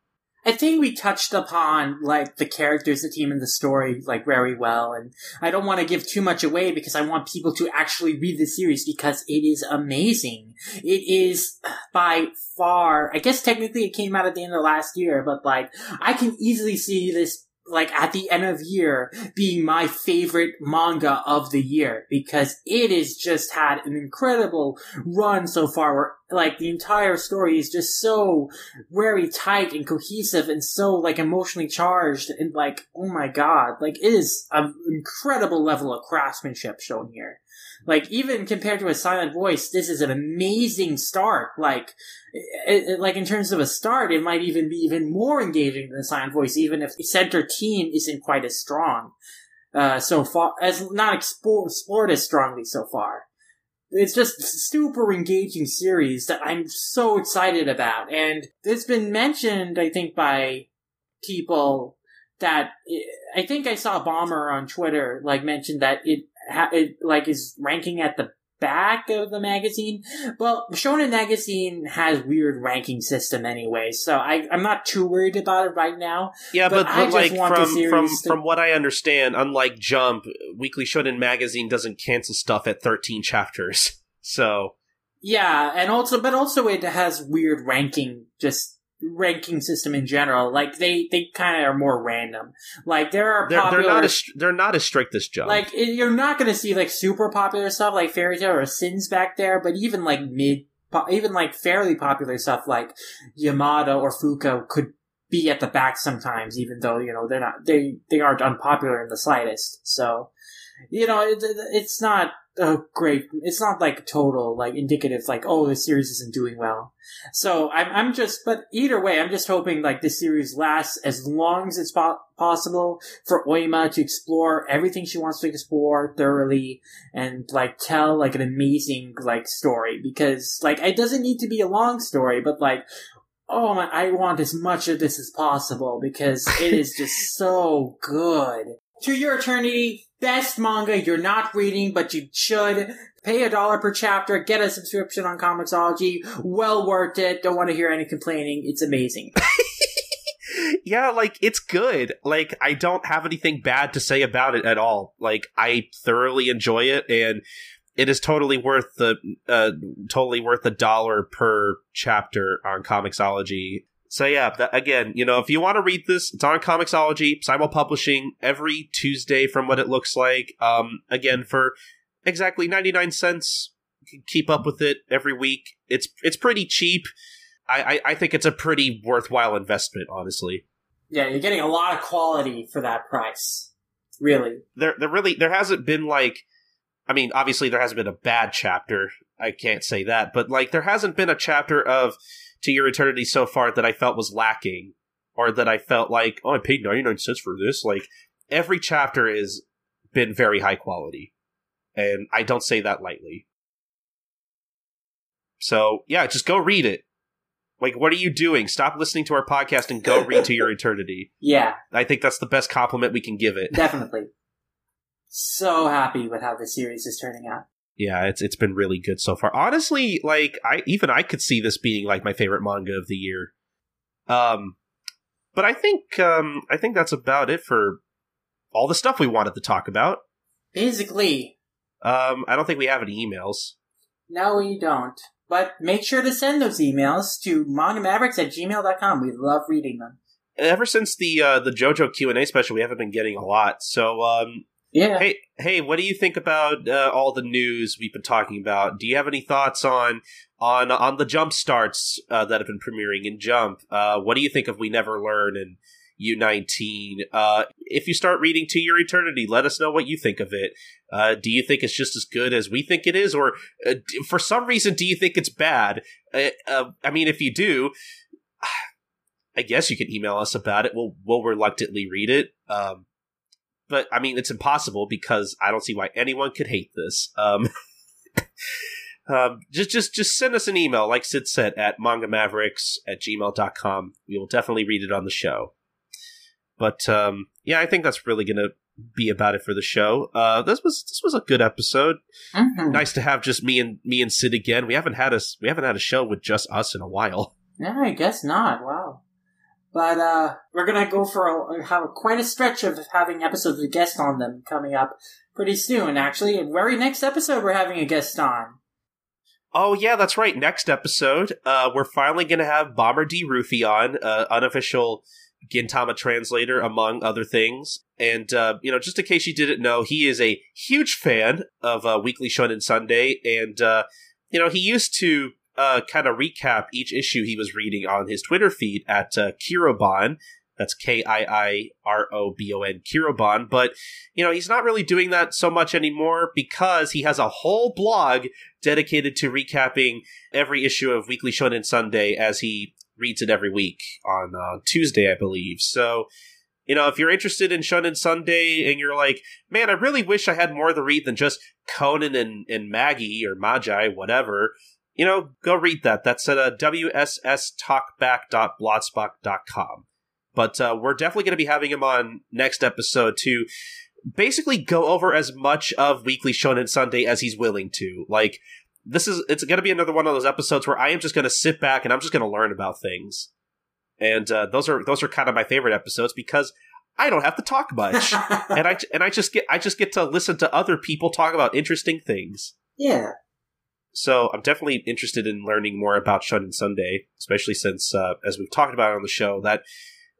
I think we touched upon like the characters, the team, and the story like very well, and I don't want to give too much away because I want people to actually read the series because it is amazing. It is by far, I guess technically it came out at the end of last year, but like I can easily see this like at the end of year being my favorite manga of the year because it has just had an incredible run so far where like the entire story is just so very tight and cohesive and so like emotionally charged and like oh my god like it is an incredible level of craftsmanship shown here like even compared to a silent voice, this is an amazing start. Like, it, it, like in terms of a start, it might even be even more engaging than a silent voice, even if the center team isn't quite as strong. Uh, so far, as not explored, explored as strongly so far. It's just super engaging series that I'm so excited about. And it's been mentioned, I think, by people that I think I saw Bomber on Twitter like mentioned that it it like is ranking at the back of the magazine. Well, Shonen Magazine has weird ranking system anyway, so I, I'm not too worried about it right now. Yeah, but, but, but like from from to... from what I understand, unlike Jump, Weekly Shonen Magazine doesn't cancel stuff at 13 chapters. So yeah, and also, but also it has weird ranking just ranking system in general. Like they they kind of are more random. Like there are They're, popular, they're not as they're not as strict as Jump. like you're not going to see like super popular stuff like Fairy Tail or Sins back there, but even like mid, even like fairly popular stuff like Yamada or Fuka could be at the back sometimes, even though you know they're not they they aren't unpopular in the slightest. So you know it, it- it's not a great. It's not like total like indicative like oh the series isn't doing well. So I'm I'm just but either way I'm just hoping like this series lasts as long as it's po- possible for Oima to explore everything she wants to explore thoroughly and like tell like an amazing like story because like it doesn't need to be a long story but like oh my I want as much of this as possible because it is just so good. To Your Eternity, best manga you're not reading but you should. Pay a dollar per chapter, get a subscription on Comixology. Well worth it. Don't want to hear any complaining. It's amazing. yeah, like it's good. Like I don't have anything bad to say about it at all. Like I thoroughly enjoy it, and it is totally worth the uh, totally worth a dollar per chapter on Comixology. So yeah, that, again, you know, if you want to read this, it's on Comixology, simul publishing every Tuesday from what it looks like. Um, again, for exactly ninety nine cents, you can keep up with it every week. It's it's pretty cheap. I, I, I think it's a pretty worthwhile investment, honestly. Yeah, you're getting a lot of quality for that price. Really. There there really there hasn't been like I mean, obviously there hasn't been a bad chapter. I can't say that, but like there hasn't been a chapter of To Your Eternity so far that I felt was lacking or that I felt like, oh, I paid 99 cents for this. Like every chapter has been very high quality. And I don't say that lightly. So, yeah, just go read it. Like, what are you doing? Stop listening to our podcast and go read To Your Eternity. Yeah, I think that's the best compliment we can give it. definitely. so happy with how the series is turning out. Yeah, it's it's been really good so far. Honestly, like I even I could see this being like my favorite manga of the year. Um but I think um I think that's about it for all the stuff we wanted to talk about. Basically, Um I don't think we have any emails. no, we don't. But make sure to send those emails to mangamavericks at gmail.com. We love reading them. Ever since the uh the JoJo Q&A special, we haven't been getting a lot. So um Yeah. hey hey, what do you think about uh, all the news we've been talking about? Do you have any thoughts on on on the jump starts uh, that have been premiering in Jump? Uh, what do you think of We Never Learn and U19? Uh, if you start reading To Your Eternity, let us know what you think of it. Uh, do you think it's just as good as we think it is, or uh, for some reason do you think it's bad? I mean, if you do. I guess you can email us about it. We'll we'll reluctantly read it. Um, but I mean, it's impossible because I don't see why anyone could hate this. Um, um, just, just, just send us an email, like Sid said, at mangamavericks at gmail.com. We will definitely read it on the show. But, um, yeah, I think that's really going to be about it for the show. Uh, this was, this was a good episode. Mhm. Nice to have just me and, me and Sid again. We haven't had a, we haven't had a show with just us in a while. Yeah, I guess not. Wow. But uh we're gonna go for a, have quite a stretch of having episodes with guests on them coming up pretty soon. Actually, the very next episode we're having a guest on. Oh yeah, that's right. Next episode, uh, we're finally to have Bomber D. Rufy on, uh, unofficial Gintama translator, among other things. And uh, you know, just in case you didn't know, he is a huge fan of uh, Weekly Shonen Sunday, and uh, you know, he used to uh, kind of recap each issue he was reading on his Twitter feed at uh, Kiirobon. That's K I I R O B O N, Kiirobon. But, you know, he's not really doing that so much anymore because he has a whole blog dedicated to recapping every issue of Weekly Shonen Sunday as he reads it every week on uh, Tuesday, I believe. So, you know, if you're interested in Shonen Sunday and you're like, man, I really wish I had more to read than just Conan and, and Maggie or Magi, whatever, you know, go read that. That's at uh, wsstalkback.blogspot.com. But uh, we're definitely going to be having him on next episode to basically go over as much of Weekly Shonen Sunday as he's willing to. Like, this is it's going to be another one of those episodes where I am just going to sit back and I'm just going to learn about things. And uh, those are those are kind of my favorite episodes because I don't have to talk much, and I and I just get I just get to listen to other people talk about interesting things. yeah. So I'm definitely interested in learning more about Shonen Sunday, especially since, uh, as we've talked about on the show, that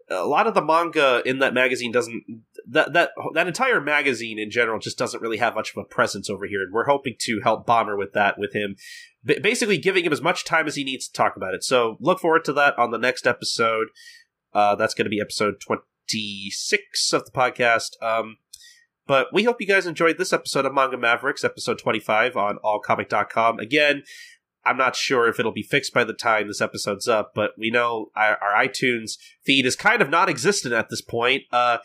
a lot of the manga in that magazine doesn't that that that entire magazine in general just doesn't really have much of a presence over here, and we're hoping to help Bomber with that with him, basically giving him as much time as he needs to talk about it. So look forward to that on the next episode. Uh, that's going to be episode twenty six of the podcast. Um, but we hope you guys enjoyed this episode of Manga Mavericks, episode 25 on allcomic.com. Again, I'm not sure if it'll be fixed by the time this episode's up, but we know our, our iTunes feed is kind of non existent at this point. Uh,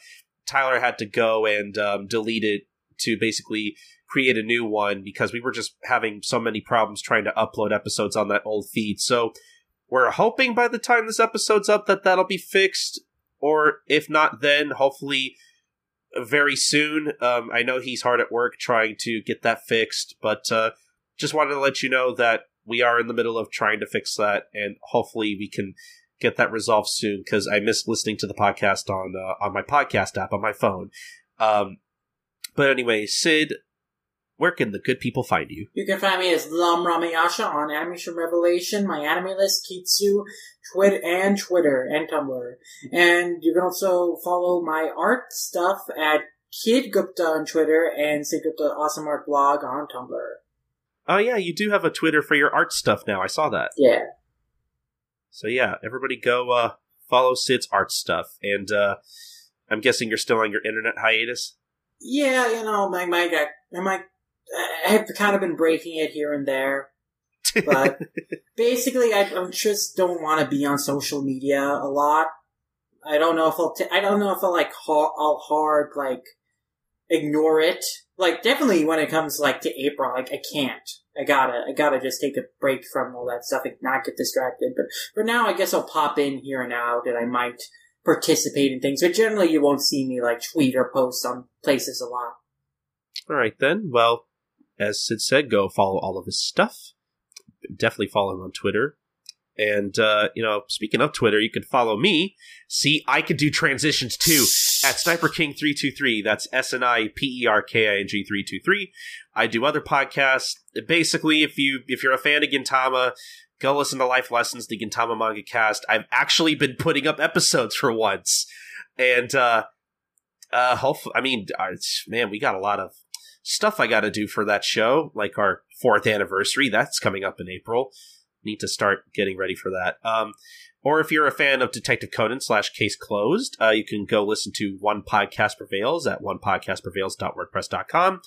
Tyler had to go and um, delete it to basically create a new one because we were just having so many problems trying to upload episodes on that old feed. So we're hoping by the time this episode's up that that'll be fixed, or if not, then hopefully very soon. Um, I know he's hard at work trying to get that fixed, but uh, just wanted to let you know that we are in the middle of trying to fix that, and hopefully we can get that resolved soon because I miss listening to the podcast on uh, on my podcast app on my phone. Um, but anyway, Sid, where can the good people find you? You can find me as Lum Ramayasha on Animation Revelation, my anime list, Kitsu, Twitter, and Twitter, and Tumblr. And you can also follow my art stuff at Kid Gupta on Twitter and Sid Gupta Awesome Art Blog on Tumblr. Oh yeah, you do have a Twitter for your art stuff now. I saw that. Yeah. So yeah, everybody go uh, follow Sid's art stuff, and uh, I'm guessing you're still on your internet hiatus. Yeah, you know, my my my I have kind of been breaking it here and there, but basically, I, I just don't want to be on social media a lot. I don't know if I'll. T- I don't know if I'll like ha- I'll hard like ignore it. Like definitely when it comes like to April, like I can't. I gotta. I gotta just take a break from all that stuff and not get distracted. But for now, I guess I'll pop in here and out, and I might participate in things. But generally, you won't see me like tweet or post on places a lot. All right then. Well, as Sid said, go follow all of his stuff. Definitely follow him on Twitter. And, uh, you know, speaking of Twitter, you can follow me. See, I can do transitions too at Sniper King 323. That's S N I P E R K I N G 323. I do other podcasts. Basically, if you, if you're a fan of Gintama, go listen to Life Lessons, the Gintama Manga Cast. I've actually been putting up episodes for once. And, uh, uh, hopefully, I mean, uh, man, we got a lot of stuff I got to do for that show, like our fourth anniversary. That's coming up in April. Need to start getting ready for that. Um, or if you're a fan of Detective Conan slash Case Closed, uh, you can go listen to One Podcast Prevails at onepodcastprevails.wordpress.com.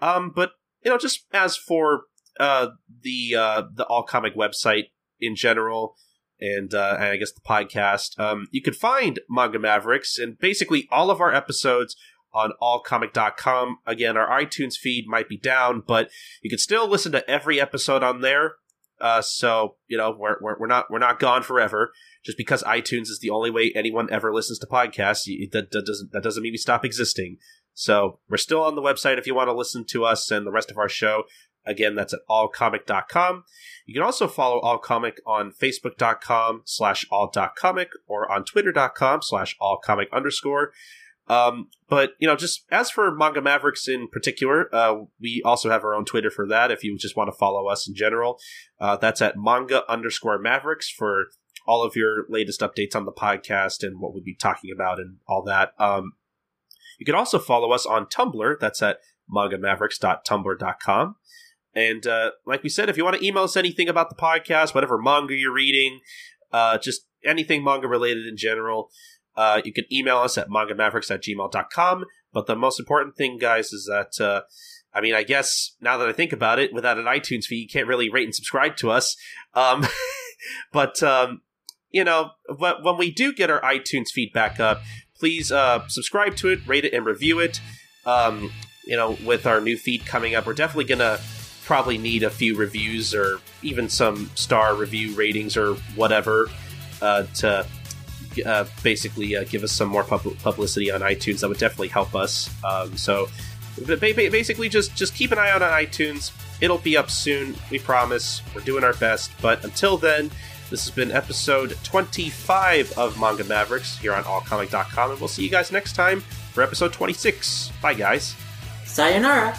Um, but you know, just as for uh, the uh, the all comic website in general, and, uh, and I guess the podcast, um, you can find Manga Mavericks and basically all of our episodes on allcomic.com. Again, our iTunes feed might be down, but you can still listen to every episode on there. Uh, so you know we're, we're we're not we're not gone forever. Just because iTunes is the only way anyone ever listens to podcasts, that, that doesn't that doesn't mean we stop existing. So we're still on the website if you want to listen to us and the rest of our show. Again, that's at allcomic.com. You can also follow allcomic on facebook.com slash all.comic or on twitter.com slash allcomic underscore. Um, but you know, just as for Manga Mavericks in particular, uh, we also have our own Twitter for that. If you just want to follow us in general, uh, that's at manga underscore Mavericks for all of your latest updates on the podcast and what we'll be talking about and all that. Um, you can also follow us on Tumblr. That's at manga mangamavericks.tumblr.com. And uh, like we said, if you want to email us anything about the podcast, whatever manga you're reading, uh, just anything manga related in general, uh, you can email us at mangamavericks at gmail.com. But the most important thing, guys, is that, uh, I mean, I guess now that I think about it, without an iTunes feed, you can't really rate and subscribe to us. Um, but, um, you know, when we do get our iTunes feed back up, please uh, subscribe to it, rate it, and review it. Um, you know, with our new feed coming up, we're definitely going to probably need a few reviews or even some star review ratings or whatever uh, to uh, basically uh, give us some more pub- publicity on iTunes. That would definitely help us. Um, so basically, just just keep an eye out on iTunes. It'll be up soon. We promise. We're doing our best. But until then, this has been episode 25 of Manga Mavericks here on allcomic.com, and we'll see you guys next time for episode 26. Bye, guys. Sayonara.